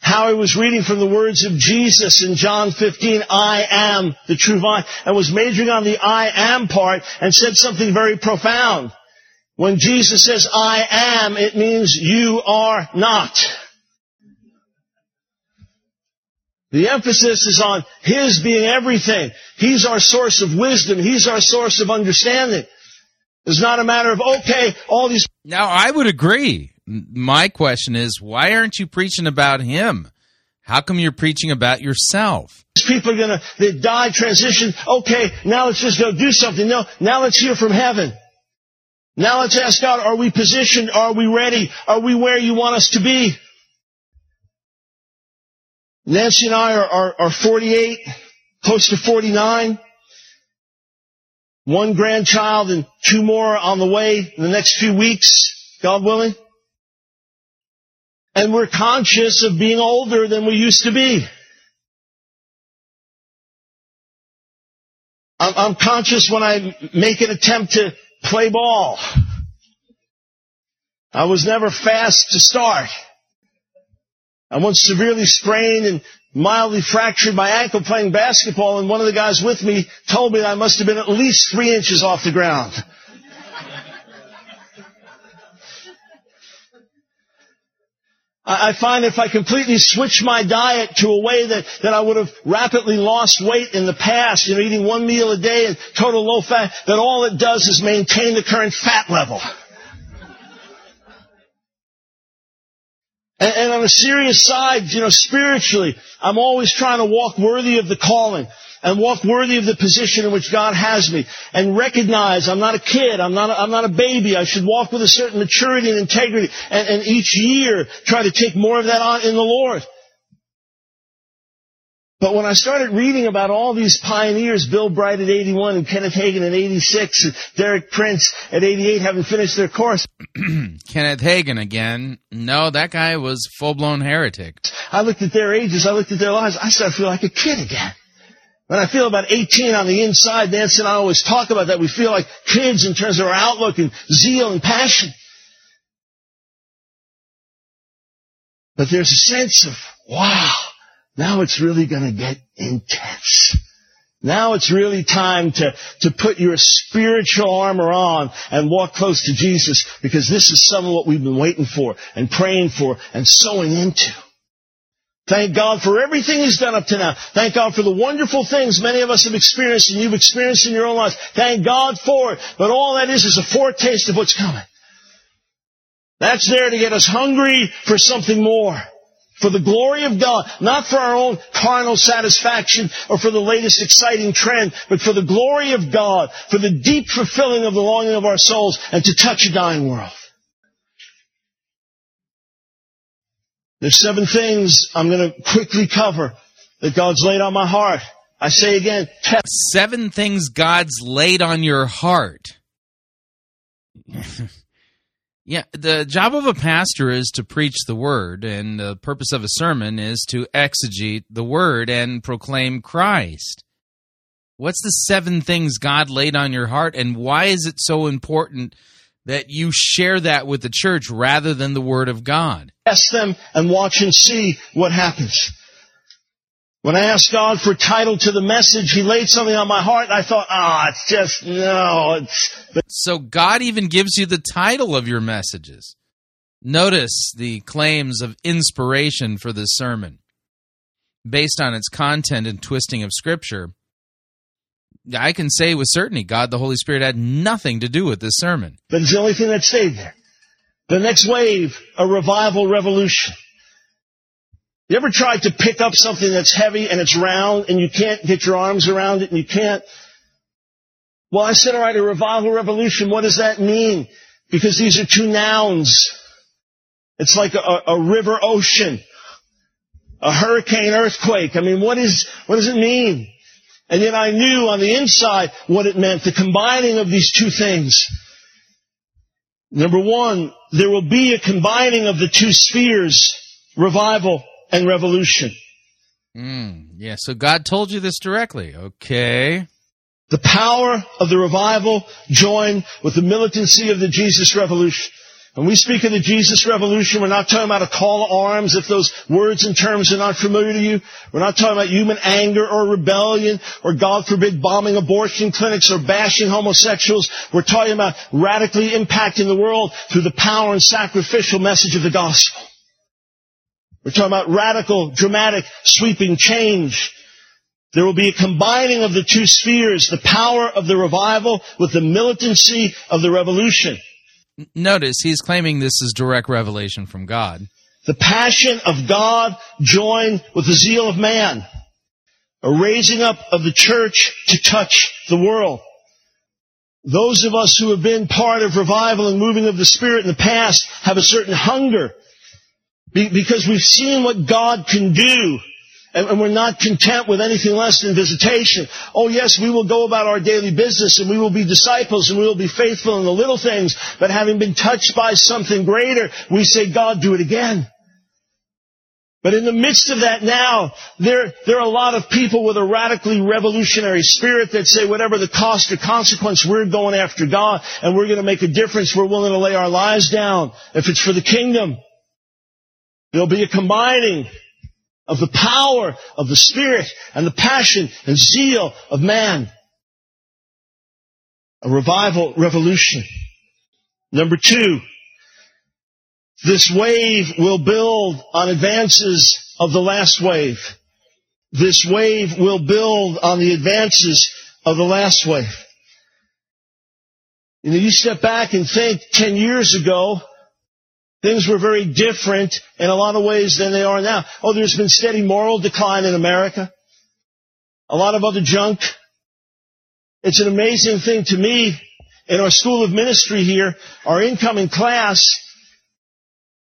Howie was reading from the words of Jesus in John 15, I am the true vine, and was majoring on the I am part and said something very profound. When Jesus says I am, it means you are not. The emphasis is on His being everything. He's our source of wisdom. He's our source of understanding. It's not a matter of, okay, all these. Now, I would agree. My question is, why aren't you preaching about him? How come you're preaching about yourself? People are gonna, they die, transition. Okay, now let's just go do something. No, now let's hear from heaven. Now let's ask God, are we positioned? Are we ready? Are we where you want us to be? Nancy and I are, are, are 48, close to 49. One grandchild and two more on the way in the next few weeks, God willing. And we're conscious of being older than we used to be. I'm, I'm conscious when I make an attempt to play ball. I was never fast to start. I once severely sprained and mildly fractured my ankle playing basketball and one of the guys with me told me that I must have been at least three inches off the ground. I find if I completely switch my diet to a way that, that I would have rapidly lost weight in the past, you know, eating one meal a day and total low fat, that all it does is maintain the current fat level. And, and on a serious side, you know, spiritually, I'm always trying to walk worthy of the calling and walk worthy of the position in which God has me. And recognize I'm not a kid, I'm not a, I'm not a baby, I should walk with a certain maturity and integrity. And, and each year try to take more of that on in the Lord. But when I started reading about all these pioneers, Bill Bright at 81 and Kenneth Hagin at 86 and Derek Prince at 88 having finished their course. Kenneth Hagin again. No, that guy was full blown heretic. I looked at their ages, I looked at their lives, I started to feel like a kid again. When I feel about 18 on the inside, Nancy and I always talk about that. We feel like kids in terms of our outlook and zeal and passion. But there's a sense of, wow, now it's really going to get intense. Now it's really time to, to put your spiritual armor on and walk close to Jesus because this is some of what we've been waiting for and praying for and sowing into. Thank God for everything He's done up to now. Thank God for the wonderful things many of us have experienced and you've experienced in your own lives. Thank God for it. But all that is is a foretaste of what's coming. That's there to get us hungry for something more. For the glory of God, not for our own carnal satisfaction or for the latest exciting trend, but for the glory of God, for the deep fulfilling of the longing of our souls and to touch a dying world. There's seven things I'm going to quickly cover that God's laid on my heart. I say again, seven things God's laid on your heart. yeah, the job of a pastor is to preach the word, and the purpose of a sermon is to exegete the word and proclaim Christ. What's the seven things God laid on your heart, and why is it so important that you share that with the church rather than the word of God? Test them and watch and see what happens. When I asked God for title to the message, He laid something on my heart, and I thought, ah, oh, it's just, no, it's. So God even gives you the title of your messages. Notice the claims of inspiration for this sermon. Based on its content and twisting of Scripture, I can say with certainty God the Holy Spirit had nothing to do with this sermon. But it's the only thing that stayed there. The next wave, a revival revolution. You ever tried to pick up something that's heavy and it's round and you can't get your arms around it and you can't? Well, I said, all right, a revival revolution, what does that mean? Because these are two nouns. It's like a, a river ocean, a hurricane earthquake. I mean, what is, what does it mean? And yet I knew on the inside what it meant, the combining of these two things. Number one, there will be a combining of the two spheres, revival and revolution. Mm, yeah, so God told you this directly. Okay. The power of the revival joined with the militancy of the Jesus Revolution. When we speak of the Jesus Revolution, we're not talking about a call to arms if those words and terms are not familiar to you. We're not talking about human anger or rebellion or, God forbid, bombing abortion clinics or bashing homosexuals. We're talking about radically impacting the world through the power and sacrificial message of the gospel. We're talking about radical, dramatic, sweeping change. There will be a combining of the two spheres, the power of the revival with the militancy of the revolution. Notice he's claiming this is direct revelation from God. The passion of God joined with the zeal of man. A raising up of the church to touch the world. Those of us who have been part of revival and moving of the Spirit in the past have a certain hunger because we've seen what God can do and we're not content with anything less than visitation. Oh yes, we will go about our daily business and we will be disciples and we will be faithful in the little things, but having been touched by something greater, we say, God, do it again. But in the midst of that now, there, there are a lot of people with a radically revolutionary spirit that say whatever the cost or consequence, we're going after God and we're going to make a difference. We're willing to lay our lives down if it's for the kingdom. There'll be a combining of the power of the Spirit and the passion and zeal of man. A revival revolution. Number two, this wave will build on advances of the last wave. This wave will build on the advances of the last wave. You know, you step back and think 10 years ago, Things were very different in a lot of ways than they are now. Oh, there's been steady moral decline in America. A lot of other junk. It's an amazing thing to me in our school of ministry here, our incoming class,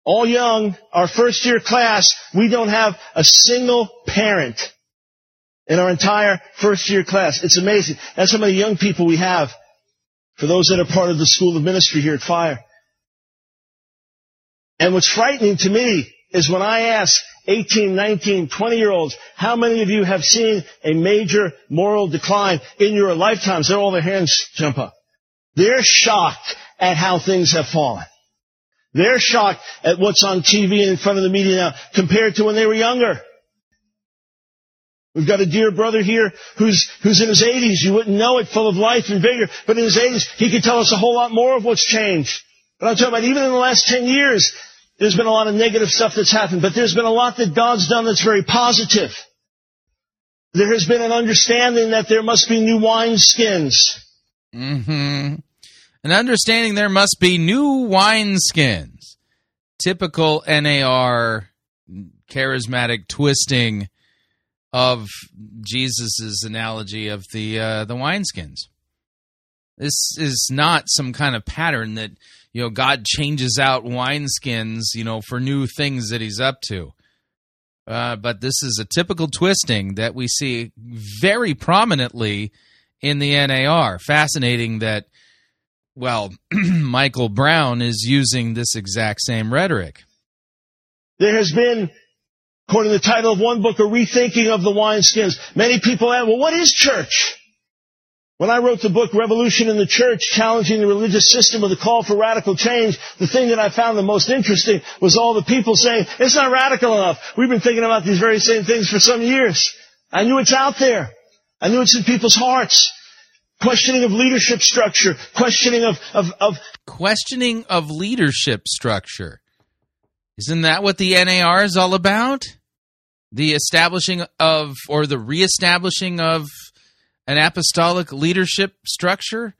all young, our first year class, we don't have a single parent in our entire first year class. It's amazing. That's how many young people we have for those that are part of the school of ministry here at Fire. And what's frightening to me is when I ask 18, 19, 20 year olds, how many of you have seen a major moral decline in your lifetimes? They're all their hands jump up. They're shocked at how things have fallen. They're shocked at what's on TV and in front of the media now compared to when they were younger. We've got a dear brother here who's, who's in his 80s. You wouldn't know it, full of life and vigor. But in his 80s, he could tell us a whole lot more of what's changed. But I'm talking about even in the last 10 years, there's been a lot of negative stuff that's happened, but there's been a lot that God's done that's very positive. There has been an understanding that there must be new wineskins. Mm-hmm. An understanding there must be new wineskins. Typical NAR charismatic twisting of Jesus's analogy of the uh, the wineskins. This is not some kind of pattern that you know God changes out wineskins, you know, for new things that He's up to. Uh, but this is a typical twisting that we see very prominently in the NAR. Fascinating that, well, Michael Brown is using this exact same rhetoric. There has been, according to the title of one book, a rethinking of the wineskins. Many people ask, well, what is church? When I wrote the book Revolution in the Church, challenging the religious system with a call for radical change, the thing that I found the most interesting was all the people saying, it's not radical enough. We've been thinking about these very same things for some years. I knew it's out there. I knew it's in people's hearts. Questioning of leadership structure, questioning of, of, of questioning of leadership structure. Isn't that what the NAR is all about? The establishing of, or the reestablishing of an apostolic leadership structure?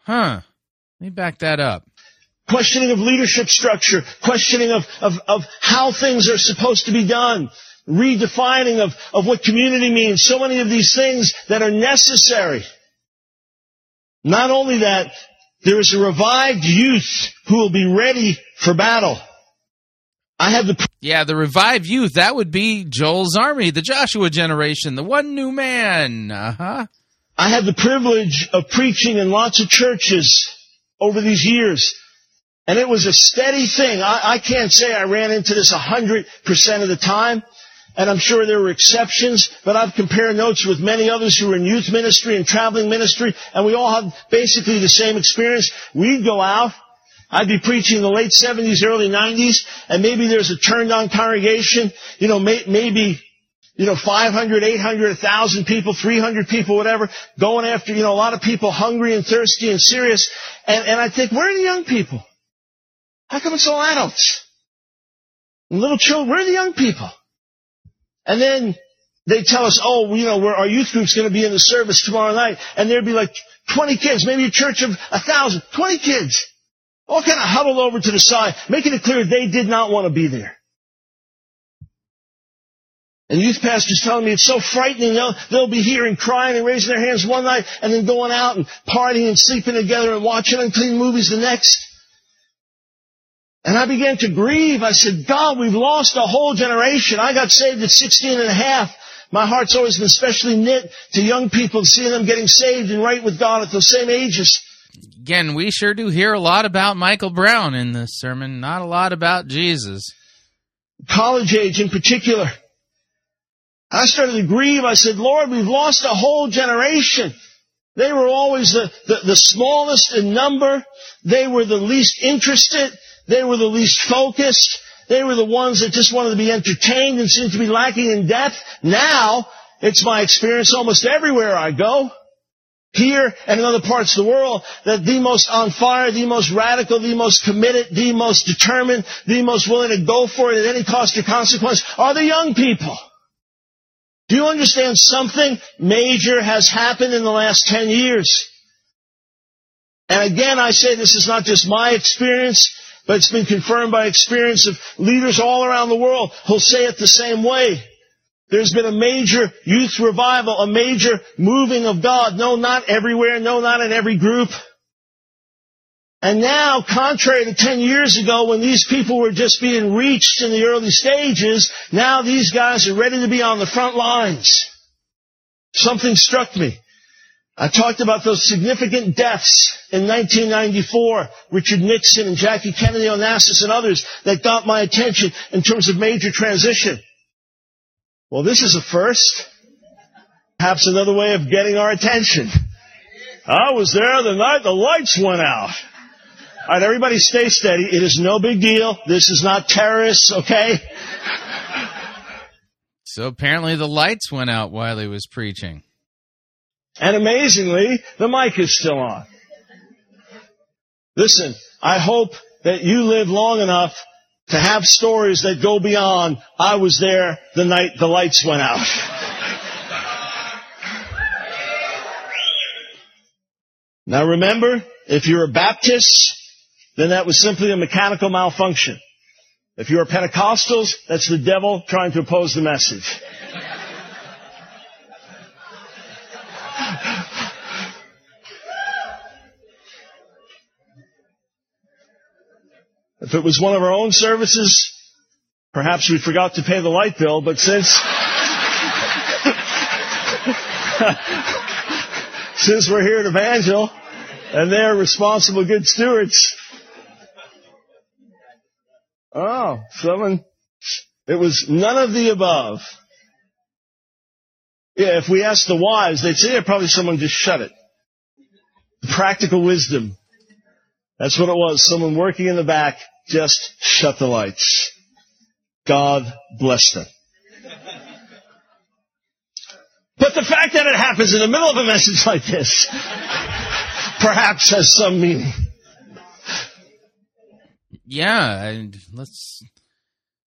Huh. Let me back that up. Questioning of leadership structure, questioning of, of, of how things are supposed to be done, redefining of, of what community means, so many of these things that are necessary. Not only that, there is a revived youth who will be ready for battle. I have the. Yeah, the revived youth. That would be Joel's army, the Joshua generation, the one new man. Uh huh. I had the privilege of preaching in lots of churches over these years. And it was a steady thing. I, I can't say I ran into this a hundred percent of the time, and I'm sure there were exceptions, but I've compared notes with many others who were in youth ministry and traveling ministry, and we all had basically the same experience. We'd go out, I'd be preaching in the late 70s, early 90s, and maybe there's a turned on congregation, you know, may, maybe, you know, 500, 800, 1,000 people, 300 people, whatever, going after, you know, a lot of people hungry and thirsty and serious. And, and I think, where are the young people? How come it's all adults? And little children, where are the young people? And then they tell us, oh, you know, we're, our youth group's going to be in the service tomorrow night, and there'd be like 20 kids, maybe a church of a thousand, 20 kids, all kind of huddled over to the side, making it clear they did not want to be there. And youth pastors telling me it's so frightening. They'll, they'll be here and crying and raising their hands one night and then going out and partying and sleeping together and watching unclean movies the next. And I began to grieve. I said, God, we've lost a whole generation. I got saved at 16 and a half. My heart's always been specially knit to young people, seeing them getting saved and right with God at those same ages. Again, we sure do hear a lot about Michael Brown in this sermon, not a lot about Jesus. College age in particular. I started to grieve. I said, Lord, we've lost a whole generation. They were always the, the, the smallest in number. They were the least interested. They were the least focused. They were the ones that just wanted to be entertained and seemed to be lacking in depth. Now, it's my experience almost everywhere I go, here and in other parts of the world, that the most on fire, the most radical, the most committed, the most determined, the most willing to go for it at any cost or consequence are the young people. Do you understand something major has happened in the last 10 years? And again, I say this is not just my experience, but it's been confirmed by experience of leaders all around the world who'll say it the same way. There's been a major youth revival, a major moving of God. No, not everywhere. No, not in every group. And now, contrary to 10 years ago when these people were just being reached in the early stages, now these guys are ready to be on the front lines. Something struck me. I talked about those significant deaths in 1994, Richard Nixon and Jackie Kennedy Onassis and others that got my attention in terms of major transition. Well, this is a first. Perhaps another way of getting our attention. I was there the night the lights went out. All right, everybody stay steady. It is no big deal. This is not terrorists, okay? So apparently the lights went out while he was preaching. And amazingly, the mic is still on. Listen, I hope that you live long enough to have stories that go beyond, I was there the night the lights went out. now remember, if you're a Baptist, then that was simply a mechanical malfunction. If you're a Pentecostals, that's the devil trying to oppose the message. If it was one of our own services, perhaps we forgot to pay the light bill, but since, since we're here at Evangel, and they're responsible good stewards, oh, someone, it was none of the above. Yeah, if we asked the wives, they'd say, yeah, probably someone just shut it. Practical wisdom. That's what it was. Someone working in the back just shut the lights. God bless them. But the fact that it happens in the middle of a message like this perhaps has some meaning. Yeah, and let's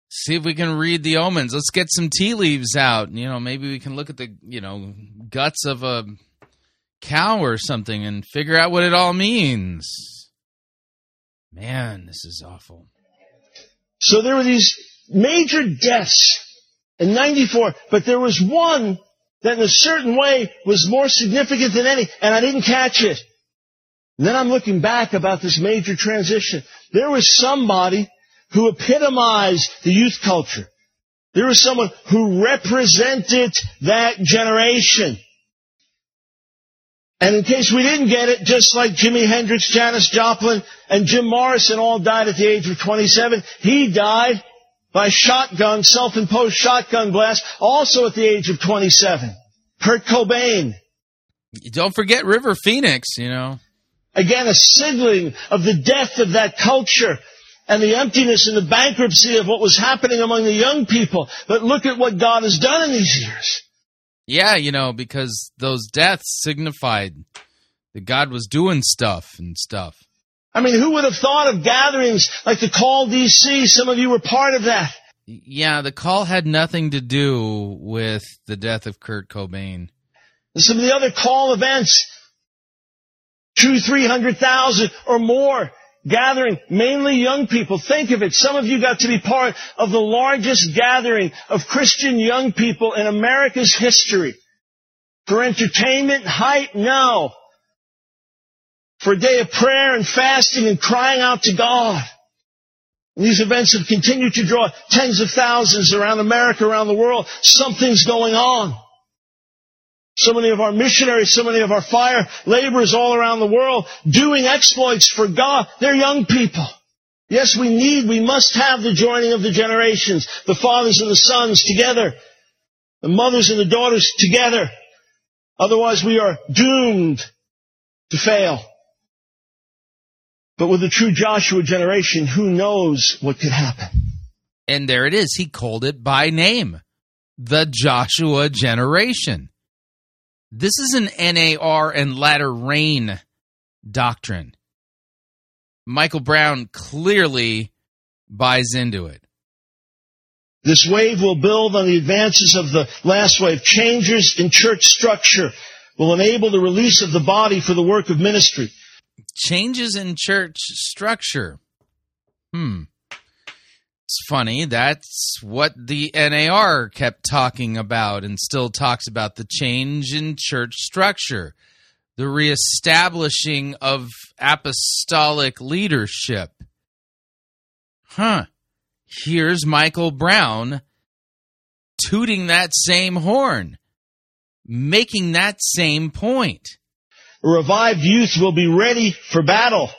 see if we can read the omens. Let's get some tea leaves out. You know, maybe we can look at the, you know, guts of a cow or something and figure out what it all means. Man, this is awful. So there were these major deaths in 94, but there was one that in a certain way was more significant than any, and I didn't catch it. And then I'm looking back about this major transition. There was somebody who epitomized the youth culture. There was someone who represented that generation. And in case we didn't get it, just like Jimi Hendrix, Janis Joplin, and Jim Morrison all died at the age of 27, he died by shotgun, self-imposed shotgun blast, also at the age of 27. Kurt Cobain. Don't forget River Phoenix, you know. Again, a signaling of the death of that culture and the emptiness and the bankruptcy of what was happening among the young people. But look at what God has done in these years. Yeah, you know, because those deaths signified that God was doing stuff and stuff. I mean, who would have thought of gatherings like the Call DC? Some of you were part of that. Yeah, the call had nothing to do with the death of Kurt Cobain. Some of the other call events, two, three hundred thousand or more gathering, mainly young people. Think of it. Some of you got to be part of the largest gathering of Christian young people in America's history. For entertainment, hype, no. For a day of prayer and fasting and crying out to God. These events have continued to draw tens of thousands around America, around the world. Something's going on. So many of our missionaries, so many of our fire laborers all around the world doing exploits for God. They're young people. Yes, we need, we must have the joining of the generations, the fathers and the sons together, the mothers and the daughters together. Otherwise we are doomed to fail. But with the true Joshua generation, who knows what could happen? And there it is. He called it by name. The Joshua generation. This is an NAR and latter rain doctrine. Michael Brown clearly buys into it. This wave will build on the advances of the last wave. Changes in church structure will enable the release of the body for the work of ministry. Changes in church structure. Hmm. It's funny. That's what the NAR kept talking about and still talks about the change in church structure, the reestablishing of apostolic leadership. Huh. Here's Michael Brown tooting that same horn, making that same point. Revived youth will be ready for battle.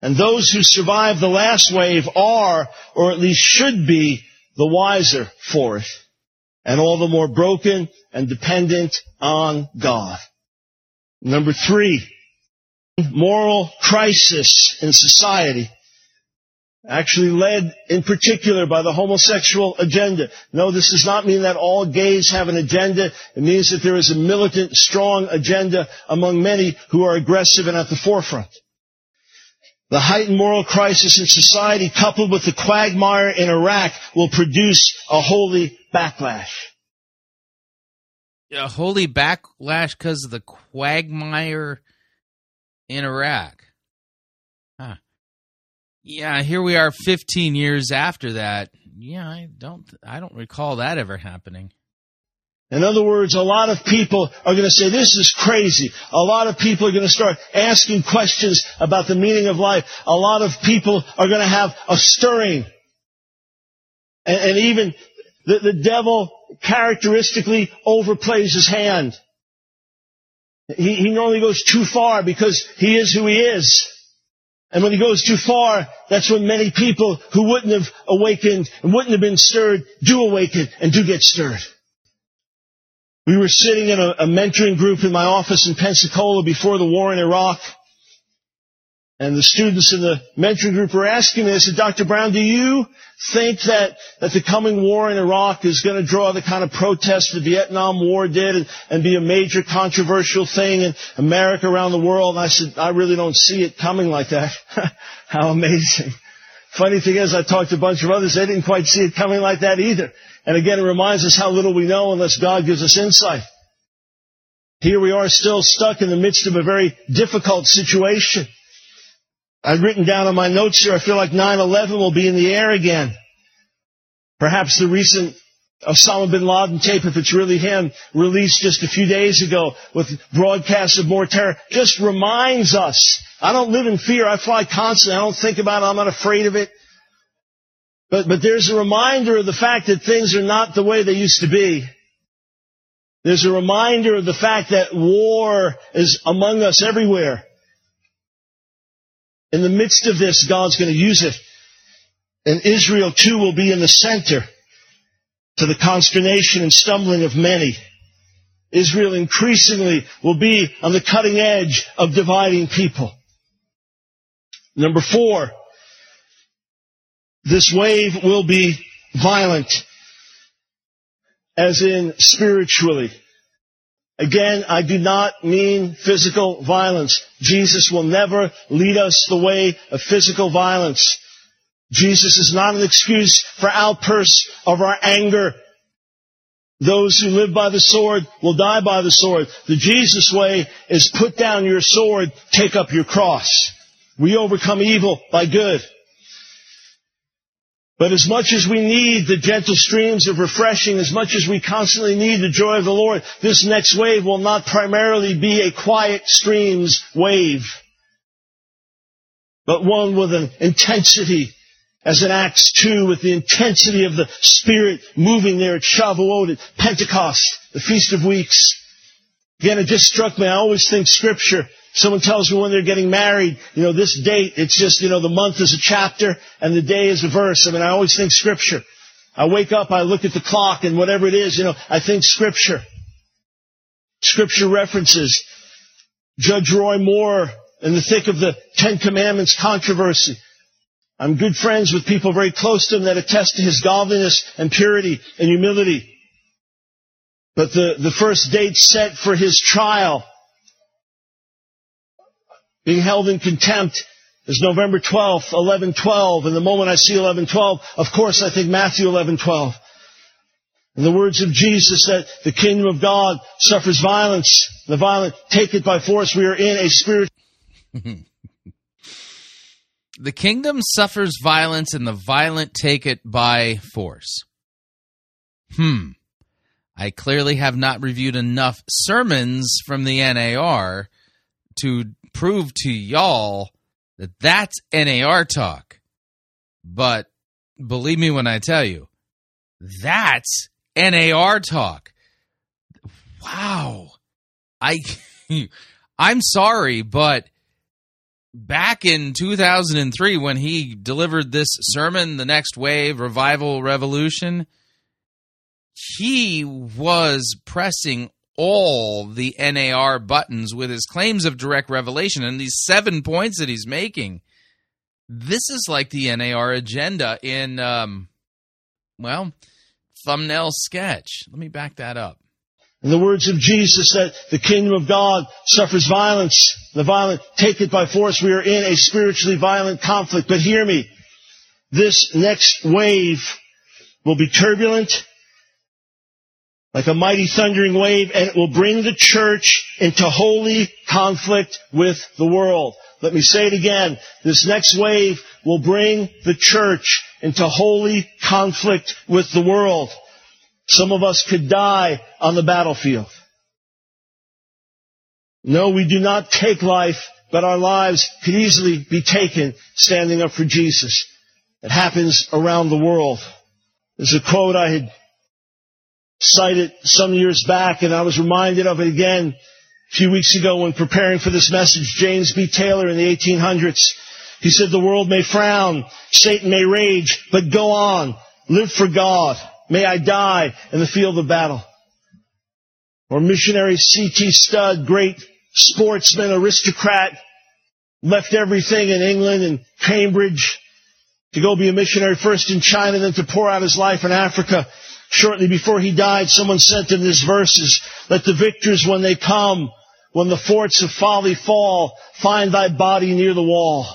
And those who survive the last wave are, or at least should be, the wiser for it. And all the more broken and dependent on God. Number three, moral crisis in society. Actually led in particular by the homosexual agenda. No, this does not mean that all gays have an agenda. It means that there is a militant, strong agenda among many who are aggressive and at the forefront. The heightened moral crisis in society coupled with the quagmire in Iraq will produce a holy backlash. A holy backlash because of the quagmire in Iraq. Huh. Yeah, here we are 15 years after that. Yeah, I don't I don't recall that ever happening. In other words, a lot of people are going to say, this is crazy. A lot of people are going to start asking questions about the meaning of life. A lot of people are going to have a stirring. And, and even the, the devil characteristically overplays his hand. He, he normally goes too far because he is who he is. And when he goes too far, that's when many people who wouldn't have awakened and wouldn't have been stirred do awaken and do get stirred. We were sitting in a, a, mentoring group in my office in Pensacola before the war in Iraq. And the students in the mentoring group were asking me, they said, Dr. Brown, do you think that, that the coming war in Iraq is going to draw the kind of protest the Vietnam War did and, and be a major controversial thing in America around the world? And I said, I really don't see it coming like that. How amazing. Funny thing is, I talked to a bunch of others, they didn't quite see it coming like that either. And again, it reminds us how little we know unless God gives us insight. Here we are still stuck in the midst of a very difficult situation. I've written down on my notes here, I feel like 9-11 will be in the air again. Perhaps the recent Osama bin Laden tape, if it's really him, released just a few days ago with broadcasts of more terror, just reminds us. I don't live in fear. I fly constantly. I don't think about it. I'm not afraid of it. But, but there's a reminder of the fact that things are not the way they used to be. There's a reminder of the fact that war is among us everywhere. In the midst of this, God's going to use it. And Israel too will be in the center to the consternation and stumbling of many. Israel increasingly will be on the cutting edge of dividing people. Number four, this wave will be violent, as in spiritually. Again, I do not mean physical violence. Jesus will never lead us the way of physical violence. Jesus is not an excuse for outbursts of our anger. Those who live by the sword will die by the sword. The Jesus way is put down your sword, take up your cross. We overcome evil by good. But as much as we need the gentle streams of refreshing, as much as we constantly need the joy of the Lord, this next wave will not primarily be a quiet streams wave, but one with an intensity, as in Acts 2, with the intensity of the Spirit moving there at Shavuot, at Pentecost, the Feast of Weeks. Again, it just struck me. I always think Scripture Someone tells me when they're getting married, you know, this date, it's just, you know, the month is a chapter and the day is a verse. I mean, I always think scripture. I wake up, I look at the clock and whatever it is, you know, I think scripture. Scripture references. Judge Roy Moore in the thick of the Ten Commandments controversy. I'm good friends with people very close to him that attest to his godliness and purity and humility. But the, the first date set for his trial being held in contempt is November 12th, 1112. And the moment I see 1112, of course I think Matthew 1112. In the words of Jesus that the kingdom of God suffers violence. The violent take it by force. We are in a spiritual. the kingdom suffers violence and the violent take it by force. Hmm. I clearly have not reviewed enough sermons from the NAR to prove to y'all that that's NAR talk. But believe me when I tell you, that's NAR talk. Wow. I I'm sorry, but back in 2003 when he delivered this sermon, The Next Wave, Revival Revolution, he was pressing all the NAR buttons with his claims of direct revelation and these seven points that he's making. This is like the NAR agenda in, um, well, thumbnail sketch. Let me back that up. In the words of Jesus that the kingdom of God suffers violence. The violent take it by force. We are in a spiritually violent conflict. But hear me. This next wave will be turbulent like a mighty thundering wave, and it will bring the church into holy conflict with the world. Let me say it again. This next wave will bring the church into holy conflict with the world. Some of us could die on the battlefield. No, we do not take life, but our lives could easily be taken standing up for Jesus. It happens around the world. There's a quote I had cited some years back, and I was reminded of it again a few weeks ago when preparing for this message. James B. Taylor in the 1800s. He said, the world may frown, Satan may rage, but go on, live for God. May I die in the field of battle. Or missionary C.T. Studd, great sportsman, aristocrat, left everything in England and Cambridge to go be a missionary first in China, then to pour out his life in Africa. Shortly before he died, someone sent him these verses. Let the victors, when they come, when the forts of folly fall, find thy body near the wall.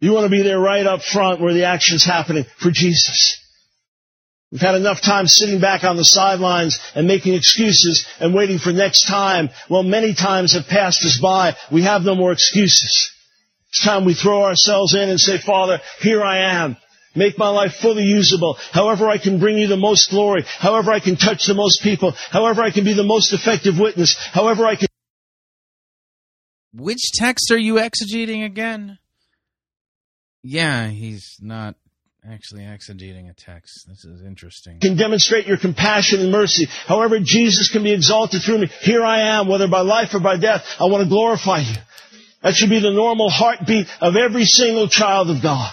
You want to be there right up front where the action's happening for Jesus. We've had enough time sitting back on the sidelines and making excuses and waiting for next time. Well, many times have passed us by. We have no more excuses. It's time we throw ourselves in and say, Father, here I am. Make my life fully usable. However I can bring you the most glory. However I can touch the most people. However I can be the most effective witness. However I can. Which text are you exegeting again? Yeah, he's not actually exegeting a text. This is interesting. Can demonstrate your compassion and mercy. However Jesus can be exalted through me. Here I am, whether by life or by death. I want to glorify you. That should be the normal heartbeat of every single child of God.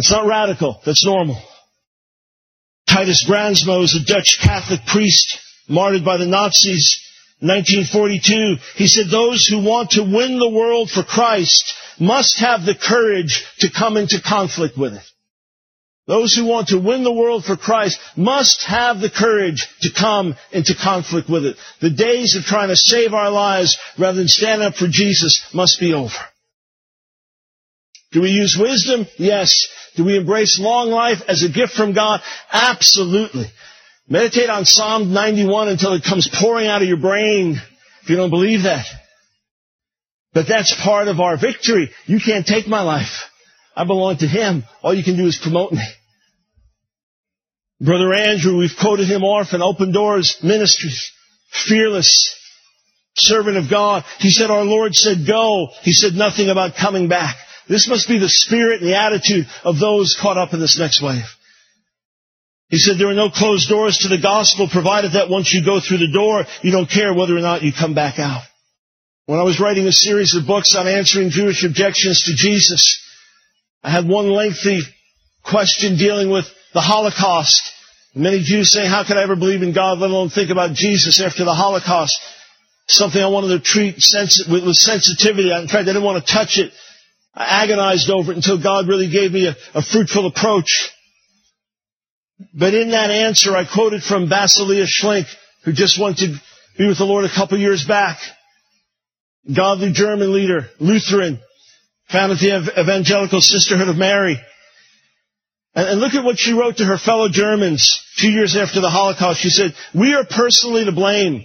That's not radical. That's normal. Titus Brandsma is a Dutch Catholic priest martyred by the Nazis in 1942. He said those who want to win the world for Christ must have the courage to come into conflict with it. Those who want to win the world for Christ must have the courage to come into conflict with it. The days of trying to save our lives rather than stand up for Jesus must be over. Do we use wisdom? Yes. Do we embrace long life as a gift from God? Absolutely. Meditate on Psalm 91 until it comes pouring out of your brain if you don't believe that. But that's part of our victory. You can't take my life. I belong to Him. All you can do is promote me. Brother Andrew, we've quoted him often, Open Doors Ministries, fearless servant of God. He said, our Lord said go. He said nothing about coming back. This must be the spirit and the attitude of those caught up in this next wave. He said there are no closed doors to the gospel provided that once you go through the door, you don't care whether or not you come back out. When I was writing a series of books on answering Jewish objections to Jesus, I had one lengthy question dealing with the Holocaust. Many Jews say, how could I ever believe in God, let alone think about Jesus after the Holocaust? Something I wanted to treat with sensitivity. In fact, I didn't want to touch it. I agonized over it until God really gave me a, a fruitful approach. But in that answer, I quoted from Basilea Schlink, who just went to be with the Lord a couple years back. Godly German leader, Lutheran, founded the Evangelical Sisterhood of Mary. And, and look at what she wrote to her fellow Germans two years after the Holocaust. She said, we are personally to blame.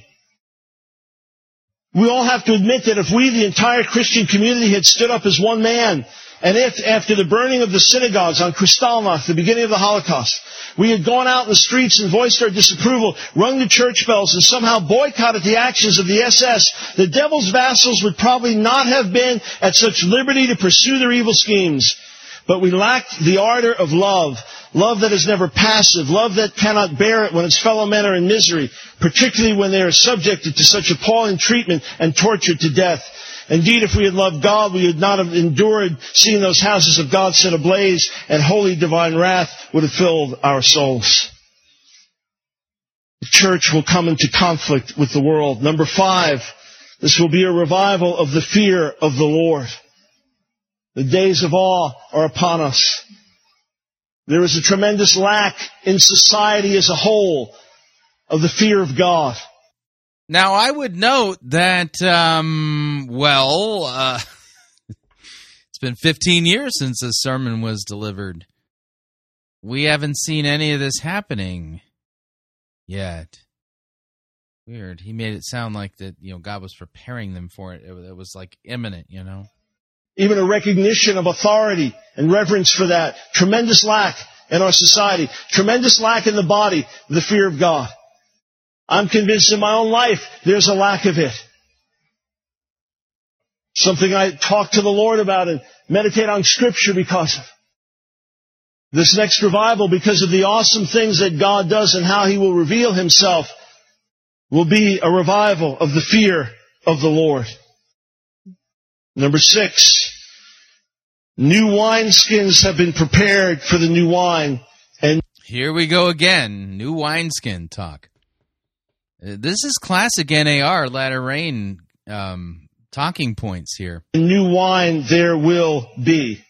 We all have to admit that if we, the entire Christian community, had stood up as one man, and if after the burning of the synagogues on Kristallnacht, the beginning of the Holocaust, we had gone out in the streets and voiced our disapproval, rung the church bells, and somehow boycotted the actions of the SS, the devil's vassals would probably not have been at such liberty to pursue their evil schemes. But we lacked the ardor of love. Love that is never passive. Love that cannot bear it when its fellow men are in misery, particularly when they are subjected to such appalling treatment and tortured to death. Indeed, if we had loved God, we would not have endured seeing those houses of God set ablaze and holy divine wrath would have filled our souls. The church will come into conflict with the world. Number five, this will be a revival of the fear of the Lord. The days of awe are upon us. There is a tremendous lack in society as a whole of the fear of God. Now, I would note that, um, well, uh, it's been 15 years since this sermon was delivered. We haven't seen any of this happening yet. Weird. He made it sound like that, you know, God was preparing them for it. It, it was like imminent, you know. Even a recognition of authority and reverence for that. Tremendous lack in our society. Tremendous lack in the body, the fear of God. I'm convinced in my own life there's a lack of it. Something I talk to the Lord about and meditate on scripture because of. This next revival, because of the awesome things that God does and how He will reveal Himself, will be a revival of the fear of the Lord. Number six, new wineskins have been prepared for the new wine. And here we go again. New wineskin talk. Uh, This is classic NAR latter rain um, talking points here. new wine there will be.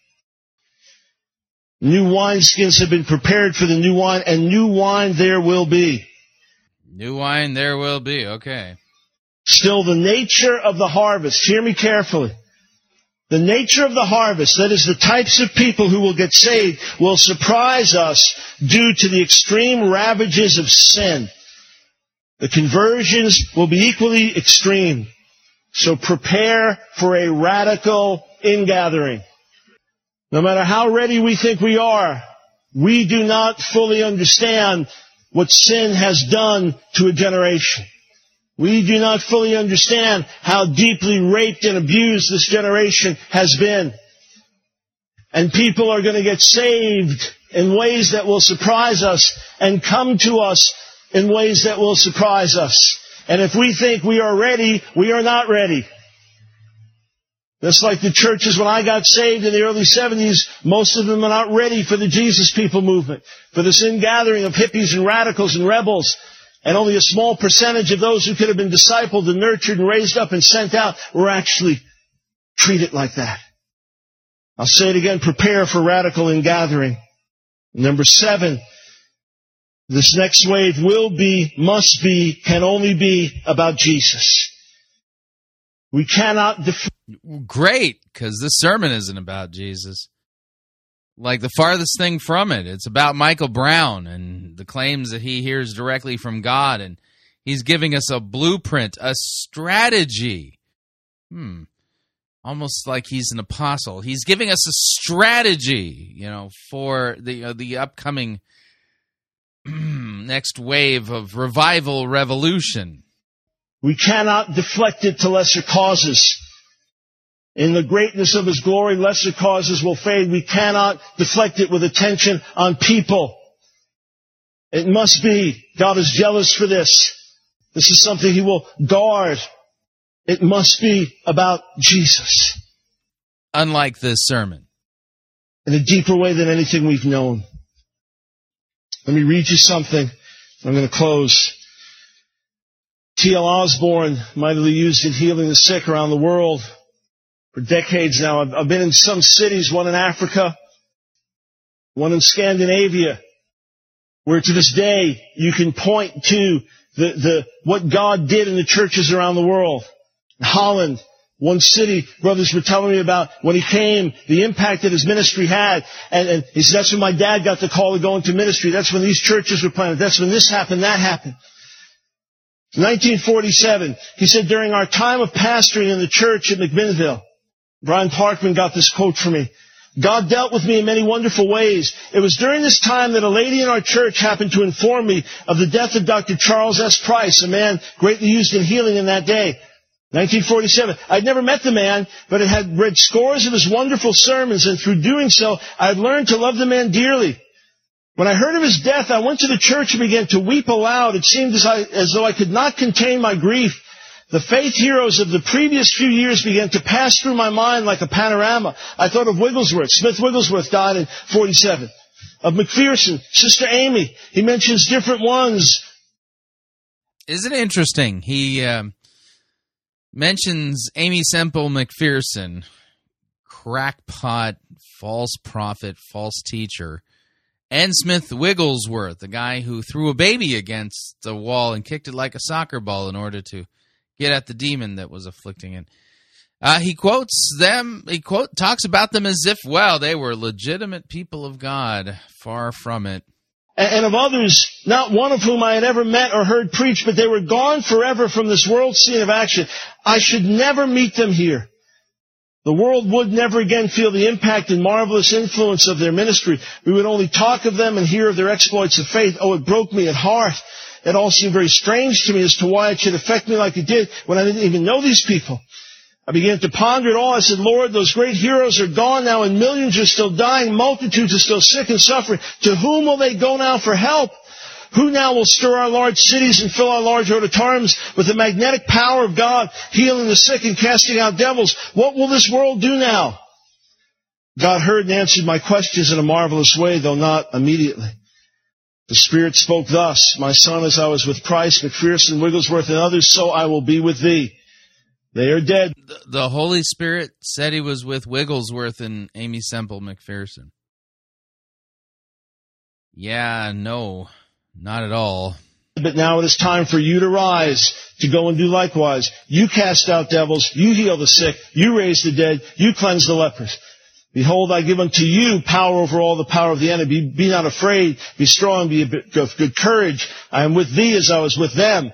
New wineskins have been prepared for the new wine, and new wine there will be. New wine there will be. Okay. Still, the nature of the harvest, hear me carefully. The nature of the harvest, that is the types of people who will get saved, will surprise us due to the extreme ravages of sin. The conversions will be equally extreme. So prepare for a radical ingathering. No matter how ready we think we are, we do not fully understand what sin has done to a generation. We do not fully understand how deeply raped and abused this generation has been. And people are going to get saved in ways that will surprise us and come to us in ways that will surprise us. And if we think we are ready, we are not ready. Just like the churches when I got saved in the early 70s, most of them are not ready for the Jesus people movement, for this ingathering of hippies and radicals and rebels. And only a small percentage of those who could have been discipled and nurtured and raised up and sent out were actually treated like that. I'll say it again, prepare for radical ingathering. Number seven, this next wave will be, must be, can only be about Jesus. We cannot def- Great, because this sermon isn't about Jesus. Like the farthest thing from it. It's about Michael Brown and the claims that he hears directly from God, and he's giving us a blueprint, a strategy. Hmm. Almost like he's an apostle. He's giving us a strategy, you know, for the uh, the upcoming next wave of revival revolution. We cannot deflect it to lesser causes. In the greatness of His glory, lesser causes will fade. We cannot deflect it with attention on people. It must be. God is jealous for this. This is something He will guard. It must be about Jesus. Unlike this sermon. In a deeper way than anything we've known. Let me read you something. I'm going to close. T.L. Osborn, mightily used in healing the sick around the world for decades now. I've, I've been in some cities, one in Africa, one in Scandinavia, where to this day you can point to the, the, what God did in the churches around the world. Holland, one city, brothers were telling me about when he came, the impact that his ministry had. And, and he said, that's when my dad got the call to go into ministry. That's when these churches were planted. That's when this happened, that happened. 1947, he said, during our time of pastoring in the church at McMinnville, Brian Parkman got this quote for me. God dealt with me in many wonderful ways. It was during this time that a lady in our church happened to inform me of the death of Dr. Charles S. Price, a man greatly used in healing in that day. 1947. I'd never met the man, but I had read scores of his wonderful sermons, and through doing so, I had learned to love the man dearly. When I heard of his death, I went to the church and began to weep aloud. It seemed as, I, as though I could not contain my grief. The faith heroes of the previous few years began to pass through my mind like a panorama. I thought of Wigglesworth. Smith Wigglesworth died in 47. Of McPherson, Sister Aimee. He mentions different ones. Isn't it interesting? He um, mentions Aimee Semple McPherson, crackpot, false prophet, false teacher, and Smith Wigglesworth, the guy who threw a baby against the wall and kicked it like a soccer ball in order to get at the demon that was afflicting it. Uh, he quotes them. He quote talks about them as if, well, they were legitimate people of God. Far from it. And of others, not one of whom I had ever met or heard preach, but they were gone forever from this world scene of action. I should never meet them here. The world would never again feel the impact and marvelous influence of their ministry. We would only talk of them and hear of their exploits of faith. Oh, it broke me at heart. It all seemed very strange to me as to why it should affect me like it did when I didn't even know these people. I began to ponder it all. I said, Lord, those great heroes are gone now and millions are still dying. Multitudes are still sick and suffering. To whom will they go now for help? Who now will stir our large cities and fill our large auditoriums with the magnetic power of God, healing the sick and casting out devils? What will this world do now? God heard and answered my questions in a marvelous way, though not immediately. The Spirit spoke thus, My son, as I was with Price, McPherson, Wigglesworth, and others, so I will be with thee. They are dead. The, Holy Spirit said he was with Wigglesworth and Aimee Semple McPherson. Yeah, no, not at all. But now it is time for you to rise, to go and do likewise. You cast out devils, you heal the sick, you raise the dead, you cleanse the lepers. Behold, I give unto you power over all the power of the enemy. Be, be not afraid, be strong, be of good courage. I am with thee as I was with them.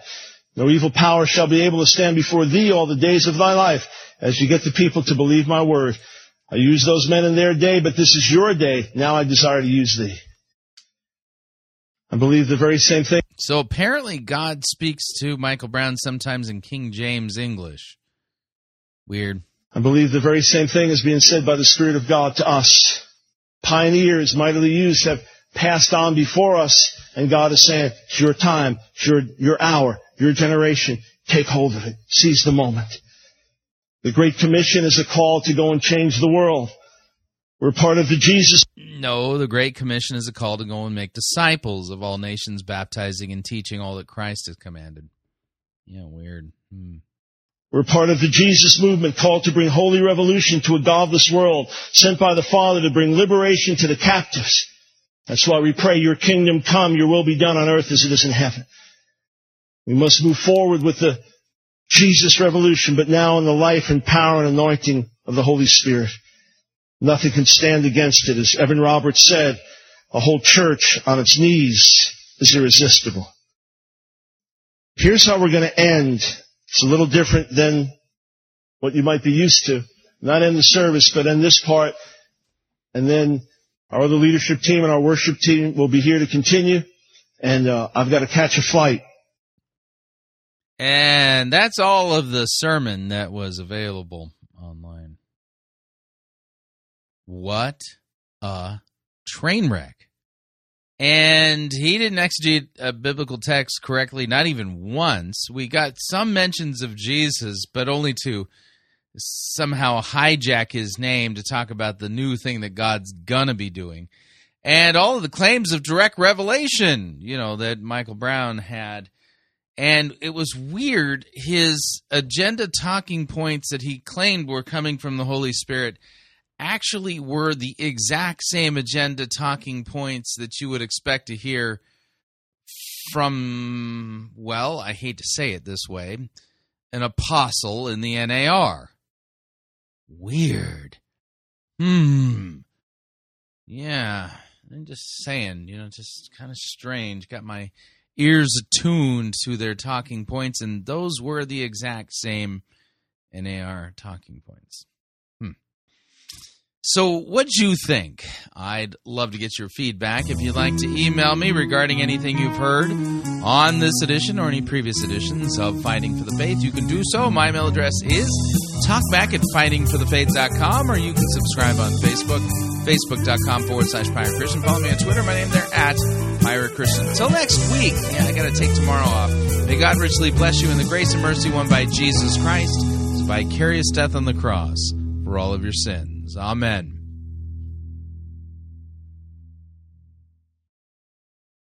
No evil power shall be able to stand before thee all the days of thy life, as you get the people to believe my word. I used those men in their day, but this is your day. Now I desire to use thee. I believe the very same thing. So apparently, God speaks to Michael Brown sometimes in King James English. Weird. I believe the very same thing is being said by the Spirit of God to us. Pioneers, mightily used, have passed on before us, and God is saying, it's your time, it's your, your hour, your generation. Take hold of it. Seize the moment. The Great Commission is a call to go and change the world. We're part of the Jesus. No, the Great Commission is a call to go and make disciples of all nations, baptizing and teaching all that Christ has commanded. Yeah, weird. Hmm. We're part of the Jesus movement called to bring holy revolution to a godless world, sent by the Father to bring liberation to the captives. That's why we pray, your kingdom come, your will be done on earth as it is in heaven. We must move forward with the Jesus revolution, but now in the life and power and anointing of the Holy Spirit. Nothing can stand against it. As Evan Roberts said, a whole church on its knees is irresistible. Here's how we're going to end. It's a little different than what you might be used to. Not in the service, but in this part. And then our other leadership team and our worship team will be here to continue. And uh, I've got to catch a flight. And that's all of the sermon that was available online. What a train wreck. And he didn't exegete a biblical text correctly, not even once. We got some mentions of Jesus, but only to somehow hijack his name to talk about the new thing that God's gonna be doing. And all of the claims of direct revelation, you know, that Michael Brown had. And it was weird. His agenda talking points that he claimed were coming from the Holy Spirit actually were the exact same agenda talking points that you would expect to hear from, well, I hate to say it this way, an apostle in the NAR. Weird. Hmm. Yeah. I'm just saying, you know, just kind of strange. Got my ears attuned to their talking points, and those were the exact same NAR talking points. So, what'd you think? I'd love to get your feedback. If you'd like to email me regarding anything you've heard on this edition or any previous editions of Fighting for the Faith, you can do so. My email address is talkback at fightingforthefaith.com or you can subscribe on Facebook, facebook.com forward slash Pirate Christian. Follow me on Twitter. My name there at Pirate Christian. Until next week. Yeah, I got to take tomorrow off. May God richly bless you in the grace and mercy won by Jesus Christ, his vicarious death on the cross for all of your sins. Amen.